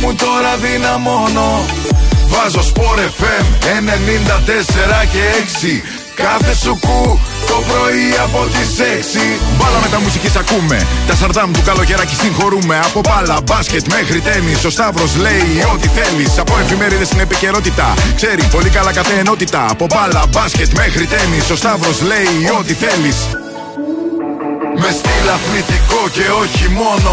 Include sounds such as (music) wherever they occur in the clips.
μου τώρα δυναμώνω Βάζω σπορ FM 94 και 6 Κάθε σου κου το πρωί από τις 6. Μπάλα με τα μουσική ακούμε. Τα σαρτάμ του καλοκαιράκι συγχωρούμε. Από μπάλα, μπάσκετ μέχρι τέννη. Ο Σταύρος λέει ό,τι θέλεις. Από εφημερίδες στην επικαιρότητα. Ξέρει πολύ καλά κάθε ενότητα. Από μπάλα, μπάσκετ μέχρι τέννη. Ο Σταύρος λέει ό,τι θέλεις. Με στυλ αθλητικό και όχι μόνο.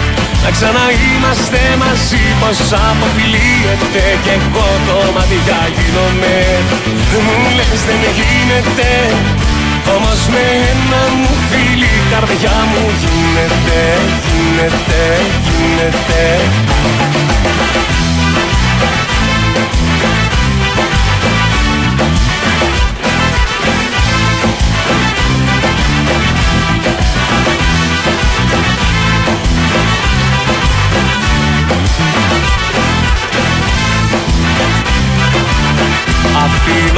να ξαναείμαστε μαζί πως αποφυλίεται Και εγώ το μάτια γίνομαι. Μου λες δεν γίνεται Όμως με ένα μου φίλι η καρδιά μου γίνεται Γίνεται, γίνεται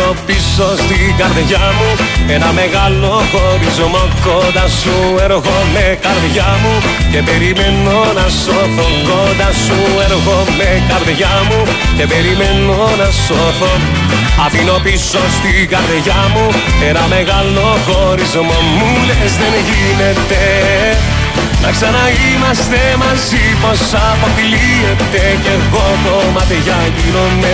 Αφήνω πίσω στην καρδιά μου Ένα μεγάλο χωρισμό. Κοντά σου έρχομαι καρδιά μου Και περιμένω να σώθω. Κοντά σου έρχομαι καρδιά μου Και περιμένω να σώθω. Αφήνω πίσω στην καρδιά μου Ένα μεγάλο χωρισμό. Μου λες δεν γίνεται. Να ξαναείμαστε μαζί πως αποφυλίεται Κι εγώ το μάτια γίνομαι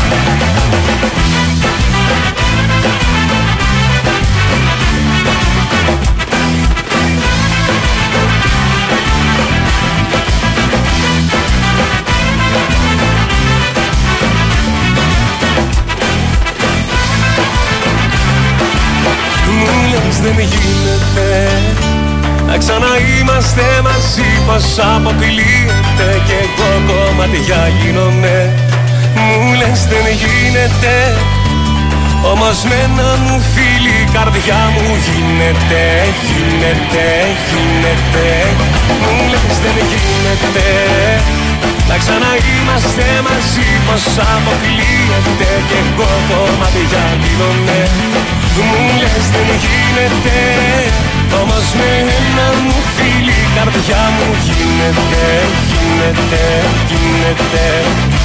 δεν γίνεται Να ξαναείμαστε μαζί πως αποκλείεται Κι εγώ κομματιά γίνομαι Μου λες δεν γίνεται. Όμως με ένα μου φίλι η καρδιά μου γίνεται, γίνεται, γίνεται. Μου λες δεν γίνεται. Να ξαναείμαστε μαζί πως αποκλείεται Κι εγώ κομματιά γίνομαι Μου λες δεν γίνεται. Όμως με ένα μου φίλι η καρδιά μου γίνεται Γίνεται, γίνεται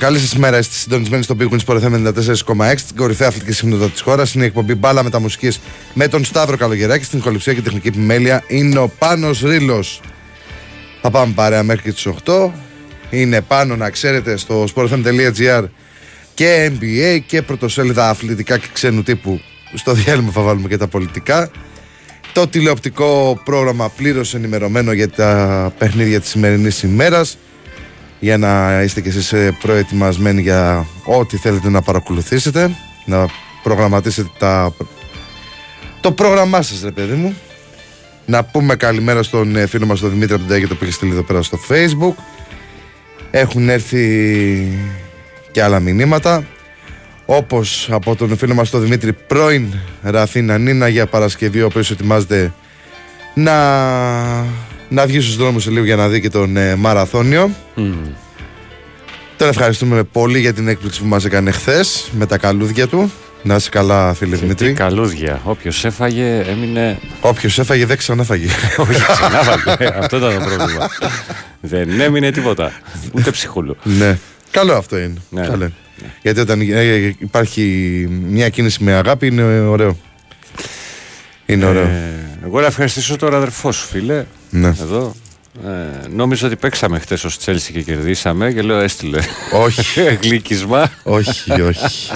Καλής σα μέρας, είστε συντονισμένοι στο Big Wings Sport FM 94,6 την κορυφαία αθλητική συχνότητα της χώρας. Είναι η εκπομπή Μπάλα με τα μουσικής με τον Σταύρο Καλογεράκη. Στην κολυψία και τεχνική επιμέλεια είναι ο Πάνος Ρήλο. Θα πάμε παρέα μέχρι και τις 8. Είναι πάνω να ξέρετε στο sportfm.gr και NBA και πρωτοσέλιδα αθλητικά και ξένου τύπου. Στο διάλειμμα θα βάλουμε και τα πολιτικά. Το τηλεοπτικό πρόγραμμα πλήρως ενημερωμένο για τα παιχνίδια της σημερινής ημέρας για να είστε κι εσείς ε, προετοιμασμένοι για ό,τι θέλετε να παρακολουθήσετε να προγραμματίσετε τα... το πρόγραμμά σας ρε παιδί μου. Να πούμε καλημέρα στον ε, φίλο μας τον Δημήτρη από τον που έχει στείλει εδώ πέρα στο facebook. Έχουν έρθει και άλλα μηνύματα. Όπως από τον φίλο μας τον Δημήτρη πρώην Ραφίνα Νίνα για Παρασκευή ο οποίος ετοιμάζεται να να βγει στους δρόμους σε λίγο για να δει και τον ε, μαραθώνιο. Mm. Τον ευχαριστούμε πολύ για την έκπληξη που μας έκανε χθες με τα καλούδια του. Να είσαι καλά, φίλε και Δημητρή. καλούδια. Όποιος έφαγε έμεινε. Όποιος έφαγε δεν ξανάφαγε. (laughs) Όχι, ξανάφαγε. Αυτό ήταν το πρόβλημα. δεν έμεινε τίποτα. Ούτε ψυχούλου. ναι. Καλό αυτό είναι. Ναι. Καλό. Ναι. Γιατί όταν ε, υπάρχει μια κίνηση με αγάπη είναι ωραίο. Είναι ωραίο. Ε, εγώ να ευχαριστήσω τον αδερφό σου, φίλε. Ναι. Εδώ. Ε, νόμιζα ότι παίξαμε χτες ως Τσέλσι και κερδίσαμε και λέω έστειλε. Όχι. (laughs) Γλυκισμά. όχι, όχι.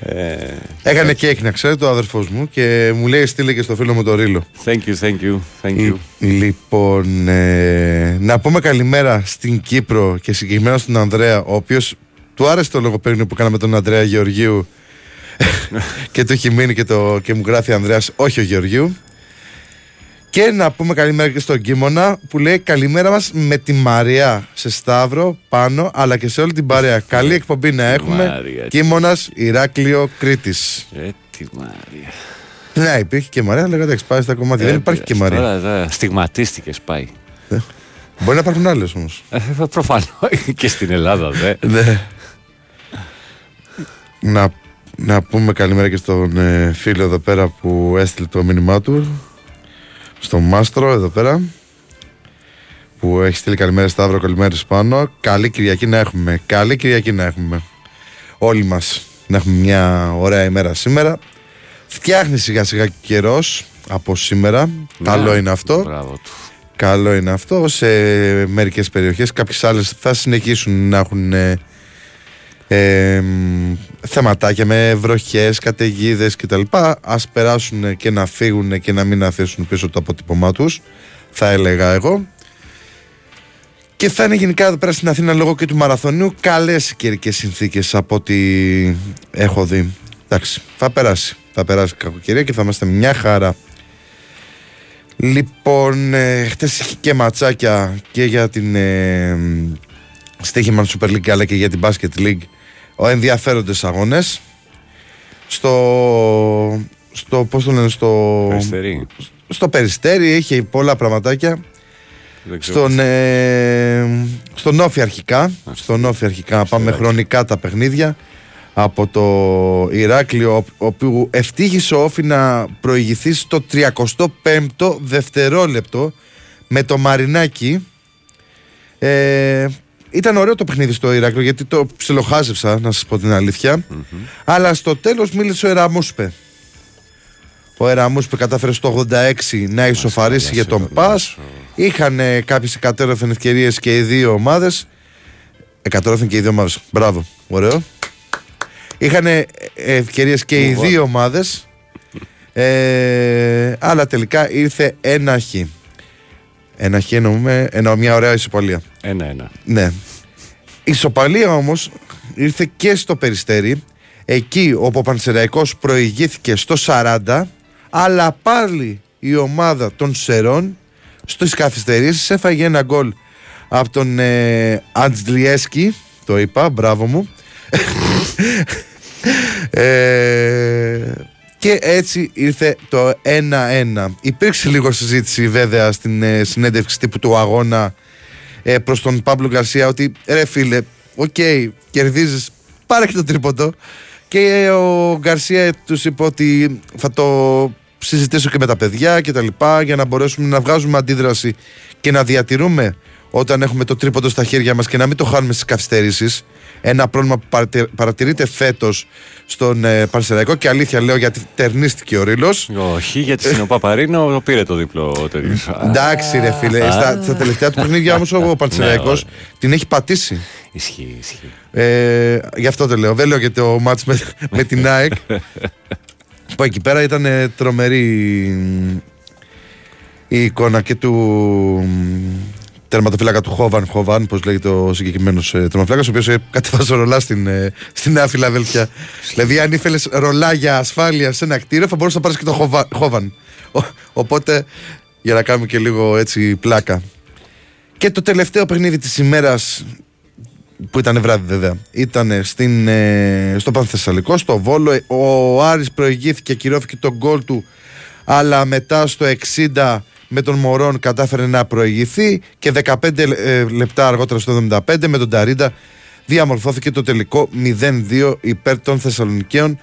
Ε, Έκανε και να ξέρετε, ο αδερφός μου και μου λέει στείλε και στο φίλο μου το Ρίλο. Thank you, thank you. Thank you. Λοιπόν, ε, να πούμε καλημέρα στην Κύπρο και συγκεκριμένα στον Ανδρέα, ο οποίος του άρεσε το λογοπαίγνιο που κάναμε τον Ανδρέα Γεωργίου (laughs) και του έχει μείνει και, το, και μου γράφει Ανδρέας όχι ο Γεωργίου και να πούμε καλημέρα και στον Κίμωνα που λέει καλημέρα μας με τη Μαρία σε Σταύρο πάνω αλλά και σε όλη την παρέα. Καλή εκπομπή να έχουμε. Μαρία, Κίμωνας, Ηράκλειο, Κρήτης. Ε, τη Μαρία. Ναι, υπήρχε και Μαρία, αλλά εντάξει, πάει στα κομμάτια. Δεν υπάρχει και Μαρία. Τώρα, στιγματίστηκες, πάει. Ε, μπορεί να υπάρχουν άλλες όμως. Ε, Προφανώ (laughs) και στην Ελλάδα, δε. Ναι. να να πούμε καλημέρα και στον ε, φίλο εδώ πέρα που έστειλε το μήνυμά του. Στον Μάστρο εδώ πέρα. Που έχει στείλει καλημέρα Σταύρο, καλημέρα πάνω. Καλή Κυριακή να έχουμε. Καλή Κυριακή να έχουμε. Όλοι μας να έχουμε μια ωραία ημέρα σήμερα. Φτιάχνει σιγά σιγά καιρός από σήμερα. Ναι, Καλό είναι αυτό. Καλό είναι αυτό. Σε μερικές περιοχές κάποιες άλλες θα συνεχίσουν να έχουν ε, ε, θεματάκια με βροχές, καταιγίδες κτλ. Ας περάσουν και να φύγουν και να μην αφήσουν πίσω το αποτύπωμά τους θα έλεγα εγώ. Και θα είναι γενικά εδώ πέρα στην Αθήνα λόγω και του μαραθωνίου καλές καιρικές συνθήκες από ό,τι έχω δει. Εντάξει, θα περάσει. Θα περάσει κακοκαιρία και θα είμαστε μια χαρά. Λοιπόν, ε, χτες είχε και ματσάκια και για την ε, στοίχημα Super League αλλά και για την Basket League ο ενδιαφέροντες αγώνες. Στο, στο πώς το λένε στο Περιστέρι. στο Περιστέρι είχε πολλά πραγματάκια. Στον, ε, στον Όφη αρχικά. Στον Όφη αρχικά. Πάμε χρονικά τα παιχνίδια. Από το Ηράκλειο όπου ευτύχησε ο Όφη να προηγηθεί στο 35ο δευτερόλεπτο με το Μαρινάκι. Ε, ήταν ωραίο το παιχνίδι στο Ηράκλειο γιατί το ψιλοχάζευσα, να σας πω την αληθεια Αλλά στο τέλος μίλησε ο Εραμούσπε. Ο Εραμούσπε κατάφερε στο 86 να ισοφαρίσει για τον Πας. Είχαν κάποιες εκατέρωθεν ευκαιρίες και οι δύο ομάδες. Εκατέρωθεν και οι δύο ομάδες. Μπράβο, ωραίο. Είχαν ευκαιρίες και οι δύο ομάδες. Ε, αλλά τελικά ήρθε ένα χ. Ένα χ εννοούμε, εννοώ μια ωραία ισοπαλία. Ένα-ένα. Ναι. Η ισοπαλία όμως ήρθε και στο περιστέρι. Εκεί όπου ο Πανσεραϊκός προηγήθηκε στο 40, αλλά πάλι η ομάδα των Σερών στις καθυστερήσεις έφαγε ένα γκολ από τον ε, Αντζλιέσκι, το είπα, μπράβο μου. (laughs) ε, και έτσι ήρθε το 1-1. Υπήρξε λίγο συζήτηση βέβαια στην ε, συνέντευξη τύπου του αγώνα ε, προς τον Παύλο Γκαρσία ότι ρε φίλε, οκ, οκέι, κερδίζεις, πάρε και το τρίποντο. Και ο Γκαρσία τους είπε ότι θα το συζητήσω και με τα παιδιά και τα λοιπά για να μπορέσουμε να βγάζουμε αντίδραση και να διατηρούμε όταν έχουμε το τρίποντο στα χέρια μας και να μην το χάνουμε στις καθυστερήσεις. Ένα πρόβλημα που παρατη- παρατηρείται φέτος στον ε, Πανσεραϊκό και αλήθεια λέω γιατί τερνίστηκε ο Ρήλο. Όχι, γιατί στην Οπαπαρίνο πήρε το διπλό τέτοιο. Εντάξει, ρε φίλε. Στα, στα τελευταία του παιχνίδια όμως ο Πανσεραϊκός Ναι, την έχει πατήσει. Ισχύει, ισχύει. Ε, γι' αυτό το λέω. Δεν λέω γιατί το μάτς με, με την ΑΕΚ. (laughs) που εκεί πέρα ήταν ε, τρομερή η εικόνα και του μ, τερματοφύλακα του Χόβαν, Χόβαν, πώς λέγεται ο συγκεκριμένος ε, τερματοφύλακας, ο οποίος ε, κατεβάζει ρολά στην, ε, στη Νέα Φιλαδέλφια. δηλαδή, αν ήθελες ρολά για ασφάλεια σε ένα κτίριο, θα μπορούσες να πάρεις και το Χόβαν. Χόβαν. Ο- οπότε, για να κάνουμε και λίγο έτσι πλάκα. Και το τελευταίο παιχνίδι της ημέρας που ήταν βράδυ βέβαια. Ήταν στην, ε, στο Πανθεσσαλικό, στο Βόλο. Ε, Ο Άρης προηγήθηκε, ακυρώθηκε τον γκολ του, αλλά μετά στο 60 με τον Μωρόν κατάφερε να προηγηθεί και 15 ε, λεπτά αργότερα στο 75 με τον Ταρίντα διαμορφώθηκε το τελικό 0-2 υπέρ των Θεσσαλονικαίων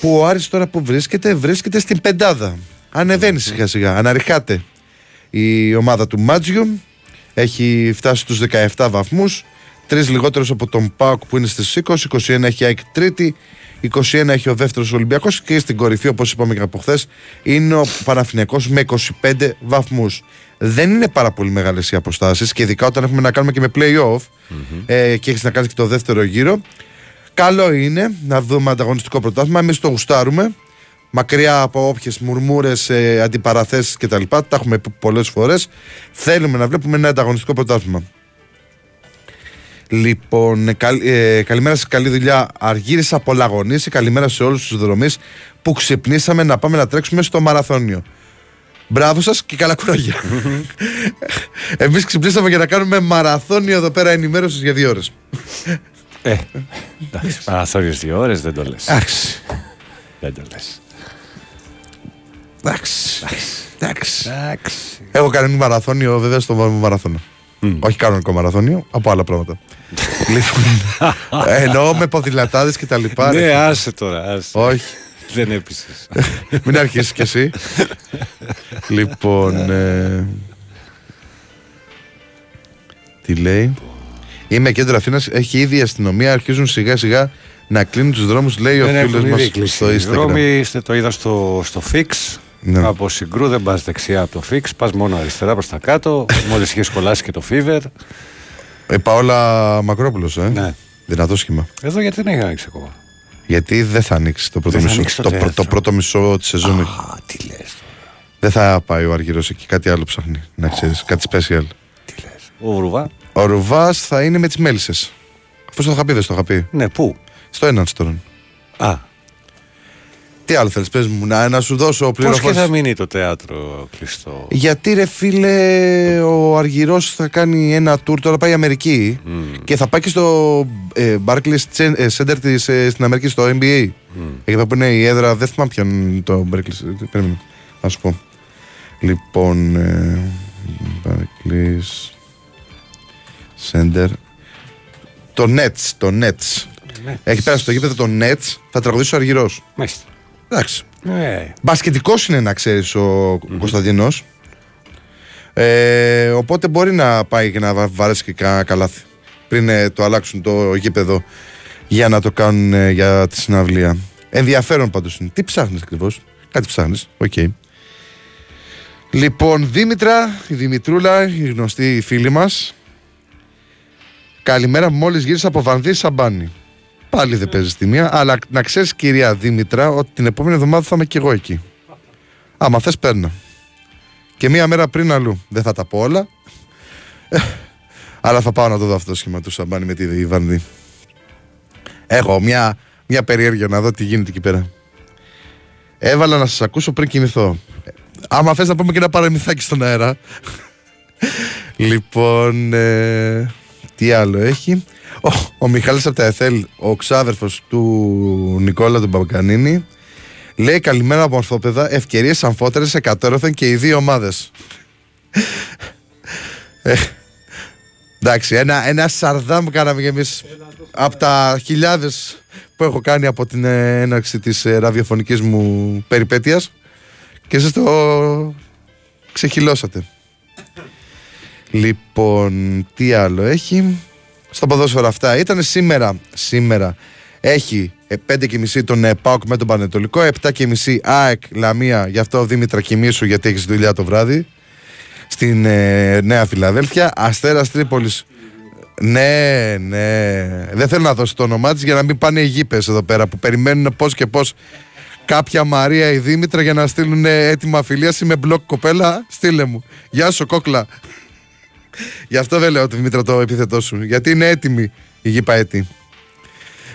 που ο Άρης τώρα που βρίσκεται, βρίσκεται στην πεντάδα. Ανεβαίνει σιγά σιγά, αναρριχάται η ομάδα του Μάτζιου έχει φτάσει στους 17 βαθμούς τρεις λιγότερους από τον ΠΑΟΚ που είναι στις 20 21 έχει η ΑΕΚ τρίτη 21 έχει ο δεύτερος Ολυμπιακός και στην κορυφή όπως είπαμε και από χθες είναι ο Παναθηναϊκός με 25 βαθμούς δεν είναι πάρα πολύ μεγάλες οι αποστάσεις και ειδικά όταν έχουμε να κάνουμε και με play-off ε, και έχεις να κάνεις και το δεύτερο γύρο Καλό είναι να δούμε ανταγωνιστικό πρωτάθλημα. Εμείς το γουστάρουμε. Μακριά από όποιες μουρμούρες, ε, αντιπαραθέσεις κτλ. Τα έχουμε πει πολλές φορές. Θέλουμε να βλέπουμε ένα ανταγωνιστικό πρωτάθλημα. Λοιπόν, ε, καλ- ε, καλημέρα σα, καλή δουλειά. Αργύρισα από Λαγωνίση. Καλημέρα σε όλους τους δρομείς που ξυπνήσαμε να πάμε να τρέξουμε στο μαραθώνιο. Μπράβο σας και καλά κουράγια. (laughs) Εμείς ξυπνήσαμε για να κάνουμε μαραθώνιο εδώ πέρα ενημέρωσης για δύο ώρες. Ε, εντάξει, παραθώριε δύο ώρες δεν το λες. Εντάξει. Δεν το λες. Εντάξει. Εντάξει. Εντάξει. Έχω κάνει μαραθώνιο βέβαια στο μαραθώνιο. Όχι κανονικό μαραθώνιο, από άλλα πράγματα. (laughs) λοιπόν, εννοώ με ποδηλατάδες και τα λοιπά. ρε. Ναι, άσε τώρα. Άσε. Όχι. Δεν έπεισες. (laughs) Μην αρχίσεις κι εσύ. λοιπόν. ε, τι λέει; Είμαι κέντρο Αθήνας. Έχει ήδη η αστυνομία. Αρχίζουν σιγά σιγά να κλείνουν τους δρόμους, λέει ο φίλος μας στο Instagram. Δρόμοι, είστε το είδα στο, στο Fix. Ναι. Από συγκρού δεν πας δεξιά από το Fix. Πας μόνο αριστερά προς τα κάτω. Μόλις είχες σχολάσει και το Fever. Ε, Παόλα Μακρόπουλος, ε. Ναι. Δυνατό σχήμα. Εδώ γιατί δεν έχει ανοίξει ακόμα. Γιατί δεν θα ανοίξει το πρώτο Δεν θα μισό. ανοίξει το το, πρω- θέατρο. το πρώτο μισό της σεζόν. έχει. Α, τι λες. Δεν θα πάει ο Αργυρό εκεί, κάτι άλλο ψάχνει. Να ξέρεις, κάτι special. Τι λες. Ο Βρουβά. Ο Ρουβάς θα είναι με τις μέλισσες. Αφού στο είχα πει, δεν στο είχα πει. Ναι, πού; Στο έναν τώρα. Α, Τι άλλο θέλεις, πες μου, να, να σου δώσω πώς και πληροφορίε. θα μείνει το θέατρο κλειστό; Γιατί ρε φίλε, ο Αργυρός θα κάνει ένα tour τώρα πάει Αμερική και θα πάει και στο ε, Barclays Cen- ε, Center της, ε, στην Αμερική, στο NBA. Εκεί που είναι η έδρα, δεν θυμάμαι ποιο είναι το Barclays. ε, Περίμενε, να σου πω. Λοιπόν, ε, Barclays Center. Το Nets, το Nets. Έχει πέρασει στο γήπεδο το Nets, θα τραγουδήσει ο Αργυρός. Μάλιστα. Εντάξει. Ναι. Μπασκετικός είναι να ξέρεις ο Κωνσταντινός. Ε, οπότε μπορεί να πάει και να βα- βαρέσει και κανένα καλάθι πριν ε, το αλλάξουν το γήπεδο για να το κάνουν ε, για τη συναυλία. Ενδιαφέρον πάντως είναι. Τι ψάχνεις ακριβώς, Κάτι ψάχνεις, ΟΚ. Λοιπόν, Δήμητρα, η Δημητρούλα, η γνωστή φίλη μας. Καλημέρα, μόλις γύρισα από Βανδή Σαμπάνη. Πάλι δεν παίζεις τη μία, αλλά να ξέρεις, κυρία Δήμητρα, ότι την επόμενη εβδομάδα θα είμαι και εγώ εκεί. Άμα θες, παίρνα. Και μία μέρα πριν αλλού. Δεν θα τα πω όλα. Ε, αλλά θα πάω να το δω αυτό το σχήμα του Σαμπάνι με τη Βανδύ. Έχω μια, μια περιέργεια να δω τι γίνεται εκεί πέρα. Έβαλα να σας ακούσω πριν κοιμηθώ. Ε, Άμα θες να πούμε και ένα παραμυθάκι στον αέρα. (laughs) λοιπόν, ε, τι άλλο έχει. Ο, ο Μιχάλης από τα ΕΘΕΛ, ο ξάδερφος του Νικόλα του Μπαμπακανίνη, λέει καλημέρα από ορθόπεδα, ευκαιρίες αμφότερες εκατέρωθεν και οι δύο ομάδες. Ε, εντάξει, ένα, ένα σαρδάμ κάναμε κι εμείς από τα χιλιάδες που έχω κάνει από την ε, έναρξη της ε, ραδιοφωνικής μου περιπέτειας και εσείς το ξεχυλώσατε. Λοιπόν, τι άλλο έχει. Στο ποδόσφαιρο αυτά ήταν σήμερα. Σήμερα έχει 5.30 τον ε, ΠΑΟΚ με τον Πανετολικό, 7.30 ΑΕΚ Λαμία, γι' αυτό Δήμητρα κοιμήσου γιατί έχεις δουλειά το βράδυ. Στην ε, Νέα Φιλαδέλφια. Αστέρας Τρίπολης. Ναι, ναι. Δεν θέλω να δώσω το όνομά της για να μην πάνε οι γήπες εδώ πέρα που περιμένουν πώς και πώς κάποια Μαρία ή Δήμητρα για να στείλουν έτοιμα αφιλίαση με μπλοκ κοπέλα. Στείλε μου. Γεια σου, κόκλα. Γι' αυτό δεν λέω τη Δημήτρα το επίθετό σου. Γιατί είναι έτοιμη η γήπα έτη.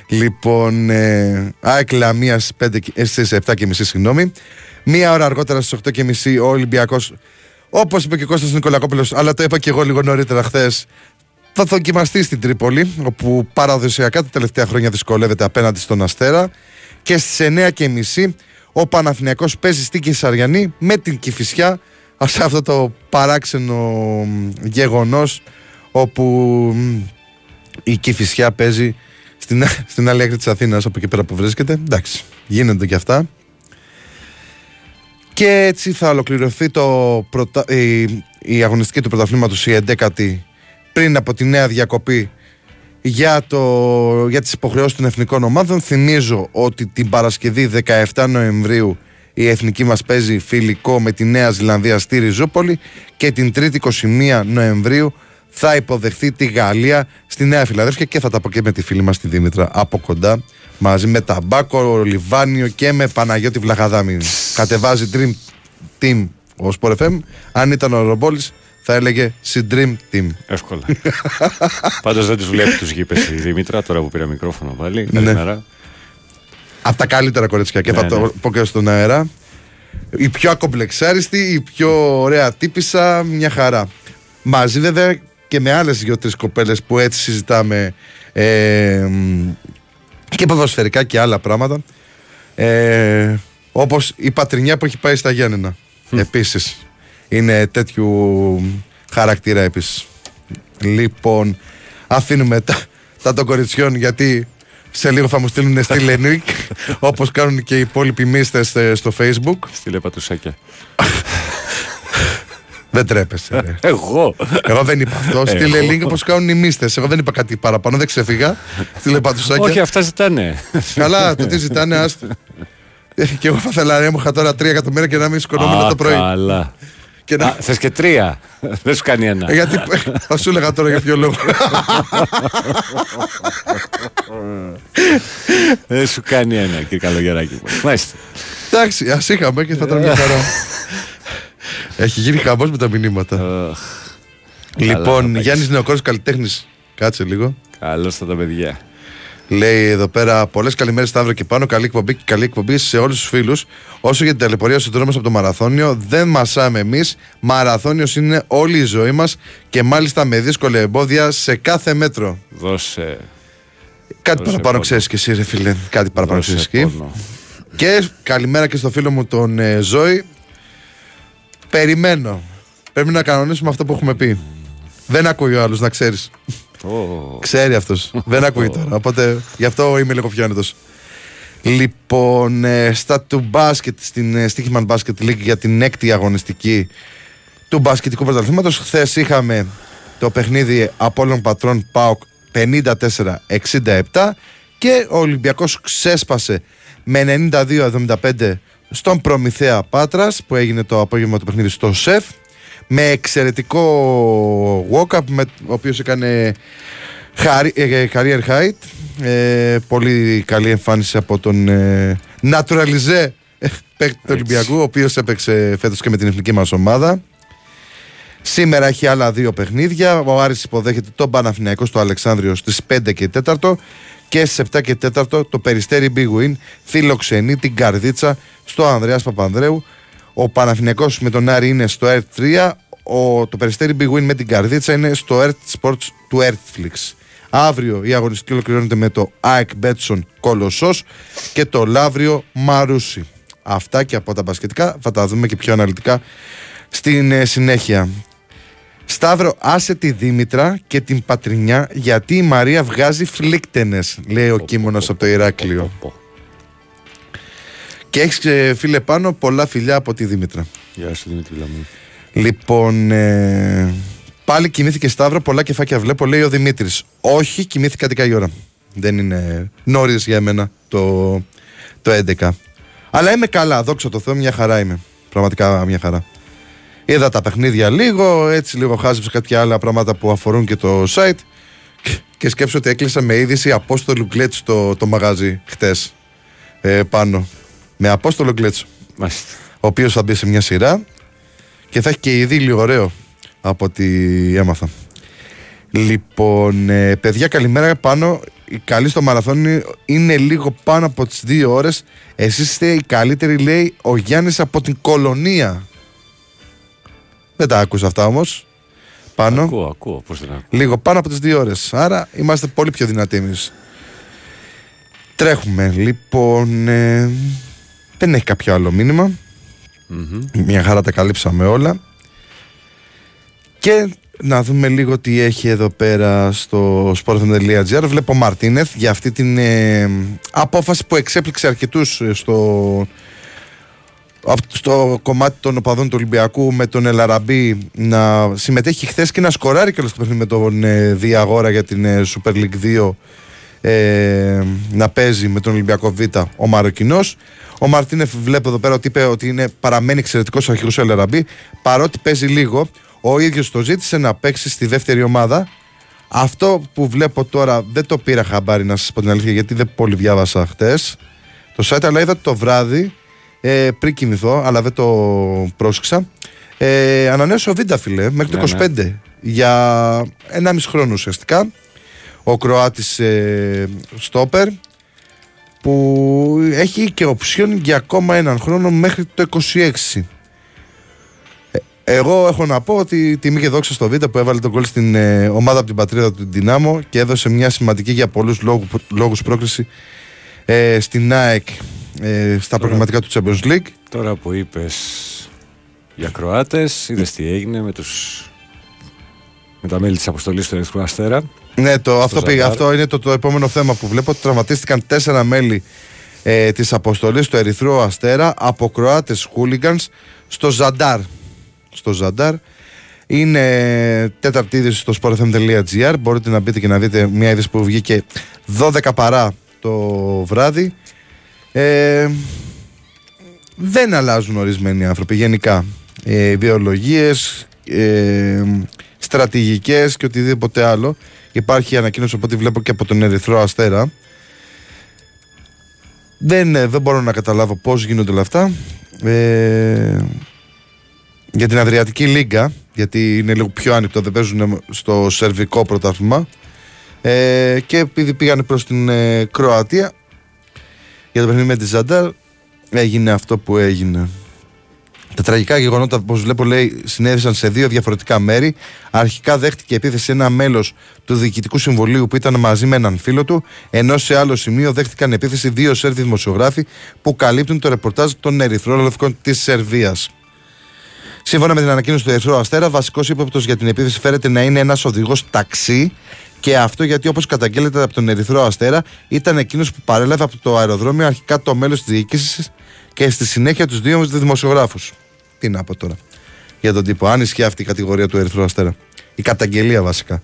Λοιπόν, ε, ΑΕΚ Λαμίας στις 7.30 συγγνώμη. Μία ώρα αργότερα στις 8.30 ο Ολυμπιακός, όπως είπε και ο Κώστας Νικολακόπουλος, αλλά το είπα και εγώ λίγο νωρίτερα χθες, θα δοκιμαστεί στην Τρίπολη, όπου παραδοσιακά τα τελευταία χρόνια δυσκολεύεται απέναντι στον Αστέρα. Και στις 9.30 ο Παναθηναϊκός παίζει στην Κεσαριανή με την Κηφισιά σε αυτό το παράξενο γεγονός όπου η Κηφισιά παίζει στην, στην άλλη άκρη της Αθήνας από εκεί πέρα που βρίσκεται. Εντάξει γίνονται και αυτά. Και έτσι θα ολοκληρωθεί το η, η αγωνιστική του πρωταθλήματος η 11η πριν από τη νέα διακοπή για, το, για τις υποχρεώσεις των εθνικών ομάδων. Θυμίζω ότι την Παρασκευή 17 Νοεμβρίου η εθνική μας παίζει φιλικό με τη Νέα Ζηλανδία στη Ριζούπολη και την 3η 21 Νοεμβρίου θα υποδεχθεί τη Γαλλία στη Νέα Φιλαδέλφια και θα τα πω και με τη φίλη μας τη Δήμητρα από κοντά μαζί με Ταμπάκο, Λιβάνιο και με Παναγιώτη Βλαχαδάμι. Κατεβάζει Dream Team ο Sport FM. Αν ήταν ο Ρομπόλης θα έλεγε Dream Team. Εύκολα. Πάντως δεν τους βλέπει τους γήπες η Δήμητρα τώρα που πήρα μικρόφωνο πάλι. Ναι. Καλημέρα. Από τα καλύτερα κορίτσια και Ναι, θα το ναι. πω και στον αέρα. Η πιο ακομπλεξάριστη, η πιο ωραία τύπησα, μια χαρά. Μαζί βέβαια και με άλλες δύο-τρεις κοπέλες που έτσι συζητάμε ε, μ, και ποδοσφαιρικά και άλλα πράγματα. Ε, όπως η πατρινιά που έχει πάει στα Γιάννενα. Επίσης. Είναι τέτοιου χαρακτήρα επίσης. Λοιπόν, αφήνουμε τα, τα των κοριτσιών γιατί σε λίγο θα μου στείλουν στη (laughs) Λενίκ όπως κάνουν και οι υπόλοιποι μίστες ε, στο facebook. Στείλε πατουσάκια. (laughs) Δεν τρέπεσαι. ρε. (laughs) Εγώ. Εγώ δεν είπα αυτό. Στείλε link όπως κάνουν οι μίστες. Εγώ δεν είπα κάτι παραπάνω, δεν ξεφύγα. Στείλε Όχι, πατουσάκια. αυτά ζητάνε. Καλά, το τι ζητάνε, άστο. Ε, Και εγώ θα ήθελα να έμοχα τώρα 3 εκατομμύρια και να μην σκονόμουν Α, το πρωί. Καλά. Και να... Α, θες και τρία; (laughs) Δεν σου κάνει ένα. Ε, Γιατί θα σου έλεγα τώρα για ποιο λόγο. Δεν σου κάνει ένα, κύριε Καλογεράκη. μου. Μάλιστα. Εντάξει, ας είχαμε και θα ήταν μια χαρά. Έχει γίνει χαμός με τα μηνύματα. Αχ, Λοιπόν, θα Γιάννης Νεοκόρης καλλιτέχνης. Κάτσε λίγο. Καλώς τα τα παιδιά. Λέει εδώ πέρα πολλές καλημέρες Σταύρο και πάνω. Καλή εκπομπή και καλή εκπομπή σε όλους τους φίλους. Όσο για την ταλαιπωρία στου δρόμου από το μαραθώνιο, δεν μασάμε εμείς. Μαραθώνιος είναι όλη η ζωή μας και μάλιστα με δύσκολα εμπόδια σε κάθε μέτρο. Δώσε. Κάτι Δώσε παραπάνω πόνο. ξέρεις και εσύ, ρε φίλε. Κάτι παραπάνω ξέρεις δώσε εκεί. πόνο. Και καλημέρα και στο φίλο μου τον ε, Ζώη. Περιμένω. Πρέπει να κανονίσουμε αυτό που έχουμε πει. Δεν ακούει ο άλλος, να ξέρεις. Ω, Ξέρει αυτός. Δεν ακούει τώρα. Οπότε γι' αυτό είμαι λίγο πιο άνετος. Λοιπόν, ε, στα του μπάσκετ, στην ε, Stickman Basket League για την έκτη αγωνιστική του μπασκετικού πρωταθλήματος. Χθες είχαμε το παιχνίδι Απόλλων Πατρών ΠΑΟΚ 54-67 και ο Ολυμπιακός ξέσπασε με 92-75 στον Προμηθέα Πάτρας που έγινε το απόγευμα του παιχνίδι στο ΣΕΦ με εξαιρετικό walk-up με, ο οποίος έκανε χαρι- ε, career height ε, πολύ καλή εμφάνιση από τον ε, Naturalize ε, παίκτη του Ολυμπιακού ο οποίος έπαιξε φέτος και με την εθνική μας ομάδα Σήμερα έχει άλλα δύο παιχνίδια. Ο Άρης υποδέχεται τον Παναθηναϊκό στο Αλεξάνδριο στις 5 και 4 και στις 7 και 4 το Περιστέρι Big Win φιλοξενεί την Καρδίτσα στο Ανδρέας Παπανδρέου. Ο Παναθηναϊκός με τον Άρη είναι στο R3, ο, το Περιστέρι Big Win με την Καρδίτσα είναι στο Earth Sports του Earthflix. Αύριο η αγωνιστική ολοκληρώνεται με το ΑΕΚ Μπέτσον Κολοσσός και το Λαύριο Μαρούσι. Αυτά και από τα μπασκετικά θα τα δούμε και πιο αναλυτικά στην ε, συνέχεια. Σταύρο, άσε τη Δήμητρα και την Πατρινιά γιατί η Μαρία βγάζει φλίκτενες, λέει ο Κίμωνος από το Ηράκλειο. Πω. Και έχεις φίλε πάνω πολλά φιλιά από τη Δήμητρα. Γεια σου Δημήτρη Λαμού. Λοιπόν, ε, Πάλι κοιμήθηκε Σταύρο, πολλά κεφάκια βλέπω, λέει ο Δημήτρης. Όχι, κοιμήθηκα 11 η ώρα. Δεν είναι νωρίς για μένα το, το 11. Αλλά είμαι καλά, δόξα τω Θεώ, μια χαρά είμαι. Πραγματικά μια χαρά. Είδα τα παιχνίδια λίγο, έτσι λίγο χάζεψα κάποια άλλα πράγματα που αφορούν και το site και- και σκέψω ότι έκλεισα με είδηση Απόστολου Γκλέτς το, το μαγάζι χτες ε, πάνω. Με Απόστολο Γκλέτς, Μάλιστα. ο οποίος θα μπει σε μια σειρά και θα έχει και ειδήλιο ωραίο από ό,τι έμαθα. Λοιπόν, ε, παιδιά, καλημέρα πάνω. Η καλή στο μαραθώνι είναι λίγο πάνω από τις δύο ώρες. Εσείς είστε οι καλύτεροι, λέει ο Γιάννης από την κολονία. Δεν τα άκουσα αυτά όμως. Πάνω. Ακούω, ακούω. Πώς δεν ακούω. Λίγο πάνω από τις δύο ώρες. Άρα είμαστε πολύ πιο δυνατοί εμείς. Τρέχουμε. Λοιπόν, ε, δεν έχει κάποιο άλλο μήνυμα. Μια χαρά τα καλύψαμε όλα. Και να δούμε λίγο τι έχει εδώ πέρα στο sportfm.gr. Βλέπω Μαρτίνεθ για αυτή την ε, απόφαση που εξέπληξε αρκετούς ε, στο, απ- στο κομμάτι των οπαδών του Ολυμπιακού με τον Ελαραμπή να συμμετέχει χθες και να σκοράρει και στο παιχνίδι με τον ε, Διαγόρα για την ε, Super League 2 ε, να παίζει με τον Ολυμπιακό Β ο Μαροκινός. Ο Μαρτίνεφ βλέπω εδώ πέρα ότι είπε ότι είναι, παραμένει εξαιρετικός αρχηγό ο Ελαραμπή παρότι παίζει λίγο. Ο ίδιος το ζήτησε να παίξει στη δεύτερη ομάδα. Αυτό που βλέπω τώρα δεν το πήρα χαμπάρι να σας πω την αλήθεια γιατί δεν πολύ διάβασα χτες το site, αλλά είδα το βράδυ ε, πριν κοιμηθώ, αλλά δεν το πρόσεξα. Ε, ανανέωσε ο Βίντα, φιλέ, μέχρι το Ναι, 25 για 1,5 χρόνο ουσιαστικά. Ο Κροάτης ε, Στόπερ που έχει και οψιόν για ακόμα έναν χρόνο μέχρι το 26. Ε, Εγώ έχω να πω ότι τιμή και δόξα στο Β' που έβαλε τον κόλ στην ε, ομάδα από την πατρίδα του Δυνάμω και έδωσε μια σημαντική για πολλούς λόγους, λόγους πρόκριση ε, στην ΑΕΚ ε, στα προγραμματικά του Champions League. Τώρα που είπες για Κροάτες, είδες τι έγινε με τους... Με τα μέλη της αποστολής του Ερυθρού Αστέρα. Ναι, το, αυτό, Ζαντάρ. πήγα, αυτό είναι το, το επόμενο θέμα που βλέπω. Τραυματίστηκαν τέσσερα μέλη ε, της αποστολής του Ερυθρού Αστέρα από Κροάτες χούλιγκανς στο Ζαντάρ. Στο Ζαντάρ. Είναι τέταρτη είδηση στο sportfm.gr. Μπορείτε να μπείτε και να δείτε μια είδηση που βγήκε 12 παρά το βράδυ. Ε, δεν αλλάζουν ορισμένοι άνθρωποι γενικά. Ε, ιδεολογίες, ε, στρατηγικές και οτιδήποτε άλλο. Υπάρχει ανακοίνωση από ό,τι βλέπω και από τον Ερυθρό Αστέρα. Δεν, ε, δεν μπορώ να καταλάβω πώς γίνονται όλα αυτά. Ε, για την Αδριατική Λίγκα, γιατί είναι λίγο πιο άνοιχτο, δεν παίζουν στο σερβικό πρωτάθλημα. Ε, και επειδή πήγαν προς την ε, Κροατία για το παιχνίδι με τη Ζαντάρ, έγινε αυτό που έγινε. Τα τραγικά γεγονότα, όπως βλέπω, λέει, συνέβησαν σε δύο διαφορετικά μέρη. Αρχικά δέχτηκε επίθεση ένα μέλος του Διοικητικού Συμβουλίου που ήταν μαζί με έναν φίλο του, ενώ σε άλλο σημείο δέχτηκαν επίθεση δύο Σέρβοι δημοσιογράφοι που καλύπτουν το ρεπορτάζ των Ερυθρόλευκων της Σερβίας. Σύμφωνα με την ανακοίνωση του Ερυθρού Αστέρα, βασικός ύποπτος για την επίθεση φέρεται να είναι ένας οδηγός ταξί. Και αυτό γιατί, όπως καταγγέλλεται από τον Ερυθρό Αστέρα, ήταν εκείνος που παρέλαβε από το αεροδρόμιο αρχικά το μέλος της διοίκησης και στη συνέχεια τους δύο δημοσιογράφους. Τι να πω τώρα για τον τύπο, αν ισχύει αυτή η κατηγορία του Ερυθρού Αστέρα. Η καταγγελία βασικά.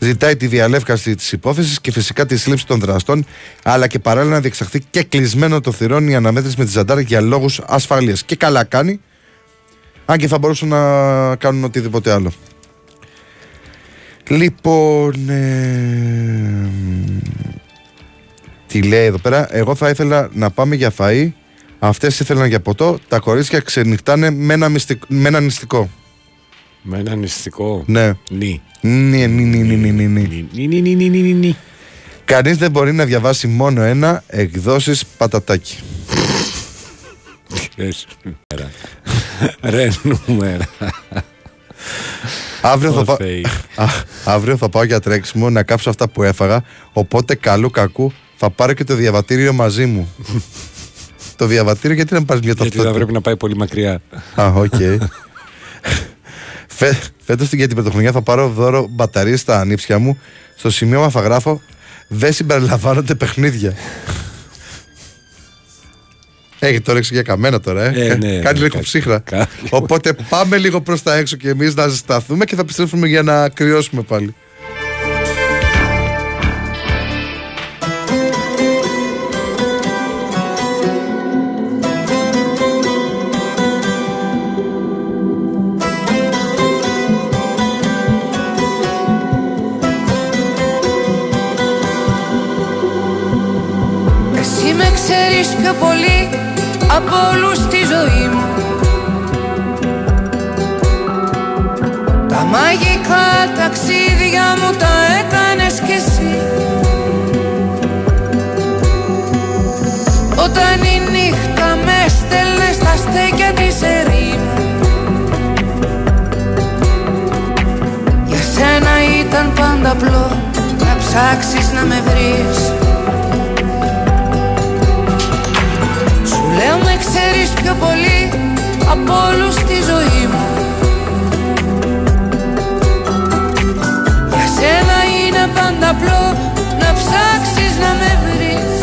Ζητάει τη διαλεύκαση της υπόθεσης και φυσικά τη σύλληψη των δραστών, αλλά και παράλληλα να διεξαχθεί και κλεισμένο το θηρόν η αναμέτρηση με τη Ζαντάρ για λόγους ασφαλείας. Και καλά κάνει, αν και θα μπορούσαν να κάνουν οτιδήποτε άλλο. Λοιπόν. ε, τι λέει εδώ πέρα. Εγώ θα ήθελα να πάμε για φαΐ. Αυτές ήθελαν για ποτό. Τα κορίτσια ξενυχτάνε με ένα, μυστικ- με ένα νηστικό. Με ένα νηστικό; Ναι. Νι. Ναι, ναι, ναι, ναι, ναι, ναι, ναι. Νι, νι, νι, νι, νι, νι, νι. Κανείς δεν μπορεί να διαβάσει μόνο ένα εκδόσεις πατατάκι. Ρε νούμερα. Ρε νούμερα. Αύριο θα, Ω, πά- Θεή. Α, αύριο θα πάω για τρέξιμο να κάψω αυτά που έφαγα. Οπότε καλού κακού θα πάρω και το διαβατήριο μαζί μου. Το διαβατήριο γιατί να πάρεις μια Γιατί θα ταυτότητα. πρέπει να πάει πολύ μακριά. Α, ΟΚ. Φε, Φέτος για την πρωτοχρονιά θα πάρω δώρο μπαταρίες στα ανήψια μου. Στο σημείο θα γράφω Δεν συμπεριλαμβάνονται παιχνίδια. Έχει το ρίξει για καμένα τώρα, ε. Ε, ναι, Κάνει λίγο κάτι- ψύχρα. κάτι. Οπότε πάμε λίγο προς τα έξω και εμείς να ζεσταθούμε και θα επιστρέφουμε για να κρυώσουμε πάλι. Απλό να ψάξεις να με βρεις. Σου λέω με ξέρεις πιο πολύ από όλους στη ζωή μου Για σένα είναι πάντα απλό να ψάξεις να με βρεις.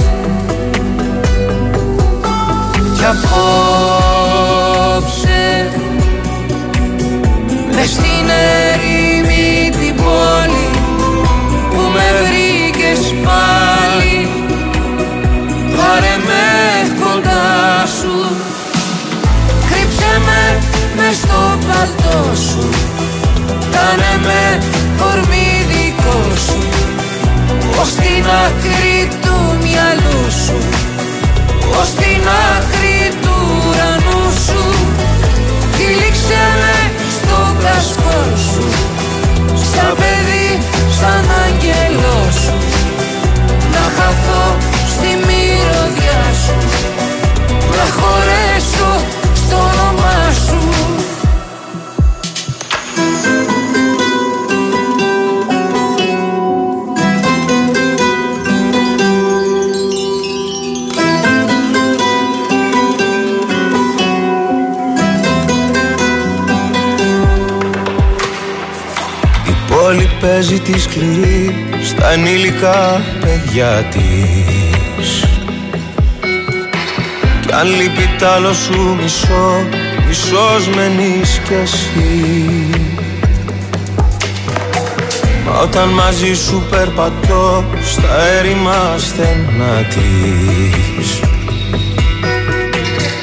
Κι απόψε Μες στην στο παλτό σου. Κάνε με κορμί δικό σου. Ως την άκρη του μυαλού σου. Ως την άκρη του ουρανού σου. Τυλίξε με στο κασκόλ σου. Σαν παιδί, σαν άγγελό σου. Να χαθώ στη μυρωδιά σου. Να χωρέσω πόλη παίζει τη σκληρή στα ενήλικα παιδιά της. Κι αν λείπει τ' άλλο σου μισό, μισός μένεις κι εσύ. Μα όταν μαζί σου περπατώ στα έρημα στενά της.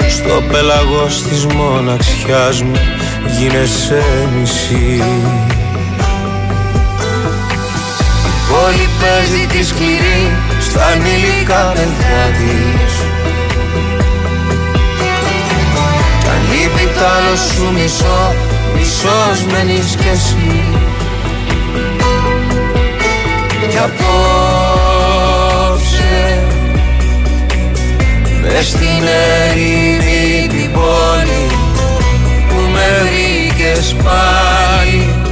Στο πέλαγος της μοναξιάς μου γίνεσαι μισή Πόλη παίζει τη σκληρή στα ανήλικα παιδιά της. Κι αν λείπει τ' άλλο σου μισό, μισός μένεις κι εσύ. Κι απόψε Μες στην ερήμη την πόλη που με βρήκες πάλι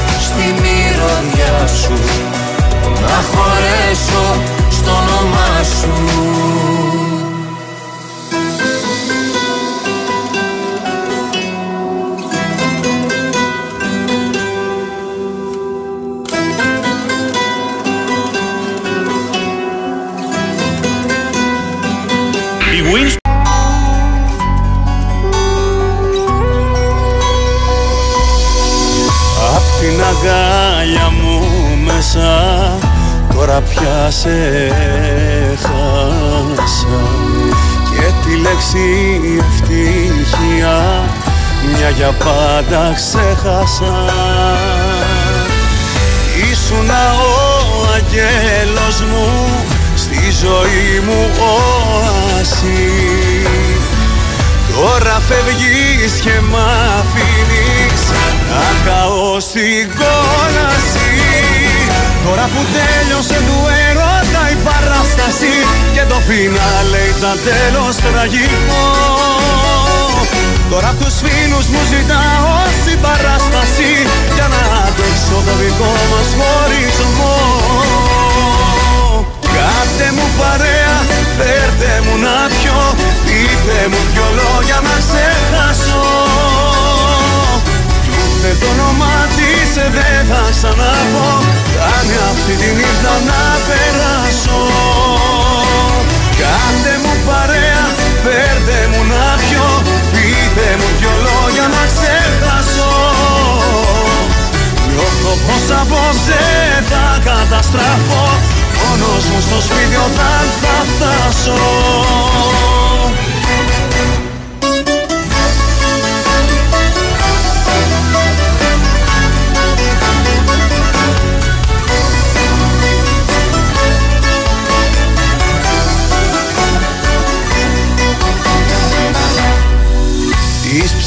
στη μυρωδιά σου Να χωρέσω στο όνομά σου μέσα τώρα πια σε χάσα. Και τη λέξη ευτυχία μια για πάντα ξέχασα. Ήσουνα ο αγγέλος μου στη ζωή μου όαση. Τώρα φεύγεις και μ' αφήνεις να καώ στην κόλαση Τώρα που τέλειωσε του έρωτα η παράσταση παράσταση Και το φινάλε ήταν τέλος τραγικό. Τώρα απ' τους φίλους μου ζητάω συμπαράσταση Για να αντέξω το δικό μας χωρισμό. Κάντε μου παρέα, φέρτε μου να πιω Πείτε μου δυο λόγια να ξεχάσω Ούτε το όνομά της δεν θα ξαναπώ Κάνε αυτή τη νύχτα να περάσω. Κάντε μου παρέα, φέρτε μου να πιω. Πείτε μου δυο λόγια να ξεχάσω. Νιώθω πως απόψε θα καταστραφώ. Μόνος μου στο σπίτι όταν θα φτάσω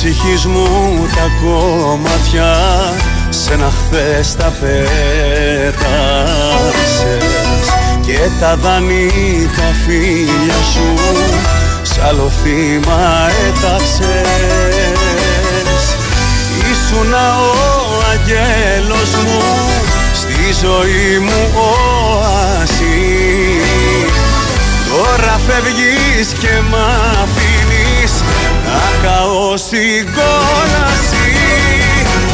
ψυχής μου τα κομμάτια σε ένα χθες τα πέταξες και τα δανεικά φίλια σου σ' άλλο θύμα έταξες. Ήσουνα ο αγγέλος μου στη ζωή μου οασί Τώρα φεύγεις και μ' αφήνεις να καώ στην κόλαση.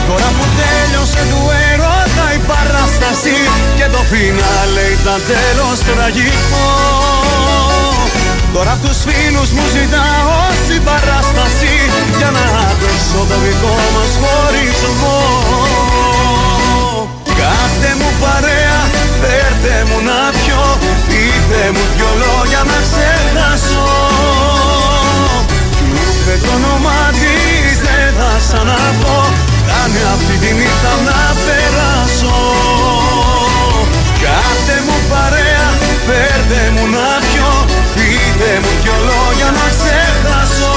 Τώρα που τέλειωσε του έρωτα η παράσταση Και το φινάλε ήταν τέλος τραγικό. Τώρα απ' τους φίλους μου ζητάω συμπαράσταση Για να αντέξω το δικό μας χωρισμό. Κάντε μου παρέα, φέρτε μου να πιω Πείτε μου δυο λόγια να ξεχάσω Κι ούτε το όνομα της δεν θα ξαναπώ Κάνε αυτή τη νύχτα να περάσω. Κάντε μου παρέα, φέρτε μου να πιω. Πείτε μου δυο λόγια να ξεχάσω.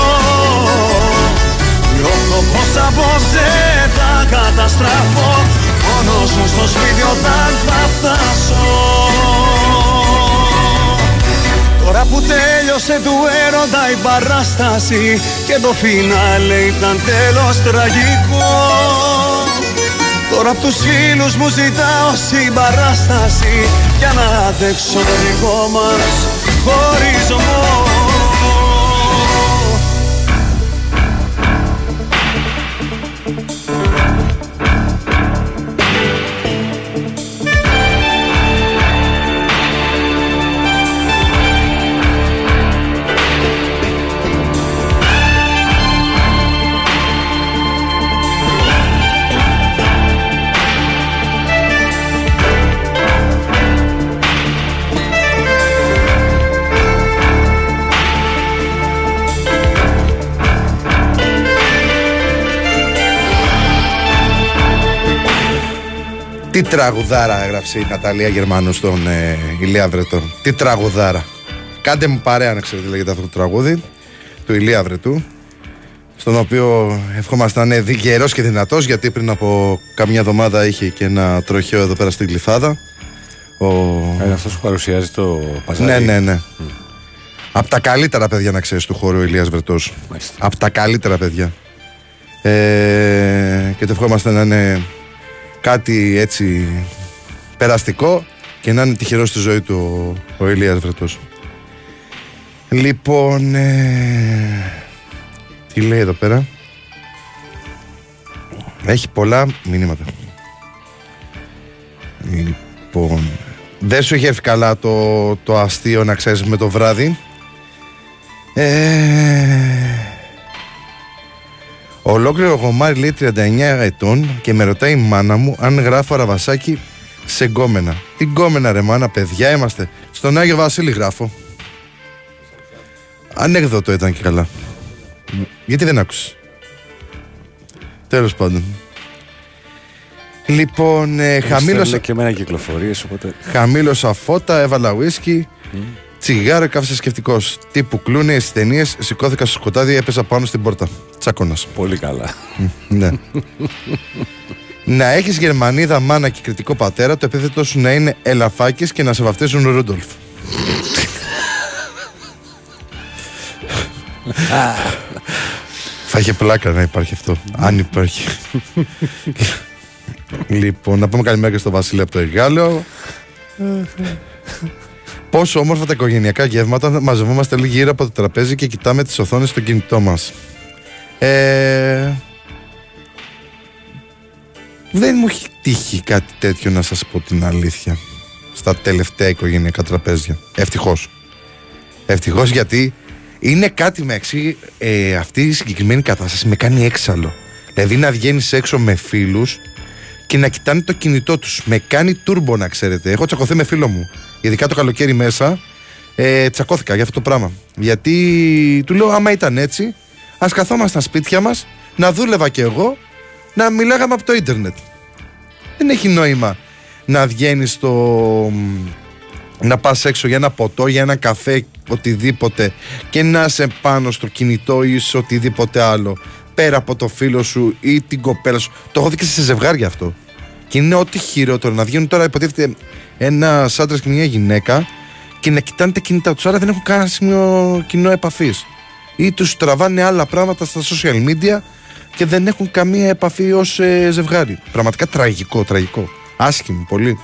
Νιώθω πως απόψε θα καταστραφώ. Μόνος μου στο σπίτι όταν θα φτάσω Τώρα που τέλειωσε του έρωτα η παράσταση Και το φινάλε ήταν τέλος τραγικό. Τώρα απ' τους φίλους μου ζητάω συμπαράσταση Για να αντέξω το δικό μας χωρισμό τραγουδάρα έγραψε η Ναταλία Γερμανού στον ε, Ηλία Βρετό. Τι τραγουδάρα. Κάντε μου παρέα να ξέρετε λέγεται αυτό το τραγούδι του Ηλία Βρετού. Στον οποίο ευχόμαστε να είναι γερό και δυνατός γιατί πριν από καμιά εβδομάδα είχε και ένα τροχαίο εδώ πέρα στην Γλυφάδα. Ο... Είναι αυτός που παρουσιάζει το παζάρι. Ναι, ναι, ναι. Από τα καλύτερα παιδιά να ξέρεις του χώρου ο Ηλίας Βρετός. Μάλιστα. Από τα καλύτερα παιδιά. Ε, και το ευχόμαστε να είναι κάτι έτσι περαστικό και να είναι τυχερός στη ζωή του ο, ο Ηλίας Βρετός. Λοιπόν, ε, τι λέει εδώ πέρα; Έχει πολλά μηνύματα. Λοιπόν, δεν σου είχε έρθει καλά το, το αστείο να ξέρεις με το βράδυ; Ε, Ολόκληρο γομάρι λέει 39 ετών και με ρωτάει η μάνα μου αν γράφω αραβασάκι σε γκόμενα. Τι γκόμενα ρε μάνα, παιδιά είμαστε. Στον Άγιο Βασίλη γράφω. Ανέκδοτο ήταν και καλά. Γιατί δεν άκουσες; Τέλος πάντων. Λοιπόν, ε, χαμήλωσα, Στέλνω και εμένα κυκλοφορίες, οπότε χαμήλωσα φώτα, έβαλα ουίσκι, τσιγάρο, κάθισα σκεφτικό. Τύπου κλούνε στι ταινίες, σηκώθηκα στο σκοτάδι, έπεσα πάνω στην πόρτα. Τσάκωνας. πολύ καλά. Ναι. (laughs) να έχεις Γερμανίδα μάνα και κριτικό πατέρα, το επίθετο σου να είναι ελαφάκι και να σε βαφτίζουν Ρούντολφ. Θα είχε πλάκα να υπάρχει αυτό. Αν υπάρχει. λοιπόν, να πούμε καλημέρα και στο Βασίλη από το Εγάλεο. Πόσο όμορφα τα οικογενειακά γεύματα μαζευόμαστε λίγο γύρω από το τραπέζι και κοιτάμε τις οθόνες στο κινητό μας. Ε, δεν μου έχει τύχει κάτι τέτοιο να σας πω την αλήθεια στα τελευταία οικογενειακά τραπέζια. Ευτυχώς. Ευτυχώς γιατί είναι κάτι με εξή, ε, αυτή η συγκεκριμένη κατάσταση με κάνει έξαλλο. Δηλαδή να βγαίνεις έξω με φίλους και να κοιτάνε το κινητό τους. Με κάνει τούρμπο να ξέρετε. Έχω τσακωθεί με φίλο μου. Ειδικά το καλοκαίρι μέσα. Ε, τσακώθηκα για αυτό το πράγμα. Γιατί του λέω άμα ήταν έτσι ας καθόμασταν σπίτια μας να δούλευα κι εγώ να μιλάγαμε από το ίντερνετ. Δεν έχει νόημα να βγαίνεις στο. να πας έξω για ένα ποτό, για ένα καφέ, οτιδήποτε και να είσαι πάνω στο κινητό ή σε οτιδήποτε άλλο. Πέρα από το φίλο σου ή την κοπέλα σου. Το έχω δει και σε ζευγάρια αυτό. Και είναι ό,τι χειρότερο να βγαίνουν τώρα, υποτίθεται, ένα άντρας και μια γυναίκα και να κοιτάνε τα κινητά τους. Άρα δεν έχουν κανένα σημείο κοινό επαφής. Ή τους τραβάνε άλλα πράγματα στα social media και δεν έχουν καμία επαφή ως ε, ζευγάρι. Πραγματικά τραγικό, τραγικό. Άσχημο, πολύ.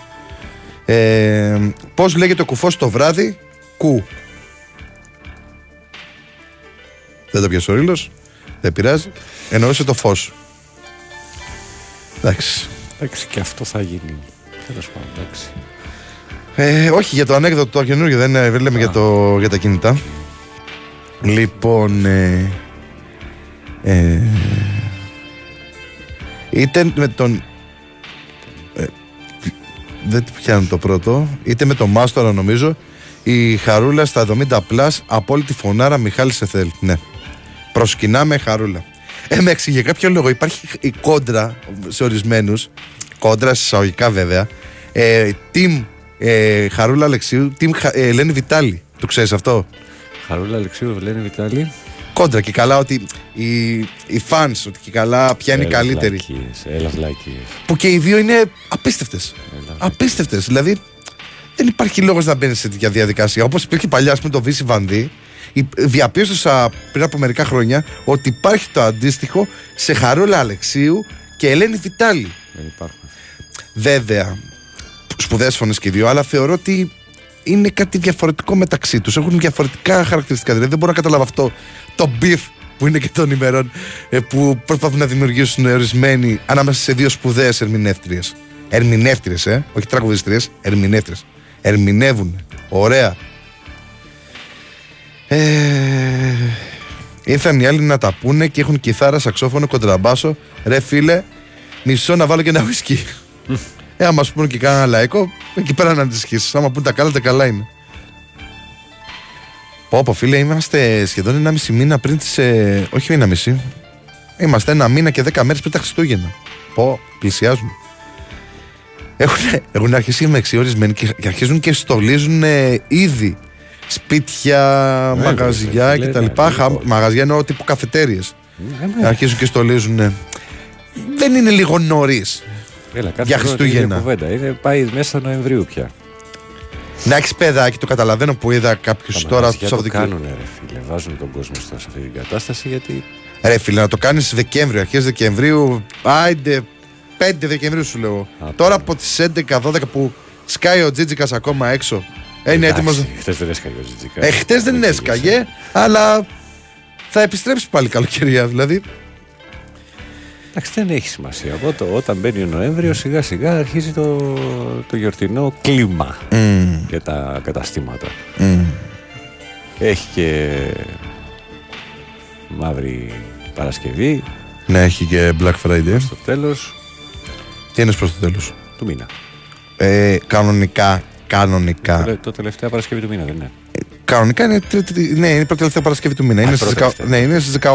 Ε, Πώς λέγεται ο κουφός το βράδυ, Κου. Δεν το πιασε ο ρίλος. Δεν πειράζει. Εννοούσε το φως. Εντάξει. Εντάξει, και αυτό θα γίνει. Τέλος πάντων, εντάξει. Ε, όχι για το ανέκδοτο το καινούργιο, δεν, ε, δεν λέμε για, το, για τα κινητά. Λοιπόν. Ε, ε, είτε με τον. Ε, δεν πιάνω το πρώτο. Είτε με τον Μάστορα νομίζω. Η Χαρούλα στα 70 πλάς απόλυτη φωνάρα Μιχάλη Σεθέλ. Ναι. Προσκυνάμε Χαρούλα. Ε, με για κάποιο λόγο υπάρχει η κόντρα σε ορισμένους. Κόντρα εισαγωγικά βέβαια. Ε, team ε, Χαρούλα Αλεξίου, team Χα- ε, Ελένη Βιτάλη. Το ξέρεις αυτό; Χαρούλα Αλεξίου, Βελένη Βιτάλη. Κόντρα και καλά ότι οι, οι fans ότι και καλά ποια είναι η Έλα, καλύτερη. βλακίες, Έλα, βλακίες. Που και οι δύο είναι απίστευτες. Απίστευτες. Δηλαδή δεν υπάρχει λόγος να μπαίνεις σε τέτοια διαδικασία. Όπως υπήρχε παλιά, ας πούμε, το Βύση Βανδύ, η- διαπίστωσα πριν από μερικά χρόνια ότι υπάρχει το αντίστοιχο σε Χαρούλα Αλεξίου και Ελένη Βιτάλη. Δεν υπάρχουν. Βέβαια, σπουδαίες φωνές και οι δύο, αλλά θεωρώ ότι είναι κάτι διαφορετικό μεταξύ τους. Έχουν διαφορετικά χαρακτηριστικά. Δηλαδή δεν μπορώ να καταλάβω αυτό το beef που είναι και των ημερών ε, που προσπαθούν να δημιουργήσουν ορισμένοι ανάμεσα σε δύο σπουδαίες ερμηνεύτριες. Ερμηνεύτριες, ε, όχι τραγουδίστριες, ερμηνεύτριες. Ερμηνεύουν. Ωραία. Ε, ήρθαν οι άλλοι να τα πούνε και έχουν κιθάρα, σαξόφωνο, κοντραμπάσο. Ρε φίλε, μισό να βάλω και ένα ουίσκι. ε, άμα σου πούνε και κανένα λαϊκό, εκεί πέρα να αντισχύσει. Άμα πούνε τα καλά, τα καλά είναι. Πω, πω φίλε, είμαστε σχεδόν ένα μισή μήνα πριν τις... Ε, όχι ένα μισή. Είμαστε ένα μήνα και δέκα μέρες πριν τα Χριστούγεννα. Πω, πλησιάζουμε. Έχουν, έχουν αρχίσει με εξιορισμένοι και και αρχίζουν και στολίζουν ε, ήδη σπίτια, Βέβαια, μαγαζιά φίλε, κτλ. ναι, Χα- λίγο. Μαγαζιά εννοώ τύπου καφετέριες. Ε, Αρχίζουν και στολίζουν. ε. Δεν είναι λίγο νωρίς. Έλα, κάθε Για χρόνο Χριστούγεννα. την ίδια κουβέντα. Είναι, πάει μέσα Νοεμβρίου πια. Να έχεις παιδάκι, το καταλαβαίνω που είδα κάποιους Τα τώρα μαγαζιά το το Σαββατοκύριακο. κάνουν ρε φίλε. Βάζουν τον κόσμο στο- σε αυτή την κατάσταση γιατί Ρε φίλε, να το κάνεις Δεκέμβριο, αρχές Δεκεμβρίου. Άιντε, 5 Δεκεμβρίου σου λέω. Α, Τώρα ναι. από τις 11-12 που σκάει ο Τζίτζικας ακόμα έξω. Ε, είναι έτοιμος. Χθες δεν έσκαγε ο Τζιτζικά. Ε, χτε δεν έσκαγε, αλλά θα επιστρέψει πάλι καλοκαιρία. Δηλαδή, Εντάξει, δεν έχει σημασία. Οπότε, όταν μπαίνει ο Νοέμβριο, σιγά σιγά αρχίζει το, το γιορτινό κλίμα για τα καταστήματα. Έχει και μαύρη Παρασκευή ναι, έχει και Black Friday. στο τέλος Τι είναι προς το τέλος; του μήνα. Ε, κανονικά, κανονικά. Το, το τελευταία Παρασκευή του μήνα, δεν είναι; Κανονικά είναι, τρίτη, ναι, είναι η πρώτη τελευταία Παρασκευή του μήνα. είναι στις, πρώτη 10 τελευταία. ναι, είναι στις 18.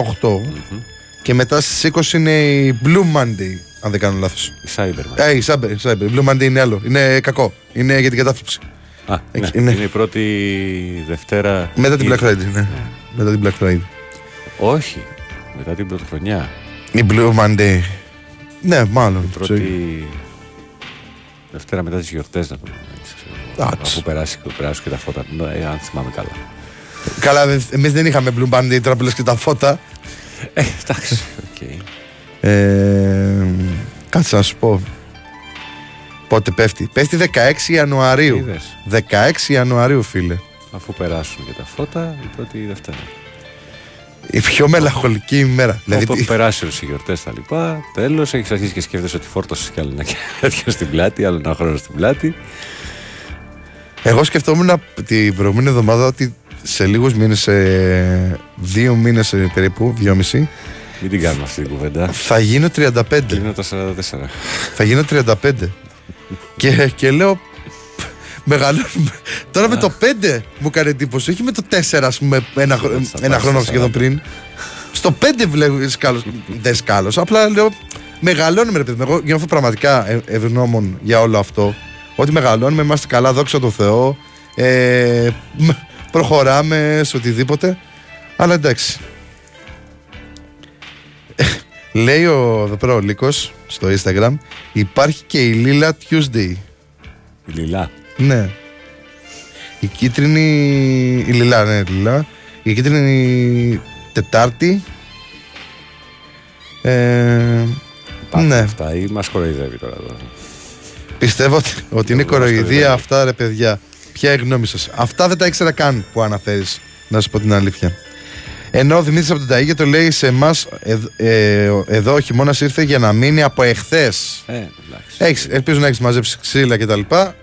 Και μετά στις 20 είναι η Blue Monday, αν δεν κάνω λάθος. Η Cyberman. Ε, η Cyber, η Cyber. Η Blue Monday είναι άλλο. Είναι κακό. Είναι για την κατάθλιψη. Α, ναι, είναι. είναι η πρώτη Δευτέρα. Μετά την ή- Black Friday, ναι. Μετά την Black Friday. Όχι, μετά την πρωτοχρονιά. Η Blue Monday. Ναι, μάλλον. Πρώτη Δευτέρα μετά τις γιορτές να το πούμε. Αφού περάσει, περάσει και τα φώτα, ε, αν θυμάμαι καλά. Καλά, εμείς δεν είχαμε Blue Monday τραπεζέ και τα φώτα. Ε, εντάξει, ΟΚ. Ε, κάτσε να σου πω. Πότε πέφτει. Πέφτει 16 Ιανουαρίου. Είδες. 16 Ιανουαρίου, φίλε. Αφού περάσουν και τα φώτα, η πρώτη η Δευτέρα. Η πιο μελαγχολική ημέρα. Δηλαδή, Όπου τι- περάσει οι γιορτές τα λοιπά, τέλος έχεις αρχίσει και σκέφτεσαι ότι φόρτωσες κι άλλο ένα (laughs) τέτοιο στην πλάτη, άλλο ένα χρόνο στην πλάτη. Εγώ σκεφτόμουν την προηγούμενη εβδομάδα ότι σε λίγους μήνες, σε δύο μήνες περίπου, δυόμιση, Μην την κάνουμε αυτή την κουβέντα. θα γίνω 35. Κλείνω τα 44. θα γίνω 35. και, και λέω. Μεγαλώνουμε. Τώρα με το 5 μου κάνει εντύπωση. Όχι με το 4, ας πούμε, ένα, χρο- Θα ένα πάει χρόνο στα σχεδόν 40. πριν. Στο 5 βλέπω σκάλος. Δεν σκάλος. Απλά λέω. Μεγαλώνουμε, ρε παιδί μου. Εγώ νιώθω πραγματικά ε- ευγνώμων για όλο αυτό. Ότι μεγαλώνουμε, είμαστε καλά, δόξα τω Θεώ. Ε, μ, προχωράμε σε οτιδήποτε. Αλλά εντάξει. (laughs) Λέει ο, εδώ πέρα ο Λύκος στο Instagram Υπάρχει και η Λίλα Tuesday Η Λιλά. Ναι Η κίτρινη Η Λιλά ναι η Λιλά Η κίτρινη Τετάρτη ε, Υπάρχουν Ναι αυτά ή μας κοροϊδεύει τώρα εδώ. Πιστεύω ότι, ότι είναι Εγώ στο κοροϊδία ιδέα. αυτά ρε παιδιά Ποια είναι η γνώμη σας Αυτά δεν τα ήξερα καν που αναφέρεις Να σου πω την αλήθεια ενώ ο Δημήτρης από τον Ταΰγετο λέει σε εμάς εδώ ο χειμώνας ήρθε για να μείνει από εχθές Ε, εντάξει. Έχεις, ελπίζω να έχεις μαζέψει ξύλα και τα λοιπά.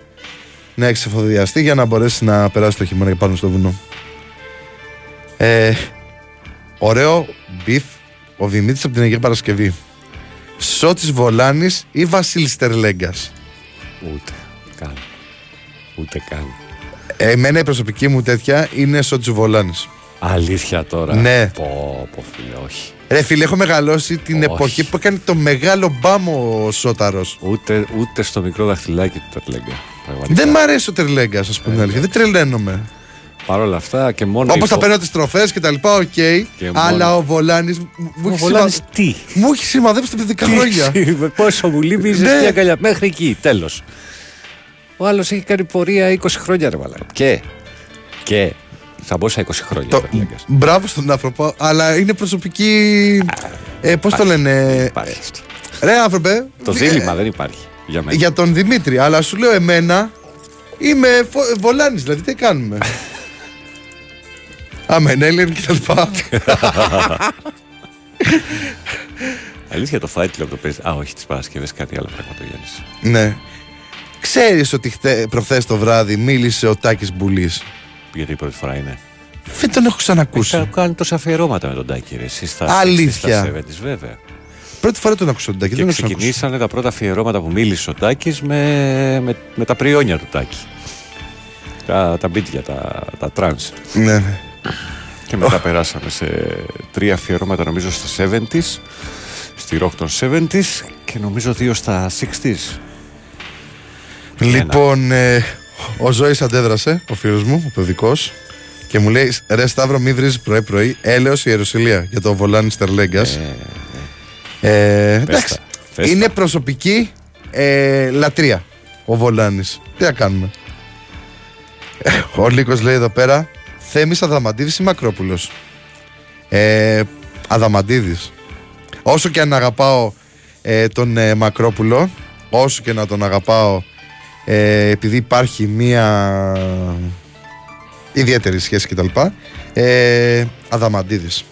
Να έχεις εφοδιαστεί για να μπορέσεις να περάσεις το χειμώνα και πάνω στο βουνό. Ε, ωραίο beef ο Δημήτρης από την Αγία Παρασκευή. Σώτης Βολάνης ή Βασίλης Τερλέγκας. Ούτε καν. Ούτε καν. Εμένα η προσωπική μου τέτοια είναι Σώτης Βολάνης. Αλήθεια τώρα. Ναι. Πω, πω φίλε, όχι. Ρε φίλε, έχω μεγαλώσει την Όχι. εποχή που έκανε το μεγάλο μπαμ ο Σώταρος. Ούτε, ούτε στο μικρό δαχτυλάκι του Τερλέγκα. Πραγματικά. Δεν μ' αρέσει ο Τερλέγκας, να σας πούμε την αλήθεια. Δεν τρελαίνομαι. Παρ' όλα αυτά και μόνο. Όπως η θα φο- παίρνω τις τροφές και τα λοιπά, ΟΚ. Και Αλλά μόνο- ο Βολάνης μου, Ο έχει Βολάνης σημα- τι; μου έχει σημαδέψει τα παιδικά χρόνια. Τι, Πόσο μου λύμιζε Ναι. μια αγκαλιά. Μέχρι εκεί, τέλος. Ο άλλος έχει κάνει πορεία 20 χρόνια, ρε μαλάκα. Και. Και. Θα μπω σε 20 χρόνια. Το- ο Τερλέγκας. Μπράβο στον άνθρωπο, αλλά είναι προσωπική. Ε, Πώς το λένε; Υπάρχει αυτό. Ρε άνθρωπε. Το ε, δίλημα δεν υπάρχει για μένα. Για τον Δημήτρη, αλλά σου λέω εμένα είμαι Βολάνης, δηλαδή τι κάνουμε; (laughs) Αμέν, Έλλην και τα λοιπά. Αλήθεια το Fight Club το παίζεις. Α, όχι, τις Παρασκευές κάτι άλλο πράγμα το Γιάννη. ναι. Ξέρεις ότι χτε, προχθές το βράδυ μίλησε ο Τάκης Μπουλής; Γιατί η πρώτη φορά είναι. Δεν τον έχω ξανακούσει. Θα κάνει τόσα αφιερώματα με τον Τάκη. Ρε. Εσύ στα Αλήθεια. Στα 70's, βέβαια. Πρώτη φορά τον άκουσα τον Τάκη. Και δεν τον έχω ξανακούσει. ξεκινήσανε τα πρώτα αφιερώματα που μίλησε ο Τάκης με, με, με τα πριόνια του Τάκη. Τα, τα μπίτια, τα, τα τρανς. Ναι, ναι. Και μετά περάσαμε σε τρία αφιερώματα νομίζω στα 70s, στη rock των 70s και νομίζω δύο στα 60s. Λοιπόν, ε, ο Ζώης αντέδρασε, ο φίλος μου, ο παιδικός, και μου λέει: Ρε Σταύρο, μη βρεις πρωί-πρωί, έλεος Ιερουσαλία για το Βολάνι Στερλέγκας. Ε, εντάξει, τα, πες είναι τα. προσωπική ε, λατρεία ο Βολάνης. Τι να κάνουμε; Ε, Ο Λύκος λέει εδώ πέρα: Θέμης Αδαμαντίδης ή Μακρόπουλος; Ε, Αδαμαντίδης. Όσο και αν αγαπάω ε, τον ε, Μακρόπουλο, όσο και να τον αγαπάω, ε, επειδή υπάρχει μία ιδιαίτερη σχέση κτλ. Ε, Αδαμαντίδης.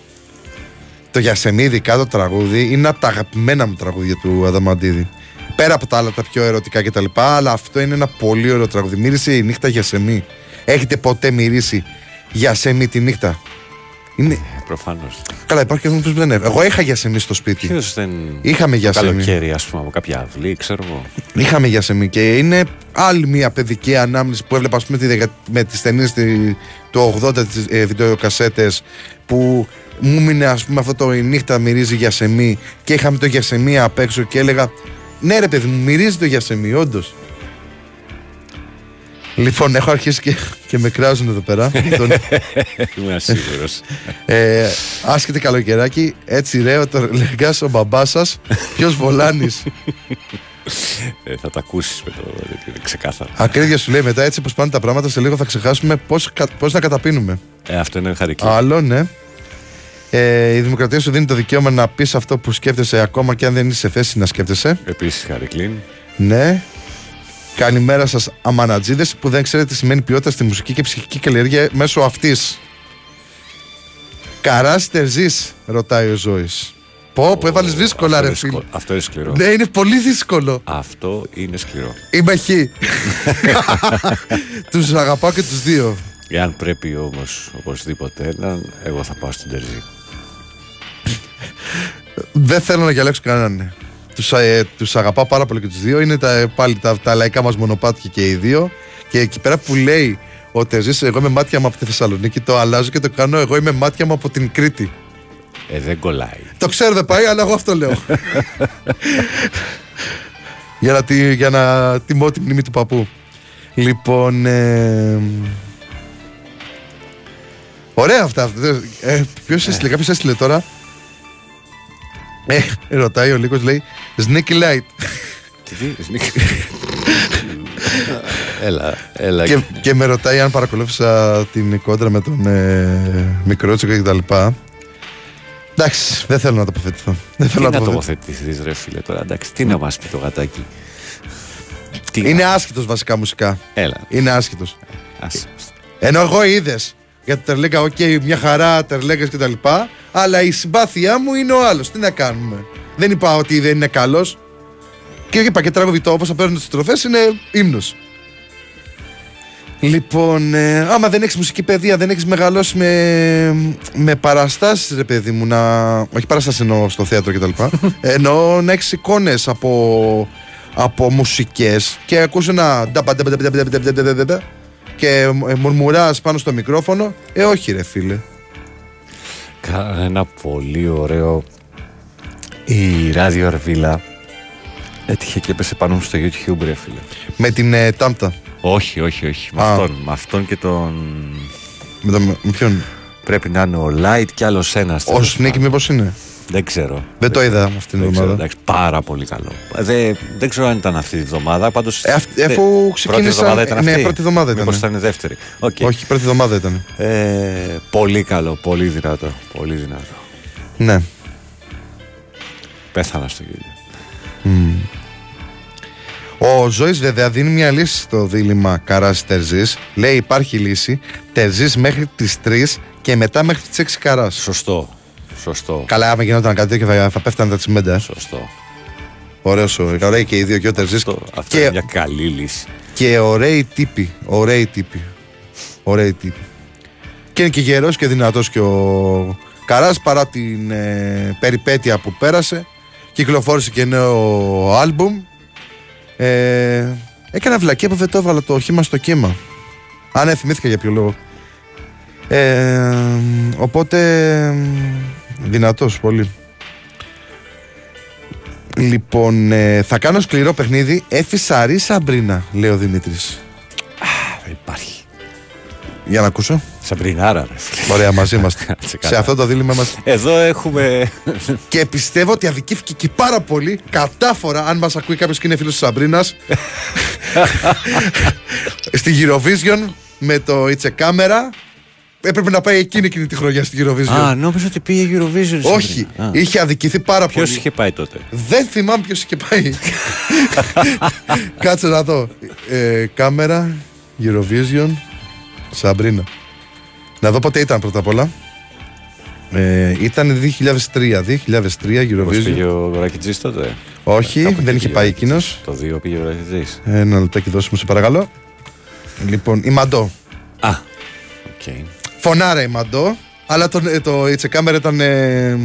Το Γιασεμίδη κάτω τραγούδι είναι από τα αγαπημένα μου τραγούδια του Αδαμαντίδη. Πέρα από τα άλλα τα πιο ερωτικά κτλ. Αλλά αυτό είναι ένα πολύ ωραίο τραγούδι. Μύρισε η νύχτα Γιασεμί. Έχετε ποτέ μυρίσει Γιασεμί τη νύχτα. Είναι... Προφανώς. Καλά, υπάρχει και άνθρωπος που δεν είναι. Εγώ είχα Γιασεμί στο σπίτι. Ποιος δεν. Είχαμε το Γιασεμί. καλοκαίρι, ας πούμε, από κάποια αυλή, ξέρω εγώ. Είχαμε για σεμί και είναι άλλη μια παιδική ανάμνηση που έβλεπα ας πούμε, τη δεκα- με τις ταινίες τη- του 80 τις ε, βιντεοκασέτες που μου μείνε ας πούμε αυτό το η νύχτα μυρίζει για σεμί και είχαμε το για σεμί απ' έξω και έλεγα ναι ρε παιδί μου μυρίζει το για σεμί όντως Λοιπόν, έχω αρχίσει και, και με κράζουν εδώ πέρα. (laughs) Τον, Είμαι ασίγουρο. ε, άσχετε καλοκαιράκι, έτσι ρε, το λέγα ο μπαμπάς σας. Ποιος βολάνεις. ε, θα τα ακούσεις με το. Είναι ξεκάθαρο. Ακρίβεια σου λέει μετά, έτσι όπω πάνε τα πράγματα, σε λίγο θα ξεχάσουμε πώς πώς να καταπίνουμε. Ε, αυτό είναι χαρική. Άλλο, ναι. Ε, η δημοκρατία σου δίνει το δικαίωμα να πεις αυτό που σκέφτεσαι ακόμα και αν δεν είσαι σε θέση να σκέφτεσαι. Επίσης χαρικλίν. Ναι. Καλημέρα σας, αμανατζίδες που δεν ξέρετε τι σημαίνει ποιότητα στη μουσική και ψυχική καλλιέργεια μέσω αυτής. Καράς τερζής, ρωτάει ο Ζώης. Πω, που έβαλες δύσκολα, Αυτό ρε είναι φίλε. σκο- Αυτό είναι σκληρό. Ναι, είναι πολύ δύσκολο. Αυτό είναι σκληρό. Είμαι χ. (laughs) τους αγαπάω και τους δύο. Εάν πρέπει όμως οπωσδήποτε έναν, εγώ θα πάω στην Τερζή. Δεν θέλω να διαλέξω κανέναν. Τους ε, τους αγαπάω πάρα πολύ και τους δύο. Είναι τα, πάλι τα, τα λαϊκά μας μονοπάτια και οι δύο. Και εκεί πέρα που λέει ο Τερζή, εγώ είμαι μάτια μου από τη Θεσσαλονίκη, το αλλάζω και το κάνω εγώ είμαι μάτια μου από την Κρήτη. Ε, δεν κολλάει. Το ξέρω δεν πάει, αλλά εγώ αυτό λέω. (laughs) για, να, τη- για να τιμώ τη μνήμη του παππού. Λοιπόν. Ε, ωραία αυτά. Ε, Ποιος έστειλε, κάποιος έστειλε τώρα. Ε, ρωτάει ο Λίκος λέει Sneaky Light Τι δει, Έλα, έλα. και, και με ρωτάει αν παρακολούθησα την κόντρα με τον ε, Μικρότσικο και τα λοιπά. Εντάξει, δεν θέλω να τοποθετηθώ. Δεν Τι θέλω να να τοποθετηθώ. τοποθετηθείς ρε φίλε τώρα, εντάξει, τι να μας πει το γατάκι. Τι Είναι άσχετος βασικά μουσικά. Έλα, Είναι άσχετος ας. Ενώ εγώ είδες για το τερλέγκα, ΟΚ, μια χαρά, τερλέγκα και τα λοιπά, αλλά η συμπάθειά μου είναι ο άλλος. Τι να κάνουμε; Δεν είπα ότι δεν είναι καλός. Και είπα και τραγούδι το, όπως θα παίρνουν τις τροφές, είναι ύμνος. Λοιπόν, ε, άμα δεν έχεις μουσική παιδεία, δεν έχεις μεγαλώσει με, με παραστάσεις, ρε παιδί μου, να. Όχι παραστάσεις εννοώ στο θέατρο κτλ. (laughs) εννοώ να έχεις εικόνες από, από μουσικές και ακούς ένα και μουρμουράς πάνω στο μικρόφωνο. Ε, όχι, ρε φίλε. Ένα πολύ ωραίο. Η ράδιο Αρβίλα έτυχε και έπεσε πάνω μου στο YouTube, ρε φίλε. Με την ε, Τάμπτα. Όχι, όχι, όχι. Με αυτόν, με αυτόν και τον. Με, τον, με ποιον; Πρέπει να είναι ο Light και άλλος ένας. Ο Σνίκη, μήπως είναι; Δεν ξέρω. Δεν το είδα αυτήν την Δεν ξέρω, εβδομάδα. εντάξει, πάρα πολύ καλό. Δεν, δεν ξέρω αν ήταν αυτή τη βδομάδα. Πάντως, Ε, αυτ- δε- αφού Πρώτη ξεκίνησαν- εβδομάδα ήταν ναι, αυτή. πρώτη εβδομάδα ήταν. Μήπως ήταν δεύτερη. Οκ. Όχι, πρώτη εβδομάδα ήταν. Ε, πολύ καλό, πολύ δυνατό. Πολύ δυνατό. Ναι. Πέθανα στο γέλιο. Ο Ζώη βέβαια δίνει μια λύση στο δίλημα Καράς Τερζής. Λέει υπάρχει λύση. Τερζής μέχρι τις 3 και μετά μέχρι τις 6 Καράς. Σωστό. Σωστό. Καλά, άμα γινόταν κάτι τέτοιο θα, θα πέφτανε τα τσιμέντα. ε. Σωστό. Ωραίος, ο- ωραίοι και οι δύο και ο Τερζή. Αυτό, αυτό Και, είναι μια καλή λύση. και ωραίοι τύποι. Ωραίοι τύποι. Ωραίοι τύποι. Και είναι και γερός και δυνατός και ο Καράς παρά την ε, περιπέτεια που πέρασε. Κυκλοφόρησε και νέο άλμπουμ. Ε, έκανα βλακία που δεν το έβαλα το χήμα στο κύμα. Αν δεν θυμήθηκα για ποιο λόγο. Ε, οπότε δυνατός πολύ. Λοιπόν, ε, θα κάνω σκληρό παιχνίδι. Έφη Σαρή Σαμπρίνα, λέει ο Δημήτρης. Δεν υπάρχει. Για να ακούσω. Σαμπρινάρα, ρε φίλε. Ωραία, μαζί είμαστε. Κάτσε (laughs) Σε καλά. αυτό το δίλημα είμαστε. Εδώ έχουμε. (laughs) Και πιστεύω ότι αδικήθηκε και πάρα πολύ κατάφορα αν μας ακούει κάποιος και είναι φίλος της Σαμπρίνας. (laughs) στη Eurovision με το It's a Camera. Έπρεπε να πάει εκείνη εκείνη τη χρονιά στη Eurovision. Α, νόμιζα ότι πήγε Eurovision. Όχι, είχε αδικηθεί πάρα Ποιος πολύ. είχε πάει τότε; Δεν θυμάμαι ποιος είχε πάει. (laughs) Κάτσε να δω. Ε, κάμερα, Eurovision, Σαμπρίνα. Να δω πότε ήταν πρώτα απ' όλα. Ε, ήταν 2003. 2003 Πώς Eurovision. πήγε ο Ρακιτζής τότε; Όχι, Κάπου δεν εκεί είχε πάει πήγε. εκείνος. Το 2 πήγε ο Ρακιντζής. Ένα λεπτάκι δώσουμε σε παρακαλώ. Λοιπόν, η Μαντώ. Α, οκ. Φωνάρα η Μαντώ. Αλλά το, ε, το It's a Camera ήταν ε,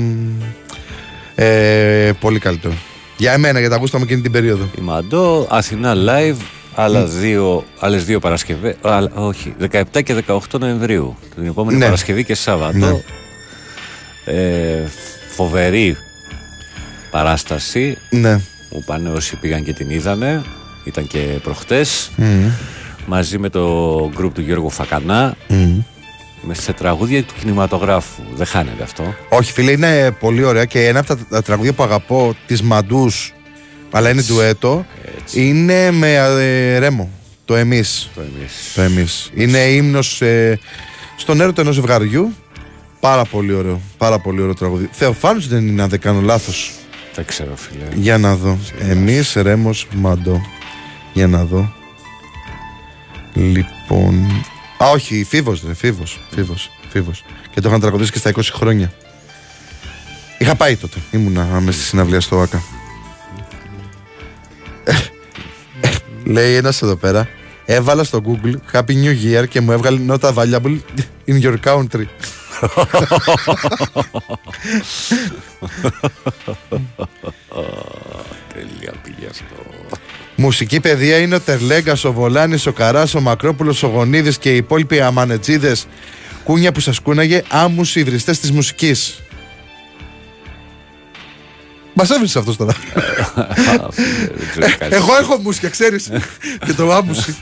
ε, πολύ καλύτερο. Για εμένα, γιατί ακούσαμε εκείνη την περίοδο. Η Μαντώ, Αθηνά live, άλλα δύο, άλλες δύο Παρασκευές, άλλα- όχι, 17 και 18 Νοεμβρίου, την επόμενη Ναι. Παρασκευή και Σάββατο. Ε, φοβερή παράσταση, Ναι. μου πάνε όσοι πήγαν και την είδανε, ήταν και προχτές. μαζί με το γκρουπ του Γιώργου Φακανά με σε τραγούδια του κινηματογράφου. Δεν χάνεται αυτό. Όχι, φίλε, είναι πολύ ωραία και ένα από τα, τα τραγούδια που αγαπώ, της Μαντούς, αλλά είναι ντουέτο, είναι με ε, Ρέμο. Το εμείς. Το εμείς. Το εμείς. Είναι ύμνος ε, στον έρωτα ενός ζευγαριού. Πάρα πολύ ωραίο. Πάρα πολύ ωραίο τραγούδι. Θεοφάνους δεν είναι, αν δεν κάνω λάθος. Δεν ξέρω, φίλε. Για να δω. Εμείς, Ρέμος, Μαντό. Για να δω. Λοιπόν. Α, όχι, φίβος, ρε, φίβος. Φίβος, φίβος. Και το είχαν τραγουδίσει και στα 20 χρόνια. Είχα πάει τότε. Ήμουνα μέσα στη συναυλία στο ΆΚΑ. Λέει ένας εδώ πέρα. Έβαλα στο Google Happy New Year και μου έβγαλε not available in your country. (laughs) Τέλεια πήγε αυτό. Μουσική παιδεία είναι ο Τερλέγκας, ο Βολάνης, ο Καράς, ο Μακρόπουλος, ο Γονίδης και οι υπόλοιποι αμανετζίδες κούνια που σας κούναγε άμμους ιδρυστές της μουσικής. Μας έβρισε αυτός τώρα. Α, φίλε, δεν ξέρω κάτι. Εγώ έχω μουσια, ξέρεις. και το άμμουσι.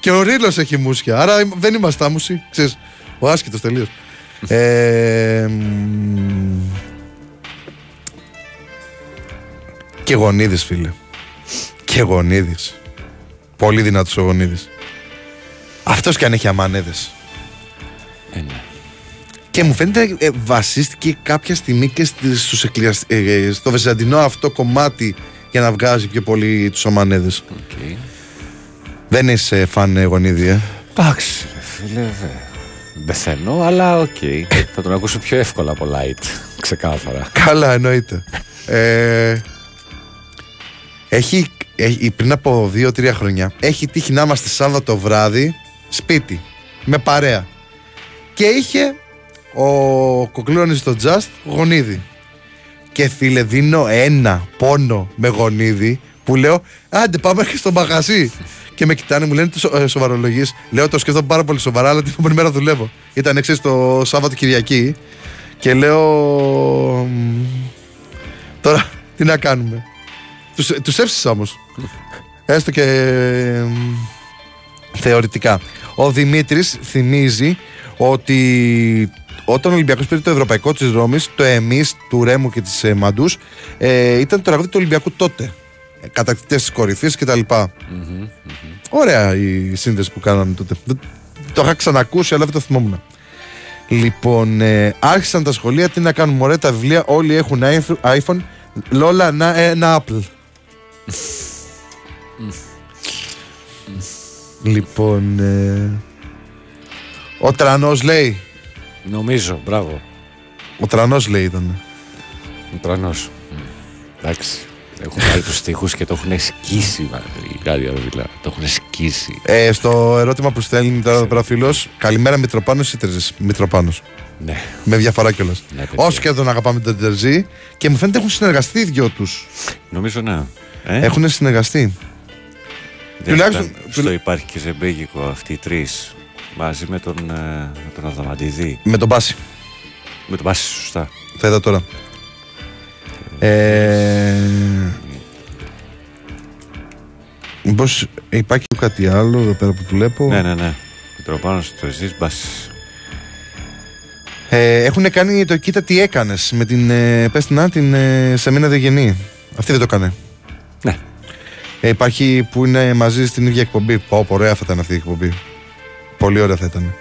και ο Ρίλος έχει μουσια. Άρα δεν είμαστε άμμουσοι. Ξέρεις, ο άσχητο τελείως. ε, μ, και γονίδη, φίλε. Και γονίδης. Πολύ δυνατός ο γονίδης. Αυτός και αν έχει αμανέδες. Ε, ναι. Και μου φαίνεται ε, βασίστηκε κάποια στιγμή και στις- στους εκκλησιασ- ε, ε, στο βυζαντινό αυτό κομμάτι για να βγάζει πιο πολύ τους αμανέδες. Οκ. Δεν είσαι φαν ε, Γονίδη, ε. Εντάξει, ρε φίλε, δεν πεθαίνω, αλλά οκ. Θα τον ακούσω πιο εύκολα από light. Ξεκάθαρα. Καλά, εννοείται. Ε, έχει, έχει, πριν από δύο-τρία χρόνια έχει τύχει να είμαστε Σάββατο βράδυ σπίτι με παρέα. Και είχε ο Κοκλώνης στο Just γονίδι. Και φίλε, δίνω ένα πόνο με γονίδι που λέω Άντε, πάμε και στο μαγαζί. και με κοιτάνε, μου λένε τι σο, ε, σοβαρολογείς. Λέω το σκέφτομαι πάρα πολύ σοβαρά, αλλά την επόμενη μέρα δουλεύω. Ήταν εξή το Σάββατο Κυριακή και λέω. «Μ, Τώρα τι να κάνουμε. Τους, τους εύσησα όμως. Έστω και μ, θεωρητικά. Ο Δημήτρης θυμίζει ότι όταν ο Ολυμπιακός πήρε το Ευρωπαϊκό της Ρώμης, το εμείς του Ρέμου και της ε, Μαντούς, ε, ήταν το τραγούδι του Ολυμπιακού τότε. Ε, Κατακτητές της κορυφής και τα λοιπα Ωραία η σύνδεση που κάναμε τότε. Δεν- Το είχα ξανακούσει, αλλά δεν το θυμόμουν. Λοιπόν, ε, άρχισαν τα σχολεία, τι να κάνουμε, ωραία τα βιβλία, όλοι έχουν iPhone- iPhone, Λόλα, να, ε, ένα Apple. Λοιπόν, ε, ο Τρανός λέει, Νομίζω, μπράβο. ο Τρανός λέει ήταν. Ο τρανός. Μ. Εντάξει. Έχουν πάρει τους τοίχου και το έχουν σκίσει μα, η Γάδια Ροβιλά. Το έχουν σκίσει. Ε, στο ερώτημα που στέλνει τώρα εδώ πέρα ο φίλος, καλημέρα Μητροπάνος ή Τερζής; Μητροπάνος. Ναι. Με διαφορά κιόλας. Ναι, παιδιά. Όσο και τον αγαπάμε τον Τερζή και μου φαίνεται έχουν συνεργαστεί οι δυο τους. Νομίζω ναι. Ε, Έχουν συνεργαστεί. δεν τουλάχιστον- ήταν- τουλα- Στο υπάρχει και ζεμπέγικο αυτοί οι τρεις. Μαζί με τον, ε, με τον Αδαμαντιδή. Με τον Πάση. Με τον Πάση, σωστά. Θα είδα τώρα. Ε, Μήπως υπάρχει κάτι άλλο εδώ πέρα που βλέπω; Ναι, ναι, ναι. Μητροπάνω στο Τερζή Μπάση. Ε, έχουν κάνει το κοίτα τι έκανες με την, ε, πες την, να, την ε, Σεμίνα Δεγενή. Αυτή δεν το έκανε. Ναι. Ε, υπάρχει που είναι μαζί στην ίδια εκπομπή. Πω, πω, ωραία θα ήταν αυτή η εκπομπή. Πολύ ωραία θα ήταν.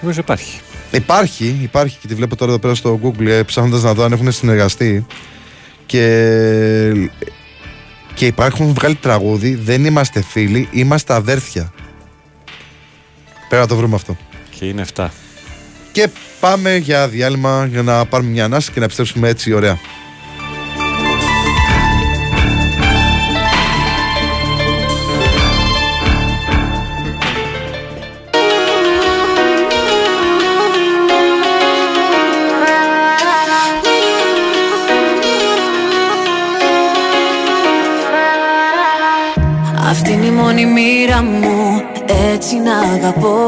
Νομίζω υπάρχει. Υπάρχει, υπάρχει και τη βλέπω τώρα εδώ πέρα στο Google ε, ψάχνοντας να δω αν έχουν συνεργαστεί και, και υπάρχουν βγάλει τραγούδι δεν είμαστε φίλοι, είμαστε αδέρφια Πρέπει να το βρούμε αυτό Και είναι 7. Και πάμε για διάλειμμα για να πάρουμε μια ανάσα και να επιστρέψουμε έτσι ωραία έτσι να αγαπώ.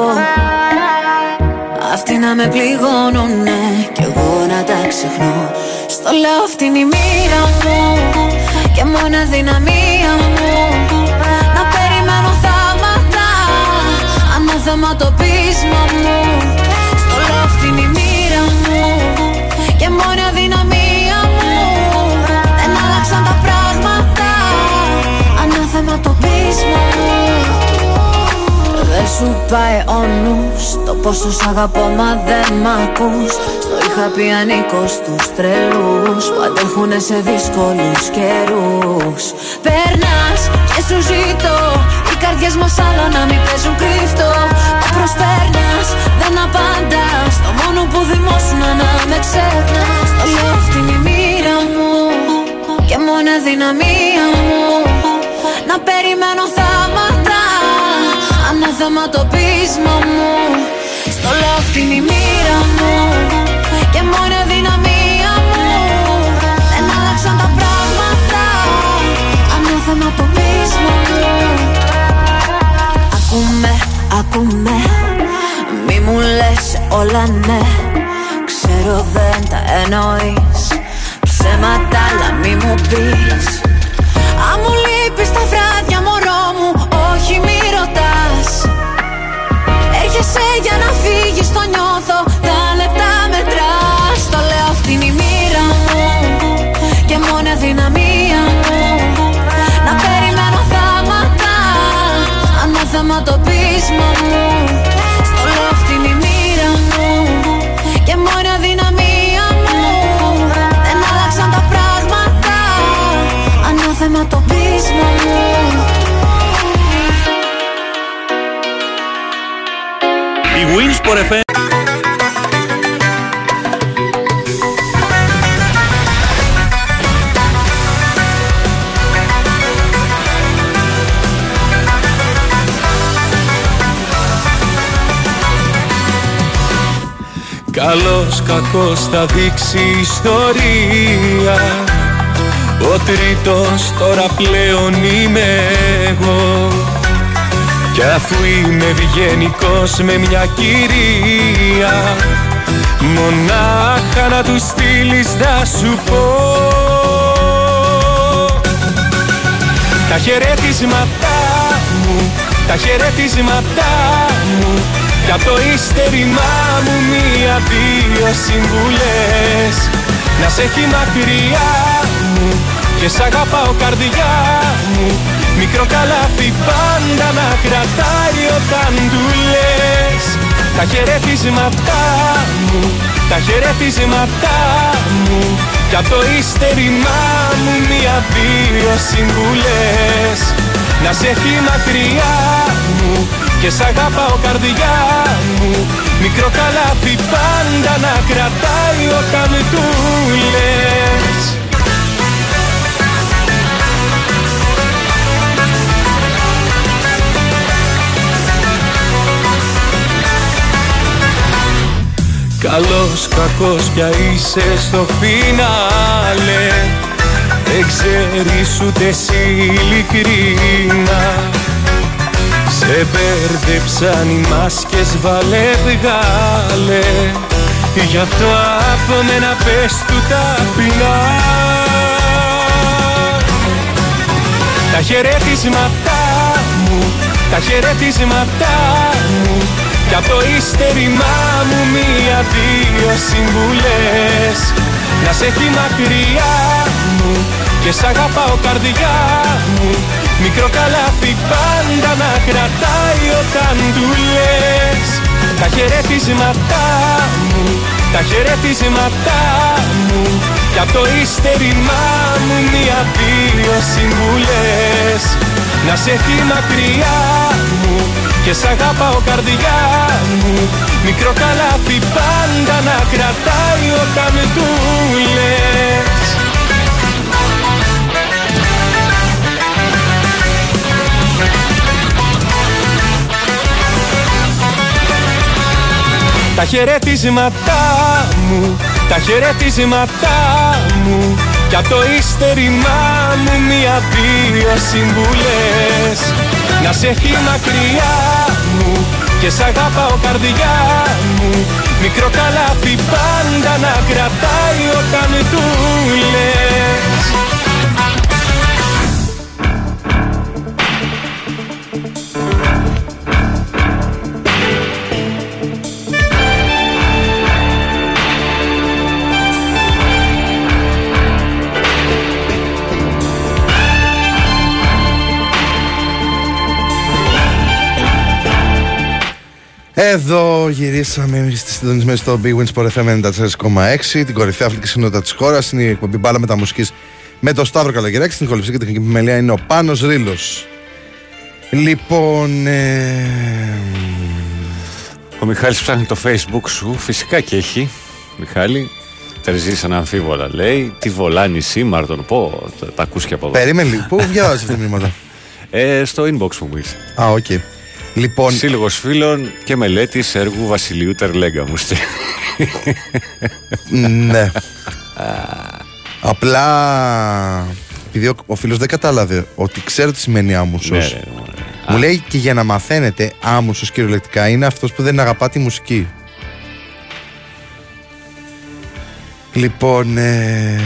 Αυτοί να με πληγώνουνε και εγώ να τα ξεχνώ. Στο λέω αυτή είναι η μοίρα μου Και μόνα δυναμία μου. Να περιμένω θαύματα Ανάθεμα το πείσμα μου σου πάει ο νους. Το πόσο σ' αγαπώ μα δεν μ' ακούς. Στο είχα πει ανήκω στους τρελούς Που αντέχουνε σε δύσκολους καιρούς. Περνάς και σου ζητώ Οι καρδιές μας άλλο να μην παίζουν κρύφτο. Μα προσπέρνας, δεν απαντάς. Το μόνο που δημόσουν να με ξεχνάς. Το λέω αυτήν η μοίρα μου Και μόνο δυναμία μου. Να περιμένω θάματα Ανάθεμα το πείσμα μου. Στο λόφτι είναι η μοίρα μου Και μόνο δυναμία μου. Δεν άλλαξαν τα πράγματα Ανάθεμα το πείσμα μου. Ακούμε, ακούμε Μη μου λες όλα ναι. Ξέρω δεν τα εννοείς. Ψέματα αλλά μη μου πεις. Αν μου λείπεις τα βράδια Έρχεσαι για να φύγεις το νιώθω. Τα λεπτά μετράς. Το λέω αυτή είναι η μοίρα μου Και μόνο δυναμία μου Να περιμένω θάματα Ανάθεμα το πείσμα μου Winsport FM Καλός κακός θα δείξει η ιστορία. Ο τρίτος τώρα πλέον είμαι εγώ Κι αφού είμαι ευγενικός με μια κυρία Μονάχα να του στείλεις θα σου πω. Τα χαιρετίσματά μου, τα χαιρετίσματά μου Για το ύστερημά μου μία-δύο συμβουλές. Να σε έχει μακριά μου και σ' αγαπάω καρδιά μου. Μικρό καλάθι πάντα να κρατάει όταν του λες. Τα χαιρετίσματά μου, τα χαιρετίσματά μου. Για το ύστερημά μου μία-δύο συμβουλές. Να σε έχει μακριά μου και σ' αγαπάω καρδιά μου. Μικρό καλάθι πάντα να κρατάει όταν του λες Καλός κακός πια είσαι στο φινάλε. Δεν ξέρεις ούτε εσύ ειλικρίνα Σε μπέρδεψαν οι μάσκες βάλε βγάλε. Γι' αυτό από μένα πες του ταπεινά Τα χαιρετίσματά μου, τα χαιρετίσματά μου για το ύστερημά μου μία-δύο συμβουλές. Να σε έχει μακριά μου και σ' αγαπάω καρδιά μου. Μικρό καλάθι πάντα να κρατάει όταν του λες. Τα χαιρετίσματά μου, τα χαιρετίσματά μου. Για το ύστερημά μου μία-δύο συμβουλές. Να σε έχει μακριά μου και σ' αγαπάω καρδιά μου. Μικρό καλάθι πάντα να κρατάει όταν του λες. Τα χαιρετίσματά μου, τα χαιρετίσματά μου. Για το ύστερημά μου μία-δύο συμβουλές Να σε έχει μακριά μου και σ' αγαπάω καρδιά μου. Μικρό καλάθι πάντα να κρατάει όταν του λες Εδώ γυρίσαμε στη συντονισμένη στο Big Wins Sport FM 94,6 την κορυφαία αθλητική συνότητα της χώρας. Είναι η εκπομπή μπάλα με τα μουσική με τον Σταύρο Καλογεράκη. Στην κολυψή και τεχνική επιμελία είναι ο Πάνος Ρήλος. Λοιπόν. Ε... Ο Μιχάλης ψάχνει το facebook σου, φυσικά και έχει. Μιχάλη, Τερζής αναμφίβολα λέει. Τι βολάνει Σίμαρτον, πω, τα, τα ακούς και από εδώ. Περίμενε λίγο. Πού διαβάζει αυτά τα μηνύματα; Ε, στο inbox μου ήρθε. Α, OK. Okay. Λοιπόν, Σύλλογος φίλων και μελέτης έργου Βασιλείου Τερλέγκα μου στέλνει. ναι. Απλά επειδή ο, ο φίλος δεν κατάλαβε ότι ξέρω τι σημαίνει άμουσος Ναι, ρε, μωρέ. μου λέει και για να μαθαίνετε άμουσος κυριολεκτικά είναι αυτός που δεν αγαπά τη μουσική Λοιπόν ε...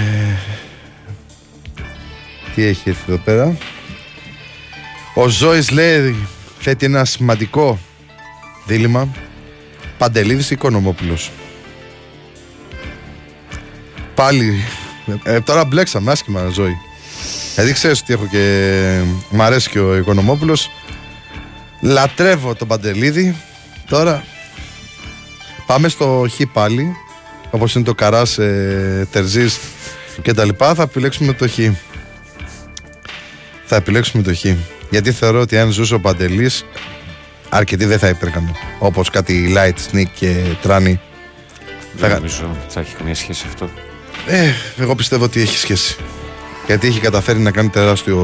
Τι έχει έρθει εδώ πέρα; Ο Ζώης λέει θέτει ένα σημαντικό δίλημα. Παντελίδης ή Οικονομόπουλος. Πάλι ε, τώρα μπλέξαμε άσχημα ζωή. Δηλαδή ξέρεις ότι έχω και μ' αρέσει και ο Οικονομόπουλος. Λατρεύω τον Παντελίδη Τώρα πάμε στο Χ πάλι Όπως είναι το Καράς ε, Τερζής και τα λοιπά. Θα επιλέξουμε το Χ. Θα επιλέξουμε το Χ Γιατί θεωρώ ότι αν ζούσε ο Παντελής Αρκετοί δεν θα υπήρχαν Όπως κάτι Light Sneak και Τράνι Δεν νομίζω ότι θα έχει καμία σχέση αυτό. Ε, εγώ πιστεύω ότι έχει σχέση. Γιατί έχει καταφέρει να κάνει τεράστιο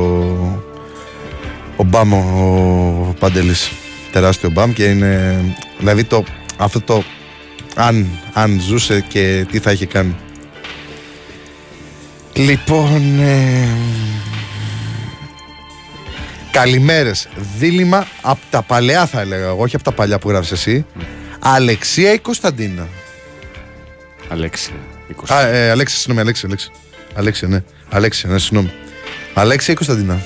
ο μπαμ ο Παντελής. Τεράστιο μπαμ και είναι δηλαδή το, αυτό το αν, αν ζούσε και τι θα είχε κάνει. Λοιπόν, ε, καλημέρες. Δίλημα από τα παλαιά θα έλεγα εγώ, όχι από τα παλιά που γράφεις εσύ. Αλεξία ή Κωνσταντίνα; Αλέξια. 20. Α, ε, Αλέξη, συγγνώμη, Αλέξη, Αλέξη. Αλέξη, ναι. Αλέξη, ναι, συγγνώμη. Αλέξη ή Κωνσταντίνα;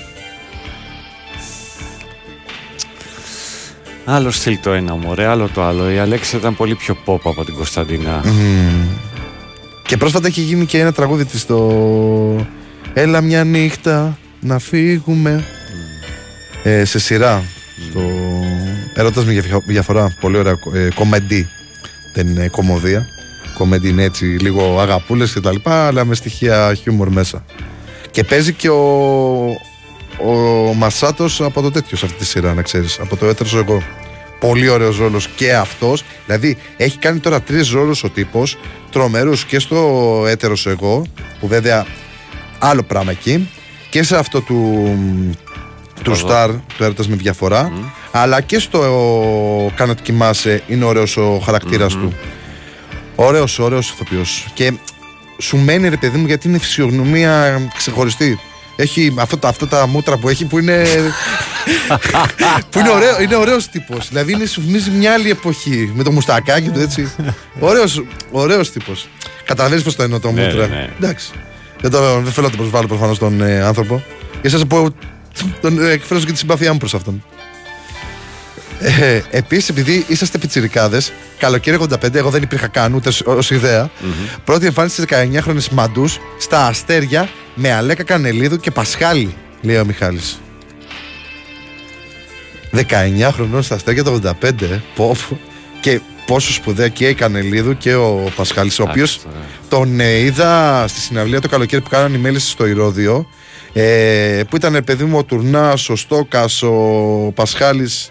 Άλλο στυλ το ένα μωρέ, άλλο το άλλο. Η Αλέξη ήταν πολύ πιο pop από την Κωνσταντίνα. Και πρόσφατα έχει γίνει και ένα τραγούδι της στο Έλα μια νύχτα να φύγουμε ε, σε σειρά. Το Ερώτας με διαφο- διαφορά. Πολύ ωραία ε, κομμεντή δεν είναι κομμωδία. Κομμεντή είναι έτσι λίγο αγαπούλες και τα λοιπά αλλά με στοιχεία χιούμορ μέσα. Και παίζει και ο ο Μασάτος από το τέτοιο σε αυτή τη σειρά να ξέρεις. Από το έτερος εγώ πολύ ωραίος ρόλος και αυτός. Δηλαδή έχει κάνει τώρα τρεις ρόλους ο τύπος τρομερούς και στο έτερος εγώ που βέβαια άλλο πράγμα εκεί. Και σε αυτό του του Εδώ. Star, του έρωτας με διαφορά. Αλλά και στο Κάνω ότι κοιμάσαι είναι ωραίος ο χαρακτήρας του. Ωραίος, ωραίος ηθοποιός. Και σου μένει ρε παιδί μου γιατί είναι φυσιογνωμία ξεχωριστή. Έχει αυτά, τα- αυτά τα μούτρα που έχει που είναι (laughs) που είναι, ωραίο, είναι ωραίος τύπος. Δηλαδή είναι, σου θυμίζει μια άλλη εποχή με το μουστακάκι του έτσι. Ωραίος, ωραίος τύπος. Καταλαβαίνεις πως το εννοώ το Ναι, μούτρα. ναι, ναι. εντάξει. Δεν, το, δεν θέλω να το προσβάλλω προφανώς τον ε, άνθρωπο. Και σας πω τον ε, εκφράζω και τη συμπάθειά μου προς αυτόν ε, Επίσης, επειδή είσαστε πιτσιρικάδες, καλοκαίρι 85, εγώ δεν υπήρχα καν ούτε ως ιδεα Πρώτη εμφάνιση στι 19χρονε μαντούς στα αστέρια με Αλέκα Κανελίδου και Πασχάλη, λέει ο Μιχάλης. 19 χρονών στα αστέρια το 85, ε, πω, πω. και πόσο σπουδαία και η Κανελίδου και ο Πασχάλης, ο οποίος Εντάξει, τώρα. τον ε, είδα στη συναυλία το καλοκαίρι που κάνανε οι μέλισσε στο Ηρώδιο. Ε, που ήταν ε, παιδί μου ο Τουρνάς, ο Στόκας, ο Πασχάλης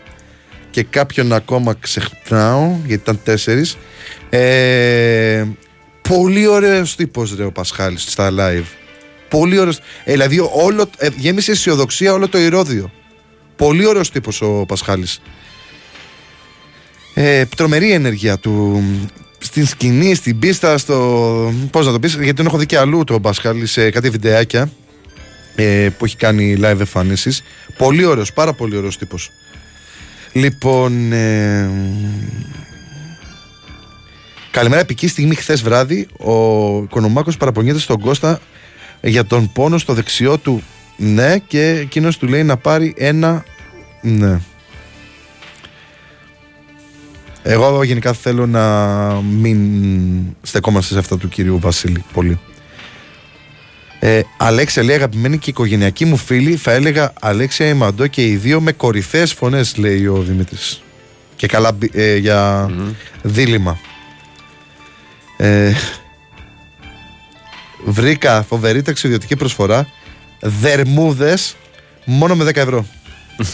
και κάποιον ακόμα ξεχνάω γιατί ήταν τέσσερις. Ε, πολύ ωραίος τύπος ρε ο Πασχάλης στα live. Πολύ ωραίος. Ε, δηλαδή όλο, ε, γέμισε αισιοδοξία όλο το Ηρώδιο. Πολύ ωραίος τύπος ο Πασχάλης. Ε, τρομερή ενέργεια του στην σκηνή, στην πίστα, στο. Πώς να το πεις, γιατί τον έχω δει και αλλού τον Πασχάλη σε κάτι βιντεάκια ε, που έχει κάνει live εμφανίσεις. Πολύ ωραίος, πάρα πολύ ωραίος τύπος. Λοιπόν. Ε, καλημέρα, επική στιγμή χθες βράδυ. Ο Οικονομάκος παραπονιέται στον Κώστα για τον πόνο στο δεξιό του. Ναι, και εκείνος του λέει να πάρει ένα. Ναι. Εγώ γενικά θέλω να μην στεκόμαστε σε αυτά του κυρίου Βασίλη πολύ. Ε, Αλέξια λέει αγαπημένη και οικογενειακή μου φίλη θα έλεγα Αλέξια Ημαντό και οι δύο με κορυφαίες φωνές λέει ο Δημήτρης Και καλά μπι- ε, για δίλημα. Ε, βρήκα φοβερή ταξιδιωτική προσφορά. Δερμούδες μόνο με 10 ευρώ. (laughs)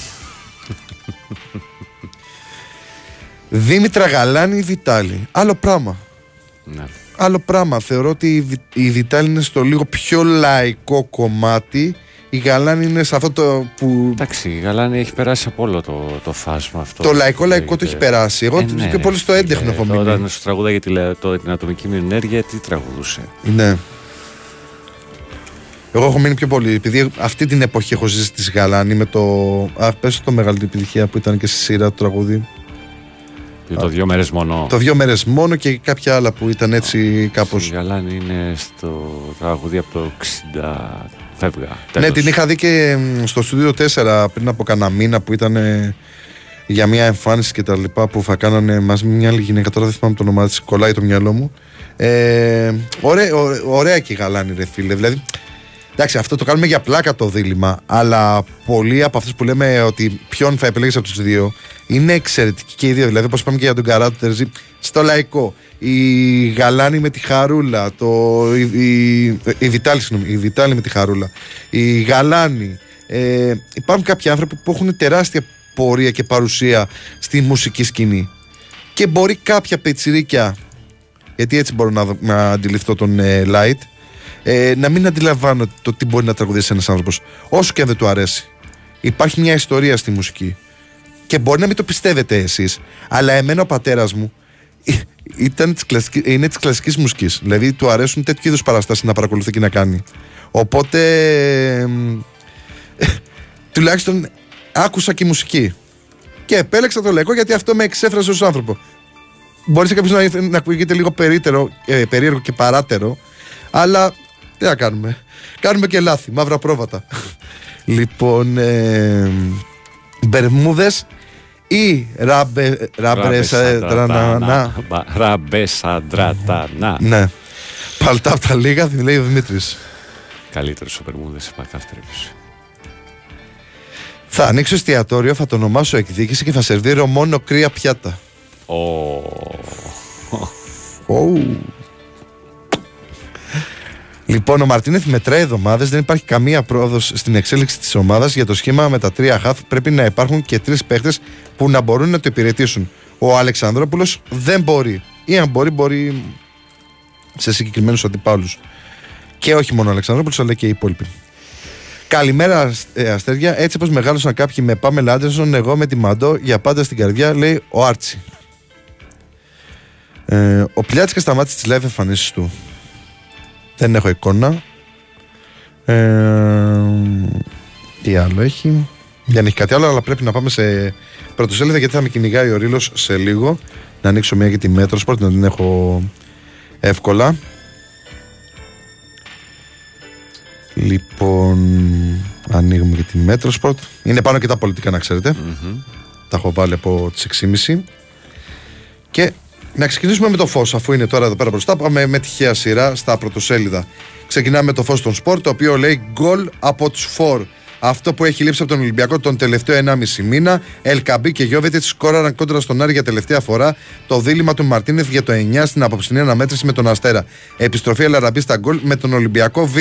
Δήμητρα Γαλάνη Βιτάλη. Άλλο πράγμα. Ναι. Άλλο πράγμα. Θεωρώ ότι η Βι- η Βιτάλη είναι στο λίγο πιο λαϊκό κομμάτι. Η Γαλάνη είναι σε αυτό το που. Εντάξει, η Γαλάνη έχει περάσει από όλο το, το φάσμα αυτό. Το λαϊκό λαϊκό το έχει Λέγεται. περάσει. Εγώ Ε, το ναι, και πολύ στο ρε έντεχνο φίλε. έχω μείνει. Όταν σου τραγούδαγε τη, λε- το, την ατομική μου ενέργεια, τι τραγουδούσε; Ναι. Εγώ έχω μείνει πιο πολύ. Επειδή αυτή την εποχή έχω ζήσει της Γαλάνη με το. Α, πες το μεγαλύτερη επιτυχία που ήταν και στη σειρά του τραγούδι. Και το δύο μέρες μόνο. Το δύο μέρες μόνο και κάποια άλλα που ήταν έτσι κάπω. Η Γαλάνη είναι στο τραγούδι από το 60. Φεύγα. Ναι, Τέλος. την είχα δει και μ, στο στούντιο 4 πριν από κανένα μήνα που ήταν ε, για μια εμφάνιση και τα λοιπά που θα κάνανε μαζί με μια άλλη γυναίκα. Τώρα δεν θυμάμαι το όνομά της, κολλάει το μυαλό μου. Ε, ωραία, ωραία, ωραία και η Γαλάνη, ρε φίλε. Δηλαδή, εντάξει, αυτό το κάνουμε για πλάκα το δίλημα, αλλά πολλοί από αυτούς που λέμε ότι ποιον θα επιλέγεις από τους δύο είναι εξαιρετικοί και οι δύο. Δηλαδή, όπως είπαμε και για τον Καράτο Τερζή, στο λαϊκό. Η Γαλάνη με τη Χαρούλα, το, η, η, η, Βιτάλη, συγγνώμη, η Βιτάλη με τη Χαρούλα, η Γαλάνη. Ε, υπάρχουν κάποιοι άνθρωποι που έχουν τεράστια πορεία και παρουσία στη μουσική σκηνή. Και μπορεί κάποια πετσιρίκια, γιατί έτσι μπορώ να, δω- να αντιληφθώ τον ε, Light, ε, να μην αντιλαμβάνω το τι μπορεί να τραγουδήσει ένας άνθρωπος, όσο και αν δεν του αρέσει. Υπάρχει μια ιστορία στη μουσική. Και μπορεί να μην το πιστεύετε εσείς, αλλά εμένα ο πατέρας μου ε, ήταν της κλασικής, είναι της κλασικής μουσικής. Δηλαδή του αρέσουν τέτοιου είδους παραστάσεις να παρακολουθεί και να κάνει. Οπότε. εμ, (laughs) τουλάχιστον άκουσα και μουσική. Και επέλεξα το λαϊκό γιατί αυτό με εξέφρασε ως άνθρωπο. Μπορεί σε κάποιο να, να ακούγεται λίγο περίτερο, ε, περίεργο και παράτερο, αλλά τι να κάνουμε. Κάνουμε και λάθη, μαύρα πρόβατα. (laughs) λοιπόν, ε, Μπερμούδες ή ράμπε, ράμπερε τρανανά. Ραμπεσαντρατανά. Ναι. Παλτά από τα λίγα, λέει ο Δημήτρης. Καλύτερο ο Μπερμούδε σε κάθε περίπτωση. Θα ανοίξω εστιατόριο, θα το ονομάσω εκδίκηση και θα σερβίρω μόνο κρύα πιάτα. Ο... Ου. Λοιπόν, ο Μαρτίνεθ μετράει εβδομάδες. Δεν υπάρχει καμία πρόοδος στην εξέλιξη της ομάδας. Για το σχήμα με τα τρία χαφ πρέπει να υπάρχουν και τρεις παίχτες που να μπορούν να το υπηρετήσουν. Ο Αλεξανδρόπουλος δεν μπορεί. Ή αν μπορεί, μπορεί σε συγκεκριμένους αντιπάλους. Και όχι μόνο ο Αλεξανδρόπουλος, αλλά και οι υπόλοιποι. Καλημέρα, ε, αστέρια. Έτσι όπως μεγάλωσαν κάποιοι με Πάμε Λάντερσον, εγώ με τη Μαντό για πάντα στην καρδιά, λέει ο Άρτσι. Ε, ο Πλιάτσικας σταμάτησε τις live εμφανίσεις του. Δεν έχω εικόνα. Ε, τι άλλο έχει. Δεν έχει κάτι άλλο, αλλά πρέπει να πάμε σε πρωτοσέλιδα γιατί θα με κυνηγάει ο Ρήλος σε λίγο. Να ανοίξω μια για τη Metrosport, να την έχω εύκολα. Λοιπόν, ανοίγουμε και τη Metrosport. Είναι πάνω και τα πολιτικά, να ξέρετε. Τα έχω βάλει από τις 6.30. Και να ξεκινήσουμε με το φως, αφού είναι τώρα εδώ πέρα μπροστά. Πάμε με τυχαία σειρά στα πρωτοσέλιδα. Ξεκινάμε με το φως των σπορ, το οποίο λέει γκολ από τους φορ. Αυτό που έχει λείψει από τον Ολυμπιακό τον τελευταίο 1,5 μήνα. Ελκαμπή και Γιώβετιτς σκόραραν κόντρα στον Άρη για τελευταία φορά. Το δίλημα του Μαρτίνεθ για το 9 στην απόψινή αναμέτρηση με τον Αστέρα. Επιστροφή Ελαραμπή στα γκολ με τον Ολυμπιακό Β.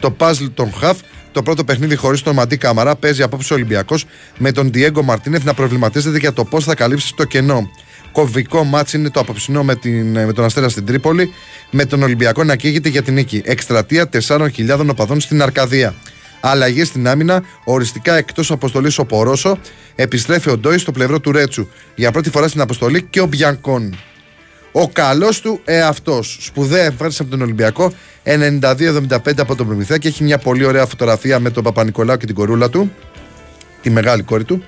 Το παζλ των Χαφ, το πρώτο παιχνίδι χωρίς τον Μαντί Καμαρά, παίζει απόψε ο Ολυμπιακός με τον Διέγκο Μαρτίνεθ να προβληματίζεται για το πώς θα καλύψει το κενό. Κομβικό μάτς είναι το απόψινό με, την, με τον Αστέρα στην Τρίπολη, με τον Ολυμπιακό να καίγεται για την νίκη. Εκστρατεία 4.000 οπαδών στην Αρκαδία. Αλλαγή στην άμυνα, οριστικά εκτός αποστολής ο Πορόσο, επιστρέφει ο Ντόι στο πλευρό του Ρέτσου. Για πρώτη φορά στην αποστολή και ο Μπιανκόν. Ο καλός του εαυτό. Σπουδαία εμφάνιση από τον Ολυμπιακό. 92-75 από τον Προμηθέα και έχει μια πολύ ωραία φωτογραφία με τον Παπα-Νικολάου και την κορούλα του. Τη μεγάλη κόρη του.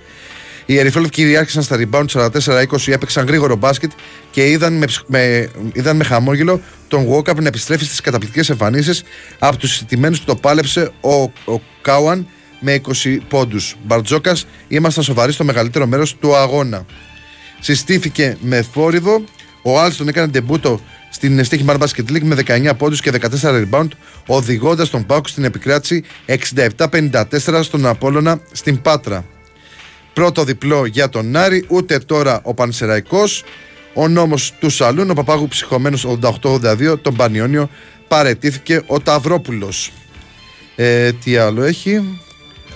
Οι Ερυφόλευοι κυριάρχησαν στα rebound 44-20, έπαιξαν γρήγορο μπάσκετ και είδαν με, ψ- με, είδαν με χαμόγελο τον Βόκαπ να επιστρέφει στις καταπληκτικές εμφανίσεις. Από τους συντημένου που το πάλεψε ο, ο Κάουαν με 20 πόντους. Μπαρτζόκας, ήμασταν σοβαροί στο μεγαλύτερο μέρος του αγώνα. Συστήθηκε με θόρυβο. Ο Άλστον έκανε τεμπούτο στην Στίχη Bar Basket League με 19 πόντους και 14 rebound, οδηγώντας τον Πάουκ στην επικράτηση 67-54 στον Απόλλωνα στην Πάτρα. Πρώτο διπλό για τον Άρη, ούτε τώρα ο Πανσεραϊκός. Ο νόμος του Σαλούν, ο Παπάγου ψυχωμένος 88-82, τον Πανιόνιο παρετήθηκε ο Ταυρόπουλος. Ε, τι άλλο έχει;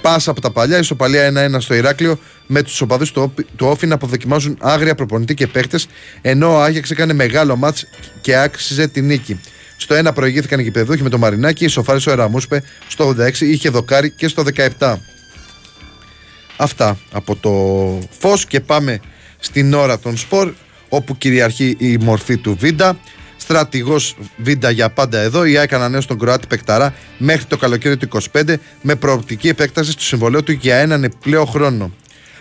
Πάσα από τα παλιά, ισοπαλία 1-1 στο Ηράκλειο με τους οπαδούς του, του Όφη να αποδοκιμάζουν άγρια προπονητή και παίχτες, ενώ ο Άγιαξ έκανε μεγάλο μάτς και άξιζε την νίκη. Στο 1 προηγήθηκαν οι γηπεδούχοι με το Μαρινάκι, ισοφάρισε ο Εραμούσπε στο 86, είχε δοκάρι και στο 17. Αυτά από το φως και πάμε στην ώρα των σπορ όπου κυριαρχεί η μορφή του Βίντα. Στρατηγός Βίντα για πάντα εδώ. Η ΑΕΚ ανανέωσε τον Κροάτι Πεκταρά μέχρι το καλοκαίρι του 25 με προοπτική επέκταση του συμβολέου του για έναν επιπλέον χρόνο.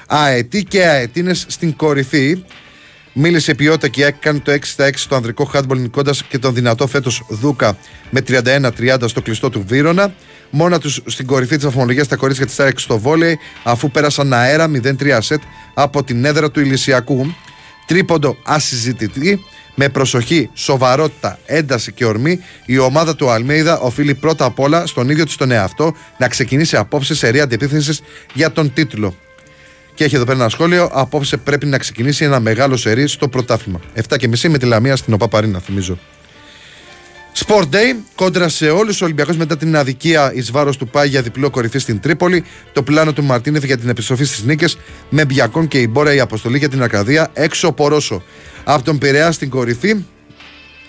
Αετή και αετίνες στην κορυφή. Μίλησε ποιότητα και έκανε το 6 στα 6 στο ανδρικό handball νικώντας και τον δυνατό φέτος Δούκα με 31-30 στο κλειστό του Βύρονα. Μόνα τους στην κορυφή της βαθμολογίας στα κορίτσια της ΑΕΚ στο βόλεϊ, αφού πέρασαν αέρα 0-3 σετ από την έδρα του Ηλυσιακού. Τρίποντο ασυζητητή, με προσοχή, σοβαρότητα, ένταση και ορμή, η ομάδα του Αλμέιδα οφείλει πρώτα απ' όλα στον ίδιο της τον εαυτό να ξεκινήσει απόψε σε ρία αντιπίθεση για τον τίτλο. Και έχει εδώ πέρα ένα σχόλιο. Απόψε πρέπει να ξεκινήσει ένα μεγάλο σερί στο πρωτάθλημα. 7.30 με τη Λαμία στην Οπαπαρίνα, θυμίζω. Sport Day, κόντρα σε όλους τους Ολυμπιακούς μετά την αδικία εις βάρος του Πάη για διπλό κορυφή στην Τρίπολη. Το πλάνο του Μαρτίνεφ για την επιστροφή στις νίκες με Μπιακόν και η Μπόρα η αποστολή για την Αρκαδία έξω Πορόσο. Από τον Πειραιά στην κορυφή,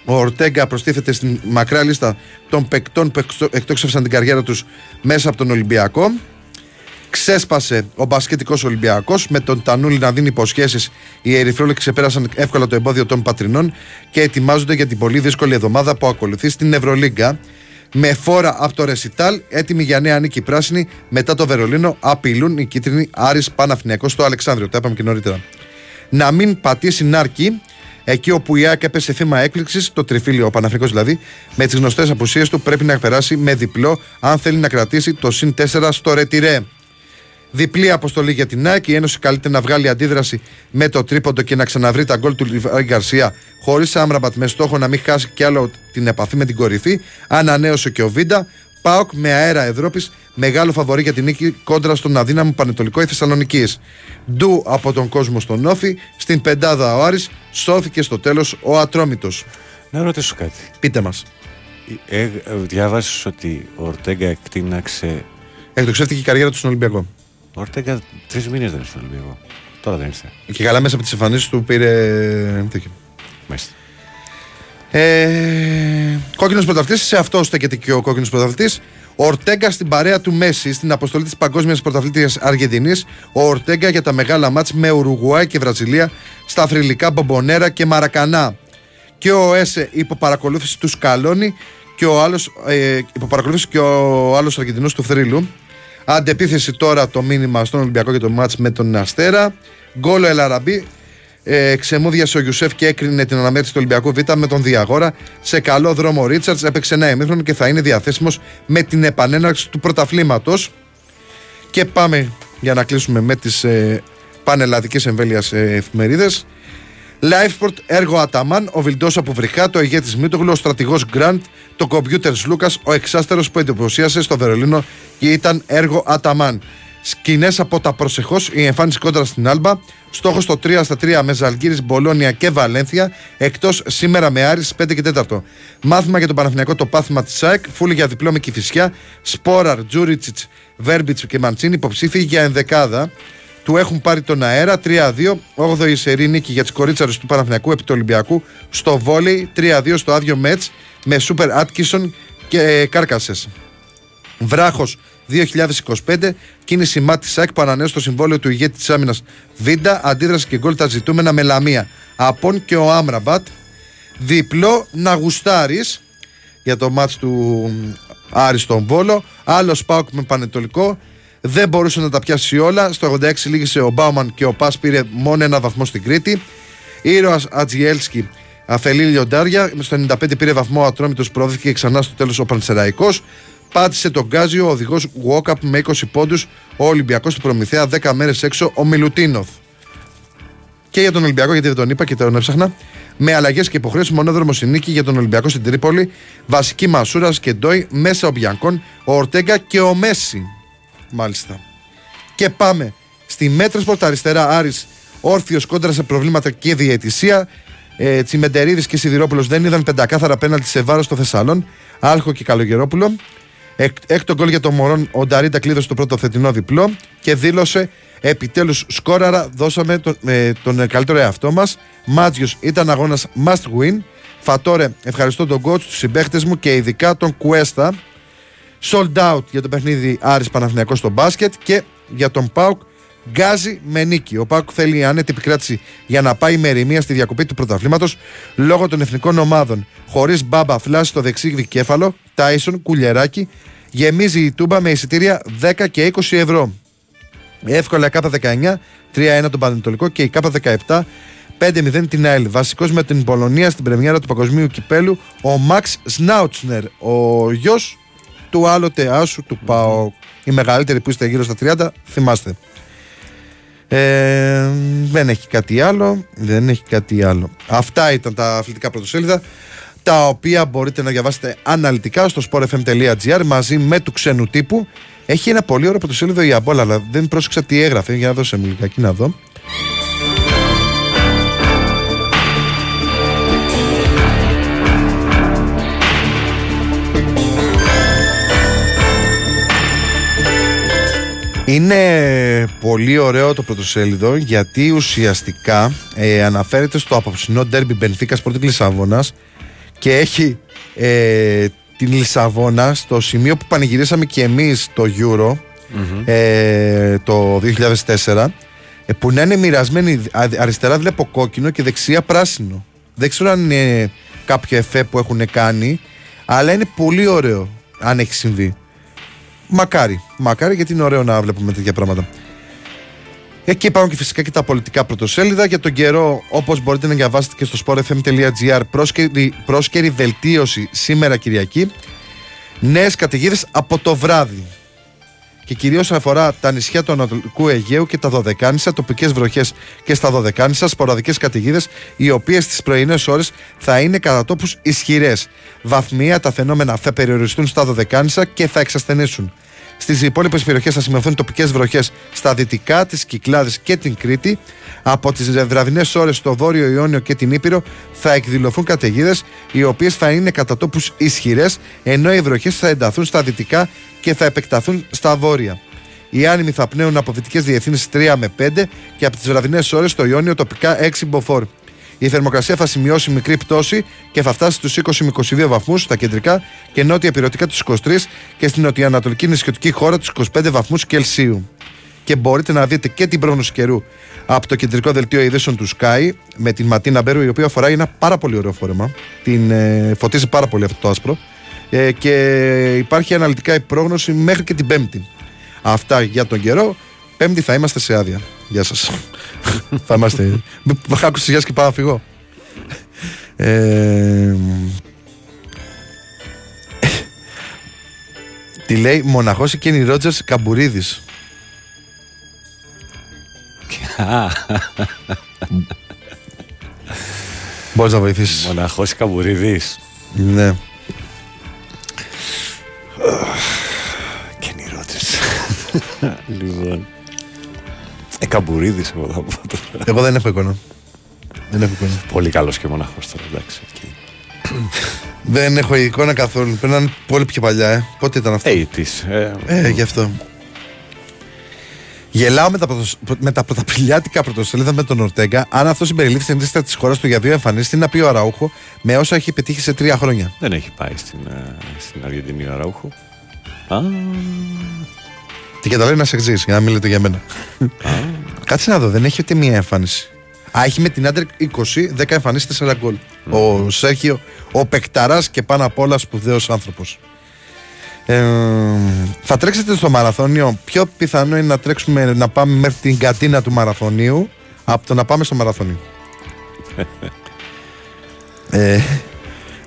ο Ορτέγκα προστίθεται στην μακρά λίστα των παικτών που εκτόξευσαν την καριέρα τους μέσα από τον Ολυμπιακό. Ξέσπασε ο μπασκετικός Ολυμπιακός με τον Τανούλη να δίνει υποσχέσεις. Οι Ερυθρόλοι ξεπέρασαν εύκολα το εμπόδιο των πατρινών και ετοιμάζονται για την πολύ δύσκολη εβδομάδα που ακολουθεί στην Ευρωλίγκα. Με φόρα από το Ρεσιτάλ, έτοιμοι για νέα νίκη πράσινη, μετά το Βερολίνο απειλούν οι κίτρινοι Άρης Παναθηναϊκός στο Αλεξάνδριο. Τα είπαμε και νωρίτερα. Να μην πατήσει νάρκη, εκεί όπου η ΑΕΚ έπεσε θύμα έκπληξης, το τριφύλιο, ο Παναφρικό δηλαδή, με τις γνωστές απουσίες του πρέπει να περάσει με διπλό αν θέλει να κρατήσει το συν 4 στο ρετυρέ. Διπλή αποστολή για την ΑΕΚ. Η Ένωση καλείται να βγάλει αντίδραση με το τρίποντο και να ξαναβρει τα γκολ του Λιβάη Γκαρσία χωρίς άμραμπατ με στόχο να μην χάσει κι άλλο την επαφή με την κορυφή. Ανανέωσε και ο Βίντα. Πάοκ με αέρα Ευρώπης, μεγάλο φαβορή για την νίκη κόντρα στον αδύναμο Πανετολικό η Θεσσαλονίκης. Ντου από τον κόσμο στον Όφη, στην πεντάδα ο Άρης, σώθηκε στο τέλος ο Ατρόμητος. Να ρωτήσω κάτι. Πείτε μας. Ε, ε, διάβασες ότι ο Ορτέγκα εκτείναξε. Εκτοξεύτηκε η καριέρα του στον Ολυμπιακό; Ο Ορτέγκα τρεις μήνες δεν είναι στον Ολυμπιακό. Τώρα δεν είστε. Και καλά μέσα από τις εμφανίσεις του πήρε. τέτοιο. Μάλιστα. Ε, κόκκινος πρωταθλητής, σε αυτό στέκεται και ο κόκκινος πρωταθλητής. Ο Ορτέγκα στην παρέα του Μέση στην αποστολή της Παγκόσμιας Πρωταθλήτριας Αργεντινής. Ο Ορτέγκα για τα μεγάλα μάτς με Ουρουγουάη και Βραζιλία στα θρηλυκά Μπομπονέρα και Μαρακανά. Και ο Έσε υπό παρακολούθηση του Σκαλόνι και ο άλλος ε, υπό παρακολούθηση και ο άλλος Αργεντινός του Θρύλου. Αντεπίθεση τώρα το μήνυμα στον Ολυμπιακό για το μάτς με τον Αστέρα. Γκόλο Ελαραμπή. Ε, ξεμούδιασε ο Γιουσέφ και έκρινε την αναμέτρηση του Ολυμπιακού Β με τον Διαγόρα. Σε καλό δρόμο ο Ρίτσαρτς έπαιξε ένα ημίχρονο και θα είναι διαθέσιμος με την επανέναρξη του πρωταθλήματος. Και πάμε για να κλείσουμε με τις ε, πανελλαδικές εμβέλειας ε, εφημερίδες. Livesport, έργο Αταμάν, ο Βιλντό από Βρυχά, το ηγέτης Μίτογλου, ο στρατηγός Γκραντ, το κομπιούτερ Λούκας, ο εξάστερος που εντυπωσίασε στο Βερολίνο και ήταν έργο Αταμάν. Σκηνές από τα προσεχώς, η εμφάνιση κόντρα στην Άλμπα. Στόχος στο 3 στα 3 με Ζαλγκύρης, Μπολόνια και Βαλένθια. Εκτός σήμερα με Άρης 5 και 4. Μάθημα για το Παναθηναϊκό το πάθημα της ΣΑΕΚ. Φούλη για διπλό με Κυφυσιά. Σπόραρ, Τζούριτσιτς, Βέρμπιτς και Μαντσίνη υποψήφιοι για ενδεκάδα. Του έχουν πάρει τον αέρα 3-2. 8η σερή νίκη για τις κορίτσαρες του Παναθηναϊκού επί του Ολυμπιακού. Στο βόλεϊ 3-2 στο άδειο Μέτς με Σούπερ Άτκισον και Κάρκασες. Βράχος 2025, κίνηση μάτι ΣΑΚ που ανανέωσε το συμβόλαιο του ηγέτη της άμυνας Βίντα, αντίδραση και γκολ τα ζητούμενα με Λαμία. Απόν και ο Άμραμπατ. Διπλό να γουστάρει για το μάτς του Άρη στον Βόλο. Άλλος Πάοκ με Πανετολικό. Δεν μπορούσε να τα πιάσει όλα. Στο 86 λύγησε ο Μπάουμαν και ο Πας πήρε μόνο ένα βαθμό στην Κρήτη. Ήρωας Ατζιέλσκι αφελεί λιοντάρια. Στο 95 πήρε βαθμό ατρόμητος, προώθηκε ξανά στο τέλος ο Πανσεραϊκός. Πάτησε τον Γκάζιο ο οδηγός Walkup με 20 πόντους. Ο Ολυμπιακός του Προμηθέα 10 μέρες έξω ο Μιλουτίνοφ. Και για τον Ολυμπιακό, γιατί δεν τον είπα και τον έψαχνα. Με αλλαγές και υποχρέωση μονόδρομο η νίκη για τον Ολυμπιακό στην Τρίπολη. Βασική Μασούρας και Ντόι μέσα ο Μπιανκόν, ο Ορτέγκα και ο Μέση. Μάλιστα. Και πάμε Στη Metrosport αριστερά Άρης όρθιος κόντρα σε προβλήματα και διαιτησία. Ε, Τσιμεντερίδης και Σιδηρόπουλος δεν είδαν πεντακάθαρα πέναλτι σε βάρος των Θεσσαλών. Άλχο και Καλογερόπουλο. Εκ, έκτο γκολ για τον Μορόν, ο Νταρίτα κλείδωσε το πρώτο φετινό διπλό και δήλωσε επιτέλους σκόραρα, δώσαμε τον, ε, τον καλύτερο εαυτό μας. Μάτζιος ήταν αγώνας must win. Φατόρε, ευχαριστώ τον coach, τους συμπαίχτες μου και ειδικά τον Κουέστα. Sold out για το παιχνίδι Άρης Παναθηναϊκός στο μπάσκετ και για τον Πάουκ γκάζει με νίκη. Ο Πάουκ θέλει άνετη επικράτηση για να πάει με ερημία στη διακοπή του πρωταθλήματος λόγω των εθνικών ομάδων. Χωρίς μπάμπα, φλάση στο δεξί δικέφαλο, Τάισον, κουλιεράκι, γεμίζει η τούμπα με εισιτήρια 10 και 20 ευρώ. Εύκολα η ΚΑΠΑ 19, 3-1 τον Πανετολικό και η ΚΑΠΑ 17, 5-0 την ΑΕΛ. Βασικός με την Πολωνία στην πρεμιέρα του Παγκοσμίου Κυπέλου, ο Μαξ Σνάουτσνερ, ο γιος του άλλοτε άσου του ΠΑΟ. Η μεγαλύτερη που είστε γύρω στα 30, θυμάστε. Ε, δεν έχει κάτι άλλο. Δεν έχει κάτι άλλο. Αυτά ήταν τα αθλητικά πρωτοσέλιδα τα οποία μπορείτε να διαβάσετε αναλυτικά στο sportfm.gr μαζί με του ξένου τύπου. Έχει ένα πολύ ωραίο πρωτοσέλιδο η Αμπόλα, αλλά δεν πρόσεξα τι έγραφε. Για να δώσω μου λιγάκι να δω. Είναι πολύ ωραίο το πρωτοσέλιδο γιατί ουσιαστικά ε, αναφέρεται στο απόψινό ντέρμπι Μπενφίκας Sporting Λισαβόνας και έχει ε, την Λισαβόνα στο σημείο που πανηγυρίσαμε και εμείς το Euro ε, το 2004 ε, που να είναι μοιρασμένη αριστερά βλέπω κόκκινο και δεξιά πράσινο. Δεν ξέρω αν είναι κάποιο εφέ που έχουν κάνει αλλά είναι πολύ ωραίο αν έχει συμβεί. Μακάρι. Μακάρι γιατί είναι ωραίο να βλέπουμε τέτοια πράγματα. Εκεί υπάρχουν και φυσικά και τα πολιτικά πρωτοσέλιδα. Για τον καιρό, όπως μπορείτε να διαβάσετε και στο sportfm.gr, πρόσκαιρη, πρόσκαιρη βελτίωση σήμερα Κυριακή. Νέες καταιγίδες από το βράδυ. Και κυρίως αφορά τα νησιά του Ανατολικού Αιγαίου και τα Δωδεκάνησα, τοπικές βροχές και στα Δωδεκάνησα, σποραδικές καταιγίδες, οι οποίες στις πρωινές ώρες θα είναι κατά τόπους ισχυρές. Βαθμία τα φαινόμενα θα περιοριστούν στα Δωδεκάνησα και θα εξασθενήσουν. Στις υπόλοιπες περιοχές θα σημειωθούν τοπικές βροχές στα δυτικά, τις Κυκλάδες και την Κρήτη. Από τις βραδινές ώρες στο Βόρειο Ιόνιο και την Ήπειρο θα εκδηλωθούν καταιγίδες, οι οποίες θα είναι κατά τόπους ισχυρές, ενώ οι βροχές θα ενταθούν στα δυτικά και θα επεκταθούν στα βόρεια. Οι άνεμοι θα πνέουν από δυτικές διευθύνσεις 3 με 5 και από τις βραδινές ώρες στο Ιόνιο τοπικά 6 μποφόρ. Η θερμοκρασία θα σημειώσει μικρή πτώση και θα φτάσει στους 20 με 22 βαθμούς στα κεντρικά και νότια υπηρετικά τους 23 και στην νοτιοανατολική νησιωτική χώρα τους 25 βαθμούς Κελσίου. Και μπορείτε να δείτε και την πρόγνωση καιρού από το κεντρικό δελτίο ειδήσεων του Sky με την Ματίνα Μπέρου, η οποία φοράει ένα πάρα πολύ ωραίο φόρεμα. Την ε, φωτίζει πάρα πολύ αυτό το άσπρο. Ε, και υπάρχει αναλυτικά η πρόγνωση μέχρι και την Πέμπτη. Αυτά για τον καιρό. Πέμπτη θα είμαστε σε άδεια. Γεια σας. θα είμαστε. Άκουσε γεια και πάω να φύγω. Ε, τι λέει μοναχός η Κένι Ρότζερς Καμπουρίδης. Μπορείς να βοηθήσεις. Μοναχός Καμπουρίδης. Ναι. Κένι Ρότζερς. λοιπόν. Ε, Καμπουρίδης, εγώ θα πω. τώρα. Εγώ δεν έχω εικόνα. Δεν έχω εικόνα. Πολύ καλός και μοναχός τώρα, εντάξει. εκεί. Δεν έχω εικόνα καθόλου. Πρέπει να είναι πολύ πιο παλιά, ε. Πότε ήταν αυτό; Ε, της, ε, Ε, γι' αυτό. Γελάω με τα, πρωτοσ... με τα πρωταπηλιάτικα πρωτοσέλιδα με τον Ορτέγκα. Αν αυτός συμπεριλήφθη στην λίστα της χώρας του για δύο εμφανίσεις, τι να πει ο Αραούχο με όσα έχει πετύχει σε τρία χρόνια; Δεν έχει πάει στην, ε, στην Αργεντινή ο Ραούχο. Α, Τι καταλαβαίνεις να σε εξηγήσει, για να μην λέτε για μένα. Κάτσε να δω, δεν έχει ούτε μία εμφάνιση. Α, έχει με την Άντερ 20, 10 εμφανίσεις, 4 γκολ. Ο Σέρχιο, ο Πεκταράς και πάνω απ' όλα σπουδαίος άνθρωπος. Ε, θα τρέξετε στο μαραθώνιο. Πιο πιθανό είναι να τρέξουμε να πάμε μέχρι την κατίνα του μαραθωνίου από το να πάμε στο μαραθώνιο. (laughs) ε,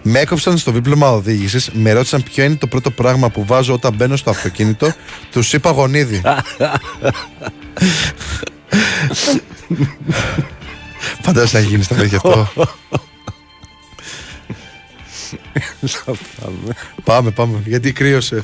με έκοψαν στο δίπλωμα οδήγησης, με ρώτησαν ποιο είναι το πρώτο πράγμα που βάζω όταν μπαίνω στο αυτοκίνητο. (laughs) Τους είπα γονίδι. (laughs) Φαντάζεσαι να γίνεις στα παιδιά αυτό. (laughs) θα πάμε. πάμε, πάμε. Γιατί κρύωσε.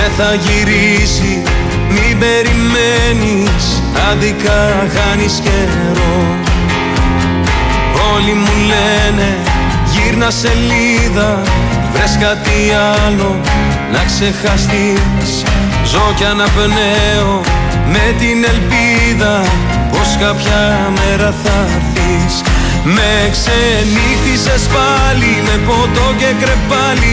Δεν θα γυρίσει μην περιμένεις Άδικα χάνεις καιρό. Όλοι μου λένε γύρνα σελίδα Βρες κάτι άλλο να ξεχαστείς. Ζω κι αναπνέω με την ελπίδα Πως κάποια μέρα θα έρθεις. Με ξενύχτησες πάλι με ποτό και κρεπάλι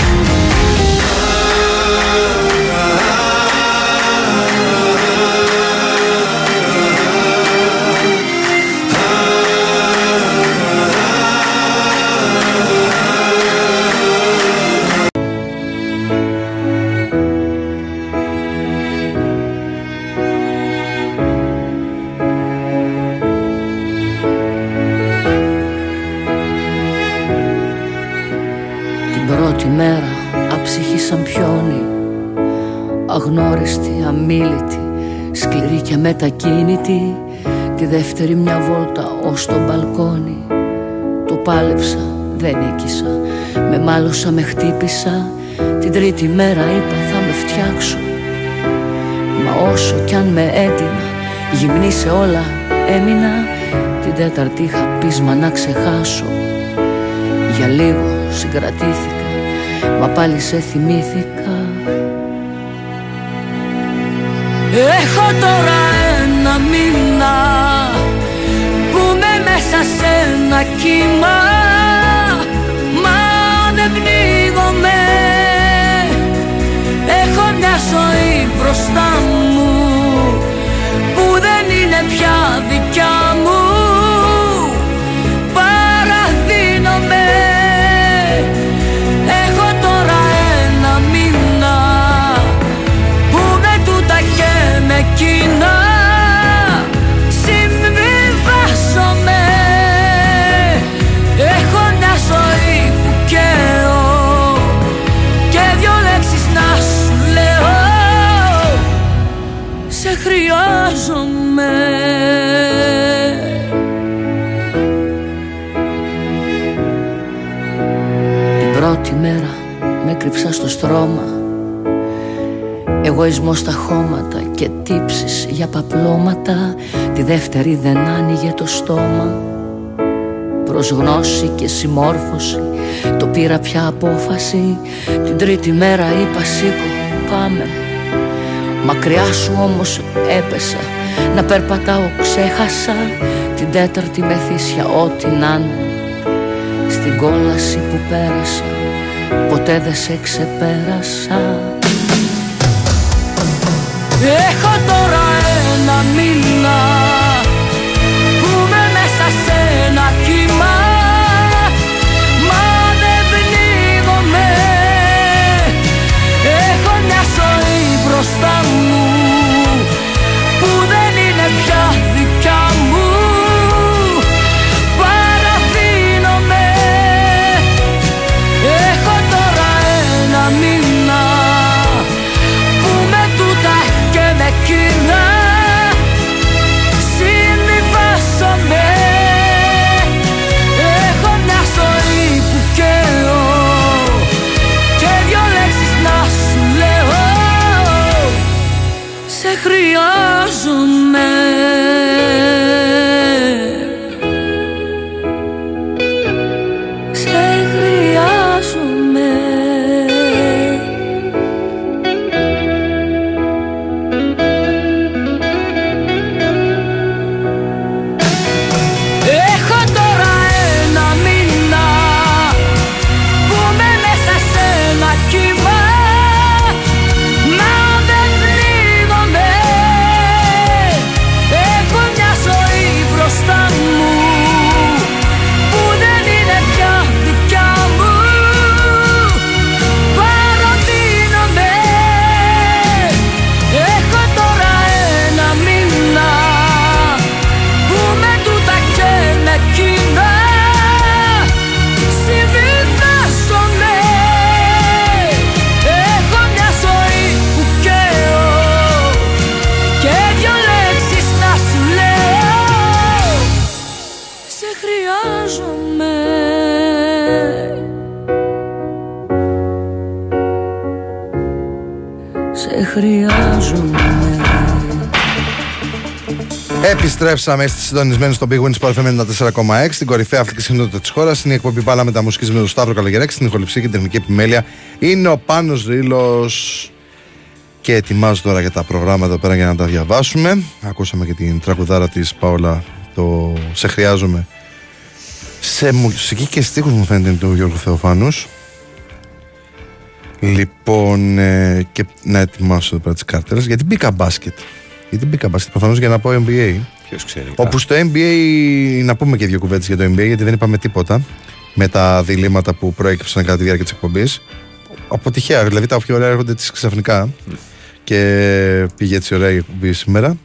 σκληρή και μετακίνητη Τη δεύτερη μια βόλτα ως το μπαλκόνι. Το πάλεψα, δεν νίκησα. Με μάλωσα, με χτύπησα. Την τρίτη μέρα είπα θα με φτιάξω Μα όσο κι αν με έτεινα Γυμνή σε όλα έμεινα. Την τέταρτη είχα πείσμα να ξεχάσω. Για λίγο συγκρατήθηκα Μα πάλι σε θυμήθηκα. Έχω τώρα ένα μήνα Που με μέσα σε ένα κύμα. Μα δεν πνίγομαι. Έχω μια ζωή μπροστά μου Που δεν είναι πια δικιά μου. Παραδίνομαι. Έχω τώρα ένα μήνα Που με τούτα και Εγωισμός στα χώματα και τύψεις για παπλώματα. Τη δεύτερη δεν άνοιγε το στόμα. Προς γνώση και συμμόρφωση Το πήρα πια απόφαση. Την τρίτη μέρα είπα σήκω πάμε Μακριά σου όμως έπεσα Να περπατάω ξέχασα. Την τέταρτη μεθύσια ό,τι να είναι Στην κόλαση που πέρασα Ποτέ δεν σε ξεπέρασα. Έχω τώρα ένα μήνα Επιστρέψαμε στη συντονισμένη στο Big Win Sport FM 94,6 στην κορυφαία αυτή συχνότητας της χώρας. Είναι η εκπομπή Πάλα με τα μουσική με τον Σταύρο Καλογεράκη. Στην ηχοληψία και την τεχνική επιμέλεια είναι ο Πάνος Ρήλο. Και ετοιμάζω τώρα για τα προγράμματα εδώ πέρα για να τα διαβάσουμε. Ακούσαμε και την τραγουδάρα της Παόλα. Το Σε χρειάζομαι. Σε μουσική και στίχους μου φαίνεται είναι του Γιώργου Θεοφάνους Λοιπόν, ε, και να ετοιμάσω εδώ πέρα τις κάρτερες γιατί μπήκα μπάσκετ. Γιατί μπήκα μπάσκετ, προφανώς για να πω NBA. Ποιος ξέρει. Όπου στο NBA, να πούμε και δύο κουβέντες για το NBA, γιατί δεν είπαμε τίποτα με τα διλήμματα που προέκυψαν κατά τη διάρκεια της εκπομπής. Από τυχαία, δηλαδή τα πιο ωραία έρχονται τις ξαφνικά. Και πήγε έτσι ωραία η εκπομπή σήμερα.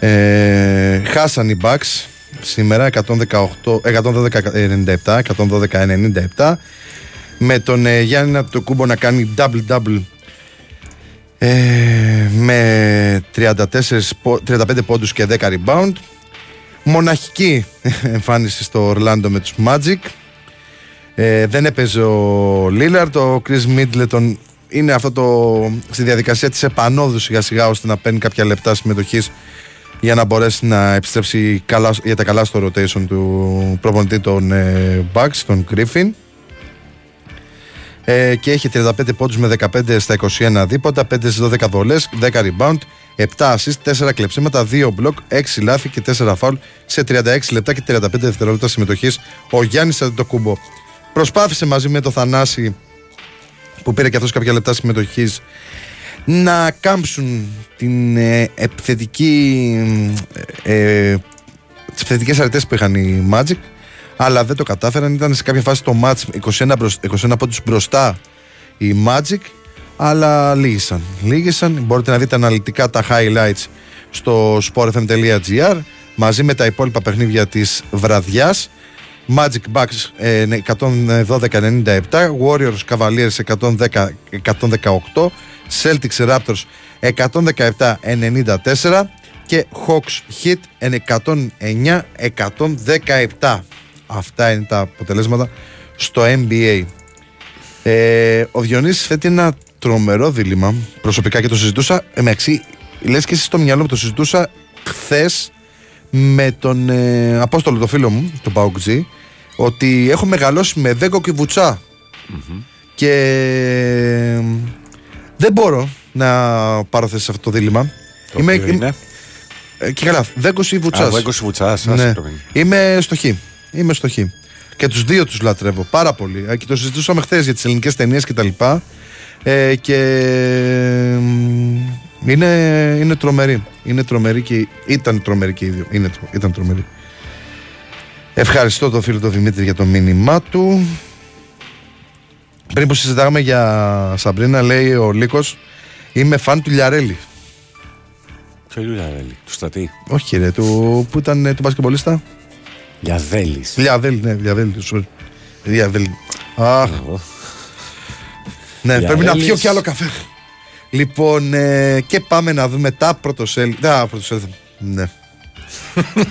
Ε, χάσαν οι Bucks σήμερα 112-97, 112-97 με τον ε, Γιάννη το κούμπο να κάνει double-double ε, με 34, πο- 35 πόντους και 10 rebound. Μοναχική (laughs) εμφάνιση στο Ορλάντο με τους Magic. Ε, δεν έπαιζε ο Λίλαρτ ο Chris Middleton είναι αυτό το, στη διαδικασία της επανόδου σιγά σιγά ώστε να παίρνει κάποια λεπτά συμμετοχής για να μπορέσει να επιστρέψει καλά, για τα καλά στο rotation του προπονητή των ε, Bucks, τον Griffin ε, και έχει 35 πόντους με 15 στα 21 δίποτα, 5 στις 12 βολές, 10 rebound, 7 assist, 4 κλεψίματα, 2 μπλοκ, 6 λάθη και 4 φάουλ σε 36 λεπτά και 35 δευτερόλεπτα συμμετοχής ο Γιάννης Αντετοκούμπο. Προσπάθησε μαζί με το Θανάση που πήρε και αυτός κάποια λεπτά συμμετοχής να κάμψουν την ε, επιθετική ε, ε, τις επιθετικές αρετές που είχαν οι Magic αλλά δεν το κατάφεραν. Ήταν σε κάποια φάση το match 21, μπροσ- 21 πόντους μπροστά οι Magic, αλλά λύγησαν. Λύγησαν. Μπορείτε να δείτε αναλυτικά τα highlights στο sportfm.gr μαζί με τα υπόλοιπα παιχνίδια της βραδιάς. Magic Bucks ε, 112-97, Warriors Cavaliers 110, 118, Celtics Raptors 117-94 και Hawks Heat 109-117. Αυτά είναι τα αποτελέσματα στο NBA. Ε, ο Διονύσης θέτει ένα τρομερό δίλημα. Προσωπικά και το συζητούσα. Εντάξει, λες και εσύ στο μυαλό μου το συζητούσα χθες με τον ε, Απόστολο, το φίλο μου, τον Παουκτζή, ότι έχω μεγαλώσει με Δέκο και βουτσά. Και ε, δεν μπορώ να πάρω θέση σε αυτό το δίλημα. Το οποίο είναι; ε, και καλά, Δέκο ή βουτσά. Α, Βέγκος Βουτσάς, άσε Ναι. το είναι. Είμαι στο Χ. Είμαι στο Χ. Και τους δύο τους λατρεύω πάρα πολύ. Ε, Και το συζητούσαμε χθες για τις ελληνικές ταινίες κτλ. Ε, και μ, είναι, είναι τρομερή. Είναι τρομερή και ήταν τρομερή και οι δύο. Είναι, τρο- ήταν τρομερή. Ευχαριστώ τον φίλο τον Δημήτρη για το μήνυμά του. Πριν που συζητάγαμε για Σαμπρίνα, λέει ο Λίκο, είμαι φαν του Λιαρέλη. Ποιο Λιαδέλη, του στρατή. Όχι, ρε, του, που ήταν ε, του μπασκεμπολίστα. Λιαδέλη. Λιαδέλη, ναι, Λιαδέλη. sorry. Λιαδέλη. Αχ. Ναι, πρέπει να Λιαδέλης. πιω κι άλλο καφέ. Λοιπόν, ε, και πάμε να δούμε τα πρωτοσέλιδα. Τα πρωτοσέλιδα. Ναι.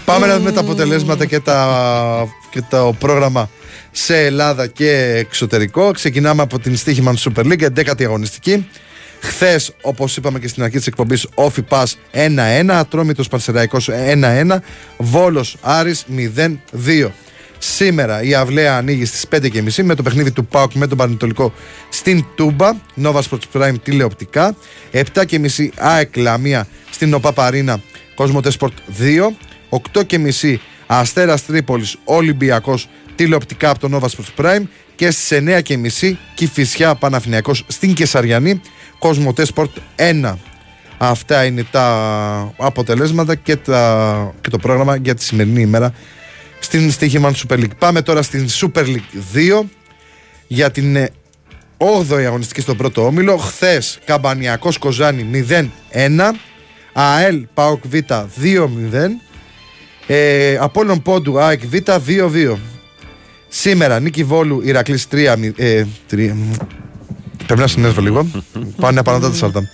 πάμε να δούμε τα αποτελέσματα και, τα, και το πρόγραμμα σε Ελλάδα και εξωτερικό. Ξεκινάμε από την Στίχημαν Super League, 11η αγωνιστική. Χθες, όπως είπαμε και στην αρχή της εκπομπής, Όφι Πας 1-1, Ατρόμητος Πανσεραϊκός 1-1, Βόλος Άρης 0-2. Σήμερα η Αυλαία ανοίγει στις 5.30 με το παιχνίδι του ΠΑΟΚ με τον Πανετολικό στην Τούμπα, Nova Sports Prime τηλεοπτικά. 7.30 ΑΕΚ Λαμία στην ΟΠΑ Παρίνα, Κοσμοτέ Sport 2. 8.30 Αστέρας Τρίπολης Ολυμπιακός τηλεοπτικά από το Nova Sports Prime. Και στι 9.30 Κηφισιά Παναθηναϊκός στην Κεσαριανή, Κοσμοτέ Sport 1. Αυτά είναι τα αποτελέσματα και, τα, και το πρόγραμμα για τη σημερινή ημέρα στην Στίχημαν Super League. Πάμε τώρα στην Super League 2 για την ε, 8η αγωνιστική στον πρώτο όμιλο. Χθες Καμπανιακός Κοζάνη 0-1. ΑΕΛ ΠΑΟΚ Β 2-0. Ε, Απόλλων Πόντου ΑΕΚ Β 2-2. Σήμερα Νίκη Βόλου Ηρακλής 3. Ε, 3 πρέπει να συνέσβω λίγο. (laughs) Πάνε απανότα τα σάρτα.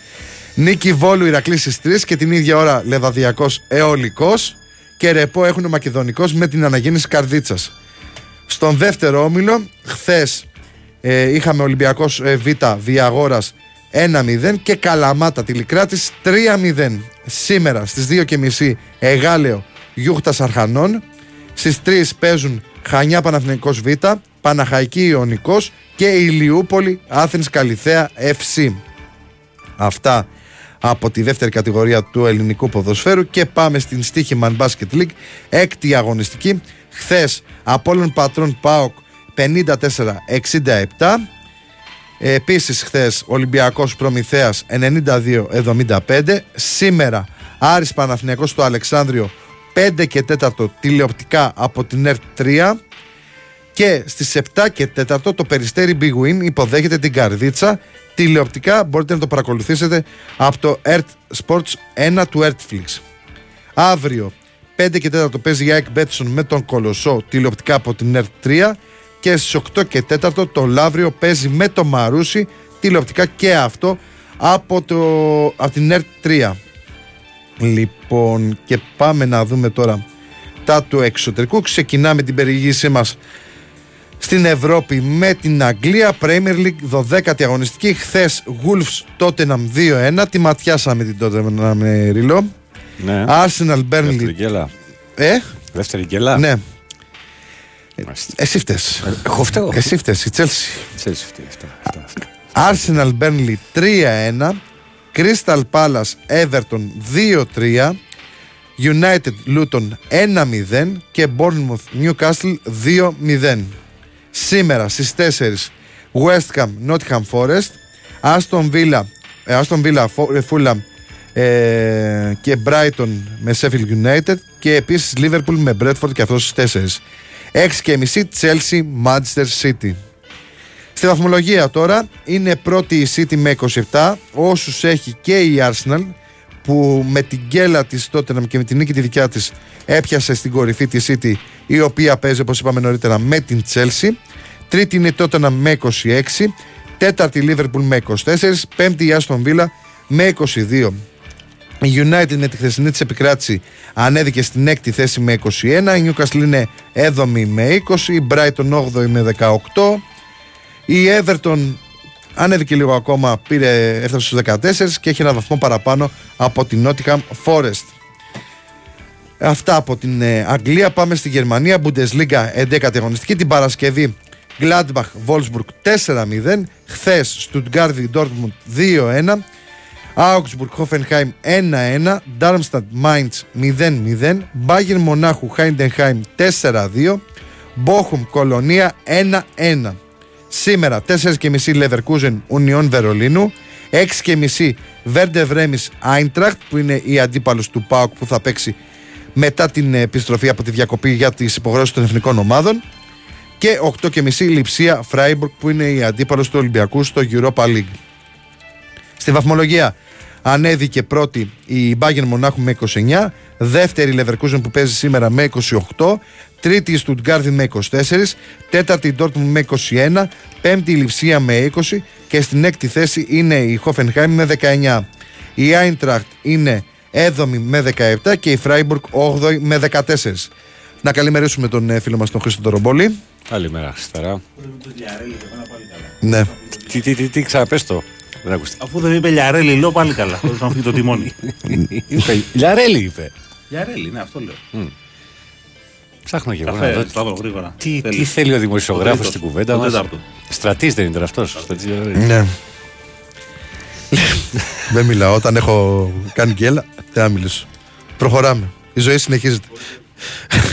Νίκη Βόλου Ηρακλής στις 3 και την ίδια ώρα Λεβαδιακός Εολικός και ρεπό έχουν ο Μακεδονικός με την αναγέννηση Καρδίτσας. Στον δεύτερο όμιλο, χθες ε, είχαμε Ολυμπιακός ε, Β Διαγόρας 1-0 και Καλαμάτα Τηλικράτης 3-0. Σήμερα στις 2.30 Εγάλεο Γιούχτας Αρχανών. Στις 3 παίζουν Χανιά Παναθηναϊκός Β, Παναχαϊκή Ιωνικός και Ηλιούπολη Άθενς Καλιθέα FC. Αυτά από τη δεύτερη κατηγορία του ελληνικού ποδοσφαίρου και πάμε στην Στίχημαν Basket League έκτη αγωνιστική. Χθες Απόλλων Πατρών ΠΑΟΚ 54-67 επίσης χθες Ολυμπιακός Προμηθέας 92-75 σήμερα Άρης Παναθηναϊκός στο Αλεξάνδριο 5 και 4 τηλεοπτικά από την ΕΡΤ 3 και στις 7 και 4 το Περιστέρι Big Win υποδέχεται την Καρδίτσα. Τηλεοπτικά μπορείτε να το παρακολουθήσετε από το Earth Sports 1 του Earthflix. Αύριο 5 και 4 παίζει η ΑΕΚ Μπέτσον με τον Κολοσσό τηλεοπτικά από την Earth 3 και στις 8 και 4 το Λαύριο παίζει με το Μαρούσι τηλεοπτικά και αυτό από, το, από την Earth 3. Λοιπόν, και πάμε να δούμε τώρα τα του εξωτερικού. Ξεκινάμε την περιήγησή μας στην Ευρώπη με την Αγγλία Premier League 12η αγωνιστική χθες Wolves Tottenham 2-1 τη ματιάσαμε την Tottenham με Ριλό Ναι. Arsenal Δεύτερη Burnley γκέλα. ε, Δεύτερη γκέλα. ναι Μάλιστα. εσύ φταίς Εγώ φταίω. εσύ φταίς η Chelsea Ξέρεις αυτή, αυτά, αυτά, αυτά. Arsenal Burnley 3-1 Crystal Palace Everton 2-3 United Luton 1-0 και Bournemouth Newcastle 2-0 Σήμερα στις 4 West Ham Nottingham Forest Aston Villa ε, Aston Villa Fo- ε, Fulham ε, και Brighton με Sheffield United και επίσης Liverpool με Bradford και αυτό στις 4 6 και μισή Chelsea Manchester City Στη βαθμολογία τώρα είναι πρώτη η City με 27 όσους έχει και η Arsenal που με την γκέλα της Tottenham και με την νίκη τη δικιά της έπιασε στην κορυφή της City η οποία παίζει όπως είπαμε νωρίτερα με την Chelsea. Τρίτη είναι η Tottenham με 26 τέταρτη η Liverpool με 24 πέμπτη η Aston Villa με 22 η United με τη χθεσινή της επικράτηση. Ανέβηκε στην έκτη θέση με 21 η Newcastle είναι 7η με 20 η Brighton 8η με 18 η Everton Ανέβηκε λίγο ακόμα, πήρε, έφτασε στους 14 και έχει ένα βαθμό παραπάνω από την Nottingham Forest. Αυτά από την ε, Αγγλία. Πάμε στη Γερμανία. Bundesliga 11η αγωνιστική. Την Παρασκευή Gladbach Wolfsburg 4-0. Χθες Stuttgart Dortmund 2-1. Augsburg Hoffenheim 1-1. Darmstadt Mainz 0-0. Bayern Μονάχου Heidenheim 4-2. Bochum Κολονία 1-1. Σήμερα 4.30 Leverkusen Union Βερολίνου. 6.30 Verde Vremis Eintracht που είναι η αντίπαλος του ΠΑΟΚ που θα παίξει μετά την επιστροφή από τη διακοπή για τις υποχρεώσεις των εθνικών ομάδων και 8.30 Λιψία Φράιμπουργκ που είναι η αντίπαλος του Ολυμπιακού στο Europa League. Στη βαθμολογία ανέβηκε πρώτη η Bayern Μονάχου με 29, δεύτερη η Leverkusen που παίζει σήμερα με 28, τρίτη η Stuttgart με 24, τέταρτη η Dortmund με 21, πέμπτη η Λιψία με 20 και στην έκτη θέση είναι η Hoffenheim με 19. Η Eintracht είναι 7η με 17 και η Freiburg 8η με 14. Να καλημερίσουμε τον ε, φίλο μας τον Χρήστο Τορομπόλη. Καλημέρα, Χρισταρά. Ναι. Τι, τι, τι, τι ξαναπες το. Δεν ακούστηκε. Αφού δεν είπε Λιαρέλη, λέω πάλι καλά. Χωρίς να φύγει το τιμόνι. (laughs) Είπε, Λιαρέλη είπε. Λιαρέλη, ναι, αυτό λέω. Ψάχνω και εγώ να Καφέ, δω. Σταύρο, γρήγορα. Τι, Θέλεις. τι θέλεις ο δημοσιογράφος Το στην τρίτο. κουβέντα Το μας; τέταρτο. Στρατής δεν ήταν αυτό. Ναι. (laughs) δεν μιλάω. Όταν έχω κάνει γκέλα, δεν θα μιλήσω. Προχωράμε. Η ζωή συνεχίζεται.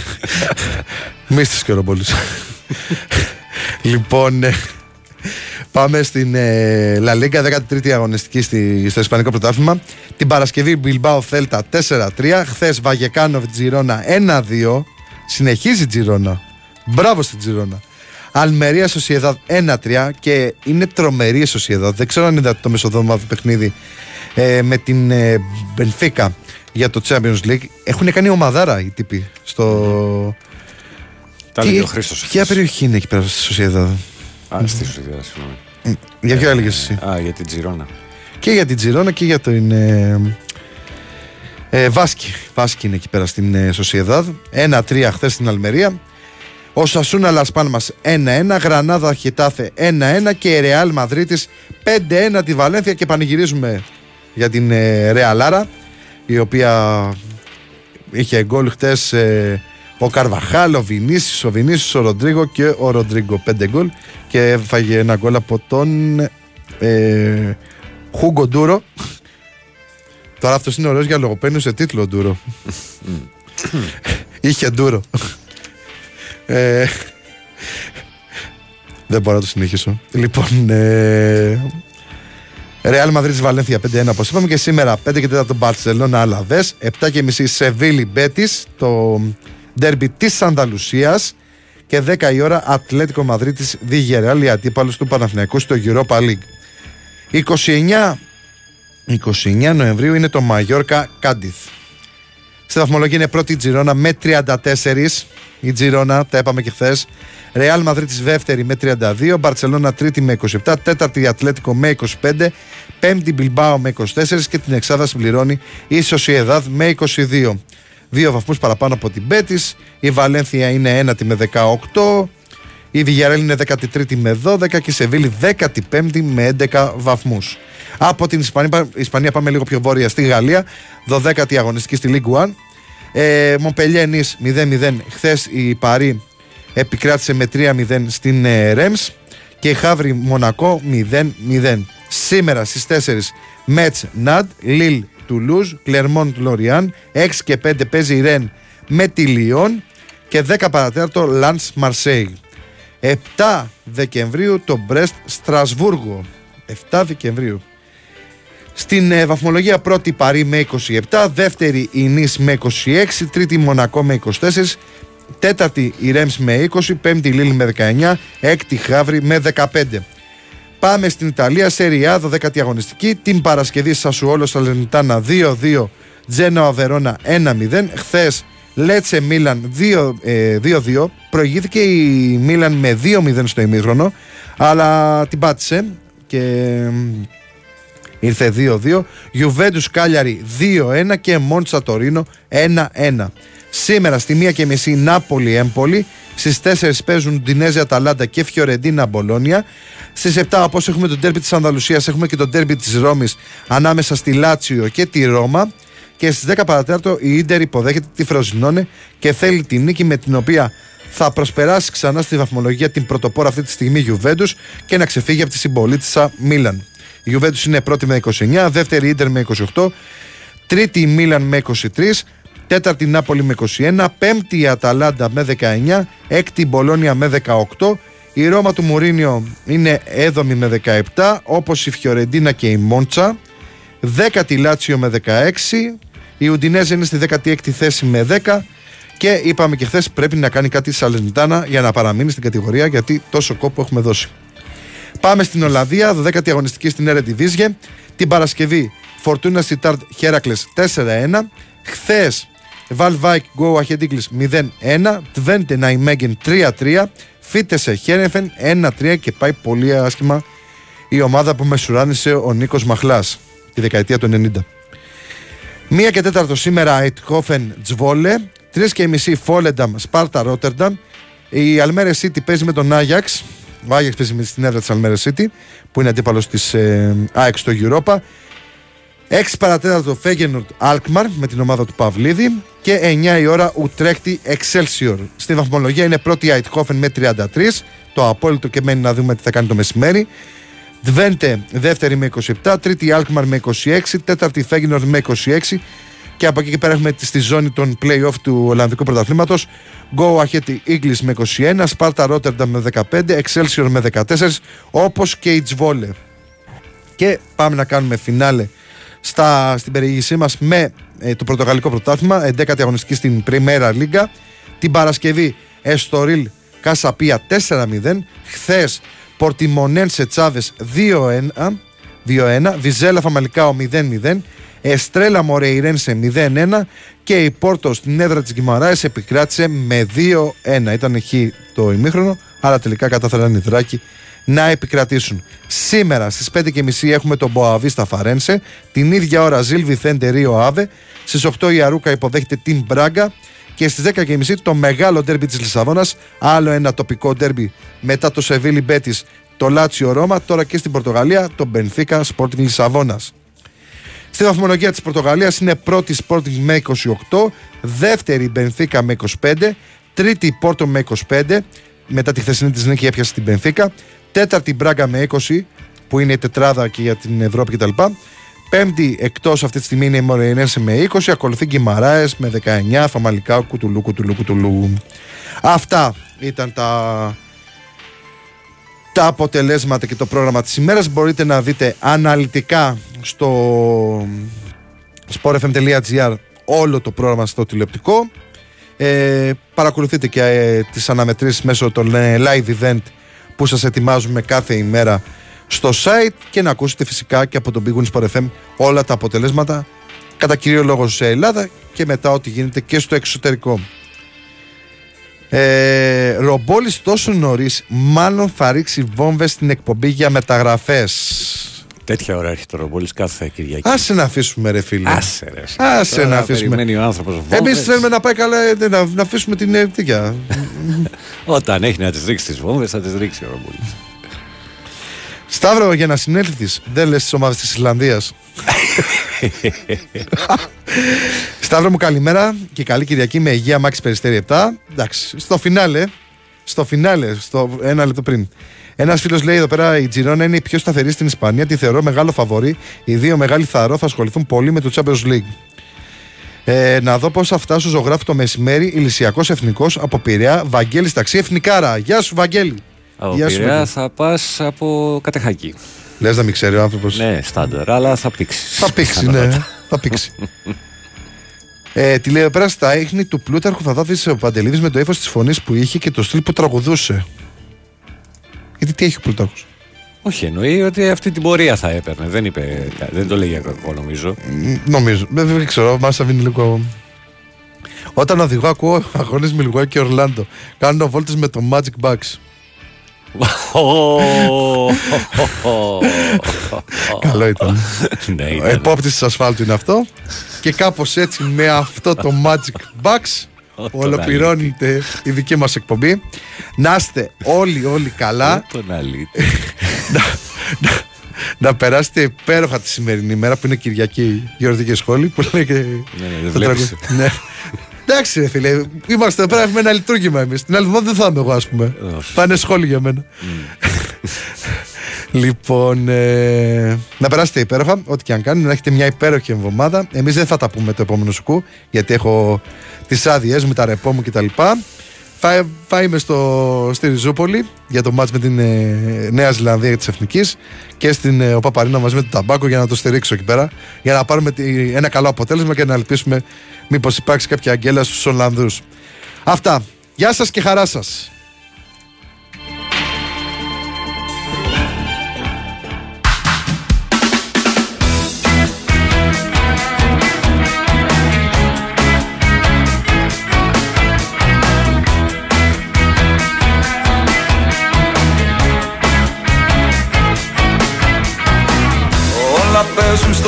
(laughs) Μίστης και ο Ρομπόλης. λοιπόν, ε, πάμε στην ε, La Liga, 13η αγωνιστική στη, στο Ισπανικό Πρωτάθλημα. Την Παρασκευή Bilbao Θέλτα 4-3. Χθες Βαγεκάνοβ Τζιρόνα 1-2. Συνεχίζει η Τζιρόνα. Μπράβο στην Τζιρόνα. Αλμερία Σοσιεδάδ 1-3 και είναι τρομερή η Σοσιεδάδ. Δεν ξέρω αν είδατε το μεσοδόματο παιχνίδι ε, με την ε, Μπενφίκα για το Champions League. Έχουν κάνει ομαδάρα οι τύποι στο. Τα Τι- έλεγε ο Χρήστος Ποια περιοχή είναι εκεί πέρα στη Σοσιεδάδ; Α, στη Σοσιαδά, συγγνώμη. Για ποιο έλεγες εσύ; Α, για την Τζιρόνα. Και για την Τζιρόνα και για την. Ε, ε, Βάσκη. Βάσκη είναι εκεί πέρα στην ε, Σοσιεδάδ. 1-3 χθες στην Αλμερία. Ο Σασούνα Λασπάλμα 1-1. Γρανάδα Χιτάθε 1-1. Και η Ρεάλ Μαδρίτης 5-1 τη Βαλένθια. Και πανηγυρίζουμε για την ε, Ρεαλάρα η οποία είχε γκολ χτε ο Καρβαχάλ, ο Βινίσης, ο Βινίσης, ο Ροντρίγκο και ο Ροντρίγκο. Πέντε γκολ και έφαγε ένα γκολ από τον ε, Χούγκο Ντούρο. Τώρα αυτός είναι ωραίος για λογοπαίγνιο σε τίτλο Ντούρο. (laughs) Είχε Ντούρο. Ε, δεν μπορώ να το συνεχίσω. Λοιπόν, ε, Ρεάλ Μαδρίτη Βαλένθια 5-1 όπως είπαμε και σήμερα 5 και 4 το Μπαρσελόνα Αλαβέ, 7 και μισή Σεβίλη Μπέτη, το ντέρμπι της Ανταλουσίας και 10 η ώρα Ατλέτικο Μαδρίτη Διγερεάλ, η αντίπαλο του Παναθηναϊκού στο Europa League. 29, 29 Νοεμβρίου είναι το Μαγιόρκα Κάντιθ. Στη βαθμολογία είναι πρώτη η Τζιρόνα με 34. Η Τζιρόνα, τα είπαμε και χθες. Ρεάλ Μαδρίτη δεύτερη με 32. Μπαρσελόνα τρίτη με 27. Τέταρτη η Ατλέτικο με 25. Πέμπτη Μπιλμπάο με 24. Και την εξάδα συμπληρώνει η Σοσιεδάδ με 22. Δύο βαθμούς παραπάνω από την Πέτης. Η Βαλένθια είναι ένατη με 18. Η Βιγιαρέλ είναι 13η με 12 και η Σεβίλη 15η με 11 βαθμούς. Από την Ισπανία, Ισπανία πάμε λίγο πιο βόρεια στη Γαλλία. 12η αγωνιστική στη League One. Ε, Μομπελιέ Νις 0-0. Χθες η Παρή επικράτησε με 3-0 στην ε, Ρέμς και η Χαύρη Μονακό 0-0. Σήμερα στις 4 Μέτς Ναντ, Λίλ Τουλούζ, Κλερμόν Λοριάν, 6 και 5 παίζει η Ρεν με τη Λιόν και 10 παρατέταρτο Λαντς Μαρσέη. 7 Δεκεμβρίου το Μπρέστ Στρασβούργο. 7 Δεκεμβρίου. Στην ε, βαθμολογία πρώτη Παρή με 27, δεύτερη η Νης με 26, τρίτη η Μονακό με 24, τέταρτη η Ρέμς με 20, πέμπτη η Λίλ με 19, έκτη Χαύρη με 15. Πάμε στην Ιταλία, Σεριά, 12η αγωνιστική, την Παρασκευή Σασουόλο Σαλενιτάνα 2-2, Τζένοα Βερόνα 1-0, χθες Λέτσε Μίλαν 2-2, προηγήθηκε η Μίλαν με 2-0 στο ημίχρονο, αλλά την πάτησε και ήρθε 2-2. Γιουβέντους Κάλιαρη 2-1 και Μόντσα Τωρίνο 1-1. Σήμερα στη 1 και μισή Νάπολη Έμπολη, Στις 4 παίζουν Ντινέζε Αταλάντα και Φιωρεντίνα Μπολόνια. Στις 7, όπως έχουμε τον τέρμπι της Ανδαλουσία, έχουμε και τον τέρμπι της Ρώμης ανάμεσα στη Λάτσιο και τη Ρώμα. Και στις 10 παρατέταρτο η ντερ υποδέχεται τη Φροζινόνε και θέλει τη νίκη με την οποία θα προσπεράσει ξανά στη βαθμολογία την πρωτοπόρα αυτή τη στιγμή Γιουβέντους και να ξεφύγει από τη συμπολίτησα Μίλαν. Η Γιουβέντους είναι πρώτη με 29, δεύτερη Ιντερ με 28, τρίτη η Μίλαν με 23, τέταρτη Νάπολη με 21, πέμπτη η Αταλάντα με 19, έκτη η Μπολόνια με 18, η Ρώμα του Μουρίνιο είναι έδομη με 17, όπως η Φιωρεντίνα και η Μόντσα, δέκατη Λάτσιο με 16, η Ουντινέζα είναι στη 16η θέση με 10 και είπαμε και χθες πρέπει να κάνει κάτι Σαλενιτάνα για να παραμείνει στην κατηγορία γιατί τόσο κόπο έχουμε δώσει. Πάμε στην Ολλανδία, 12η αγωνιστική στην Ερετιβίζγε. Την Παρασκευή Φορτούνα Σιτάρτ Χέρακλε 4-1. Χθες Βαλβάικ Γκο Αχεντίγκλη 0-1. Τβέντε Ναϊμέγγεν 3-3. Φίτεσε Χένεφεν 1-3 και πάει πολύ άσχημα η ομάδα που μεσουράνησε ο Νίκος Μαχλάς τη δεκαετία του 90. Μία και τέταρτο σήμερα Αιτχόφεν Τζβόλε. Τρεις και μισή Φόλενταμ Σπάρτα Ρότερνταμ. Η Αλμέρε City παίζει με τον Άγιαξ. Ο Άγιαξ παίζει με στην έδρα της Αλμέρε City που είναι αντίπαλος της ε, ΑΕΚ στο Europa. 6 παρατέταρτο Φέγενορτ Αλκμαρ με την ομάδα του Παυλίδη και 9 η ώρα Ουτρέχτη Εξέλσιορ. Στη βαθμολογία είναι πρώτη η Αιτχόφεν με 33. Το απόλυτο και μένει να δούμε τι θα κάνει το μεσημέρι. Δβέντε δεύτερη με 27, τρίτη η Αλκμαρ με 26, τέταρτη Φέγενορτ με 26 και από εκεί και πέρα έχουμε στη ζώνη των play-off του Ολλανδικού Πρωταθλήματος. Go Ahead Eagles με 21, Sparta Rotterdam με 15, Excelsior με 14, όπως και η Τσβόλε. Και πάμε να κάνουμε φινάλε στα, στην περιήγησή μας με ε, το Πρωτογαλλικό Πρωτάθλημα, 11η αγωνιστική στην Πριμέρα Λίγκα. Την Παρασκευή Εστορίλ Κασαπία 4-0. Χθες Πορτιμονένσε Τσάβες 2-1. 2-1. Βιζέλα Φαμαλικάο 0-0. Εστρέλα Μορεϊρένσε 0-1 και η Πόρτο στην έδρα της Γκυμαράε επικράτησε με 2-1. Ήταν χ το ημίχρονο, αλλά τελικά κατάφεραν οι δράκοι να επικρατήσουν. Σήμερα στις 5.30 έχουμε τον Μποαβίστα Φαρένσε. Την ίδια ώρα Ζιλ Βιθέντε Ρίο Άβε. Στις 8 η Αρούκα υποδέχεται την Μπράγκα. Και στις 10.30 το μεγάλο ντέρμπι της Λισαβόνας. Άλλο ένα τοπικό ντέρμπι μετά το Σεβίλι Μπέτης, το Λάτσιο Ρώμα. Τώρα και στην Πορτογαλία το Μπενφίκα Sporting Λισαβόνας. Στη βαθμολογία της Πορτογαλίας είναι πρώτη Sporting με 28, δεύτερη Μπενφίκα με 25, τρίτη Πόρτο με 25, μετά τη χθεσινή της νίκη έπιασε την Μπενφίκα, τέταρτη Μπράγκα με 20, που είναι η τετράδα και για την Ευρώπη κτλ. Πέμπτη εκτός αυτή τη στιγμή είναι η Μορεϊνέσε με 20, ακολουθεί Γκυμαράε με 19, Φαμαλικά κουτουλού, κουτουλού, κουτουλού. Αυτά ήταν τα, τα αποτελέσματα και το πρόγραμμα της ημέρας. Μπορείτε να δείτε αναλυτικά στο sportfm.gr όλο το πρόγραμμα στο τηλεοπτικό. Ε, παρακολουθείτε και ε, τις αναμετρήσεις μέσω των ε, live event που σας ετοιμάζουμε κάθε ημέρα στο site και να ακούσετε φυσικά και από τον Big Wins Sport FM όλα τα αποτελέσματα κατά κύριο λόγο σε Ελλάδα και μετά ό,τι γίνεται και στο εξωτερικό. Ε, Ρομπόλης τόσο νωρίς, μάλλον θα ρίξει βόμβες στην εκπομπή για μεταγραφές. Τέτοια ώρα έρχεται ο Ρομπόλης κάθε Κυριακή. Άσε να αφήσουμε, ρε φίλε. Άσε, ρε. Άσε να αφήσουμε. Περιμένει ο άνθρωπος. Εμείς θέλουμε να πάει καλά, ε, να, να αφήσουμε την ε, τέτοια. (laughs) Όταν έχει να τις ρίξει τις βόμβες, θα τις ρίξει ο Ρομπόλης. Σταύρο, για να συνέλθεις, δεν λες τι ομάδες της Ισλανδίας. (laughs) Σταύρο μου, καλημέρα και καλή Κυριακή με υγεία Μάξι Περιστέρη 7. Εντάξει, στο φινάλε, στο φινάλε, στο ένα λεπτό πριν. Ένας φίλος λέει εδώ πέρα: Η Τζιρόνα είναι η πιο σταθερή στην Ισπανία. Τη θεωρώ μεγάλο φαβορή. Οι δύο μεγάλοι θαρό θα ασχοληθούν πολύ με το Champions League. Ε, να δω πώς θα φτάσω ζωγράφη το μεσημέρι. Ηλυσιακός εθνικός από Πειραιά. Βαγγέλης ταξί εθνικάρα. Γεια σου, Βαγγέλη. Από Γεια σου, Πειραιά Βαγγέλη. θα πας από κατεχάκι. Λες να μην ξέρει ο άνθρωπος. Ναι, στάνταρ, αλλά θα πήξεις. Θα πήξει, (laughs) ναι. θα πήξει. Ε, τη λέει εδώ πέρα στα ίχνη του Πλούταρχου θα δάθει ο Παντελίδη με το ύφος της φωνής που είχε και το στυλ που τραγουδούσε. Γιατί τι έχει ο Πλούταρχο. Όχι, εννοεί ότι αυτή την πορεία θα έπαιρνε. Δεν, είπε, δεν το λέγει κακό, νομίζω. Νομίζω. Δεν, δεν ξέρω, μάσα είναι λίγο. Όταν οδηγώ, ακούω αγώνες Μιλγουά και Ορλάντο. Κάνω βόλτες με το Magic Bucks. (laughs) Καλό ήταν. Ναι, Ο επόπτη της ασφάλτου είναι αυτό. Και κάπως έτσι με αυτό το Magic Bucks Ολοκληρώνεται η δική μας εκπομπή. Να είστε όλοι όλοι καλά. Τον αλήτη. (laughs) να, να- να περάσετε υπέροχα τη σημερινή μέρα που είναι Κυριακή Γιορτική Σχόλη που λέει και ναι, δεν το βλέπεις. τραγούδι. ναι. Εντάξει, ρε φίλε, είμαστε εδώ πέρα με ένα λειτουργήμα εμείς. Την άλλη εβδομάδα δεν θα είμαι εγώ, ας πούμε. Θα είναι σχόλιο για μένα. (laughs) λοιπόν, ε, να περάσετε υπέροχα, ό,τι και αν κάνετε, να έχετε μια υπέροχη εβδομάδα. Εμείς δεν θα τα πούμε το επόμενο σουκού, γιατί έχω τις άδειές μου, τα ρεπό μου κτλ. Θα, θα είμαι στο, στη Ριζούπολη για το μάτς με την ε, Νέα Ζηλανδία της Εθνικής και στην ε, Οπαπαρίνα μαζί με τον Ταμπάκο για να το στηρίξω εκεί πέρα για να πάρουμε τη- ένα καλό αποτέλεσμα και να ελπίσουμε μήπως υπάρξει κάποια αγγέλα στους Ολλανδούς. Αυτά. Γεια σας και χαρά σας.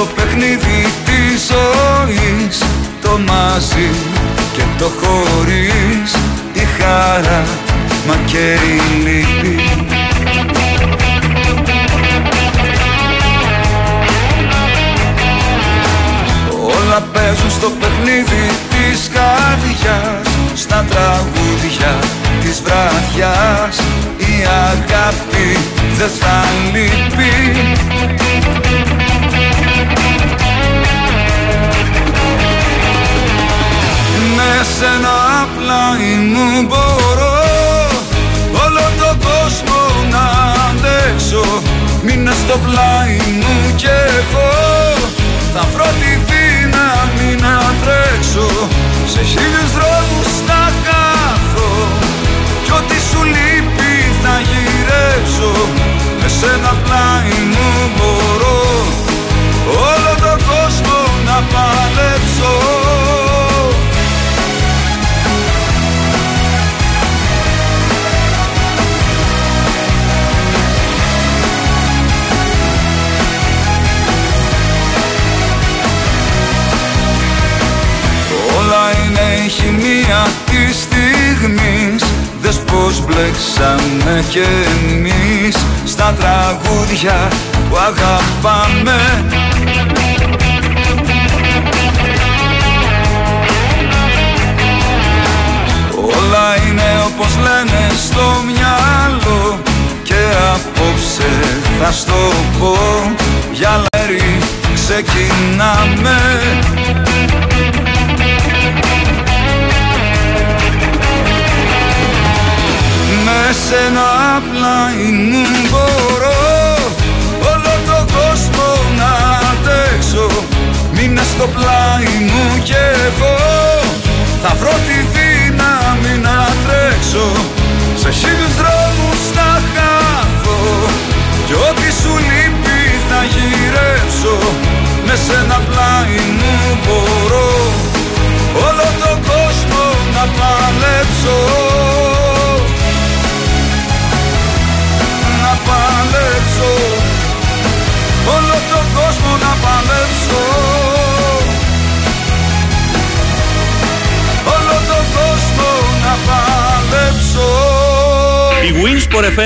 Παίζουν στο παιχνίδι της ζωής. Το μαζί και το χωρίς. Η χαρά μα και η λύπη. Όλα παίζουν στο παιχνίδι της καρδιάς. Στα τραγούδια της βραδιάς. Η αγάπη δεν θα λείπει Με σένα πλάι μου μπορώ Όλο το κόσμο να αντέξω. Μείνε στο πλάι μου κι εγώ. Θα βρω τη δύναμη να τρέξω. Σε χίλιους δρόμους να χάθω Κι ό,τι σου λείπει θα γυρέψω. Με σένα πλάι μου μπορώ Όλο το κόσμο να παλέψω χημεία της στιγμής. Δες πως μπλέξαμε κι εμείς Στα τραγούδια που αγαπάμε. Όλα είναι όπως λένε στο μυαλό Και απόψε θα στο πω. Για λέρι ξεκινάμε Με σένα πλάι μου μπορώ Όλο το κόσμο να αντέξω. Μείνε στο πλάι μου κι εγώ. Θα βρω τη δύναμη να τρέξω. Σε χίλιους δρόμους να χάθω. Κι ό,τι σου λείπει θα γυρέψω. Με σένα πλάι μου μπορώ Όλο το κόσμο να παλέψω παλέψω Όλο τον κόσμο να παλέψω. Όλο τον κόσμο να παλέψω. Η Winsport FM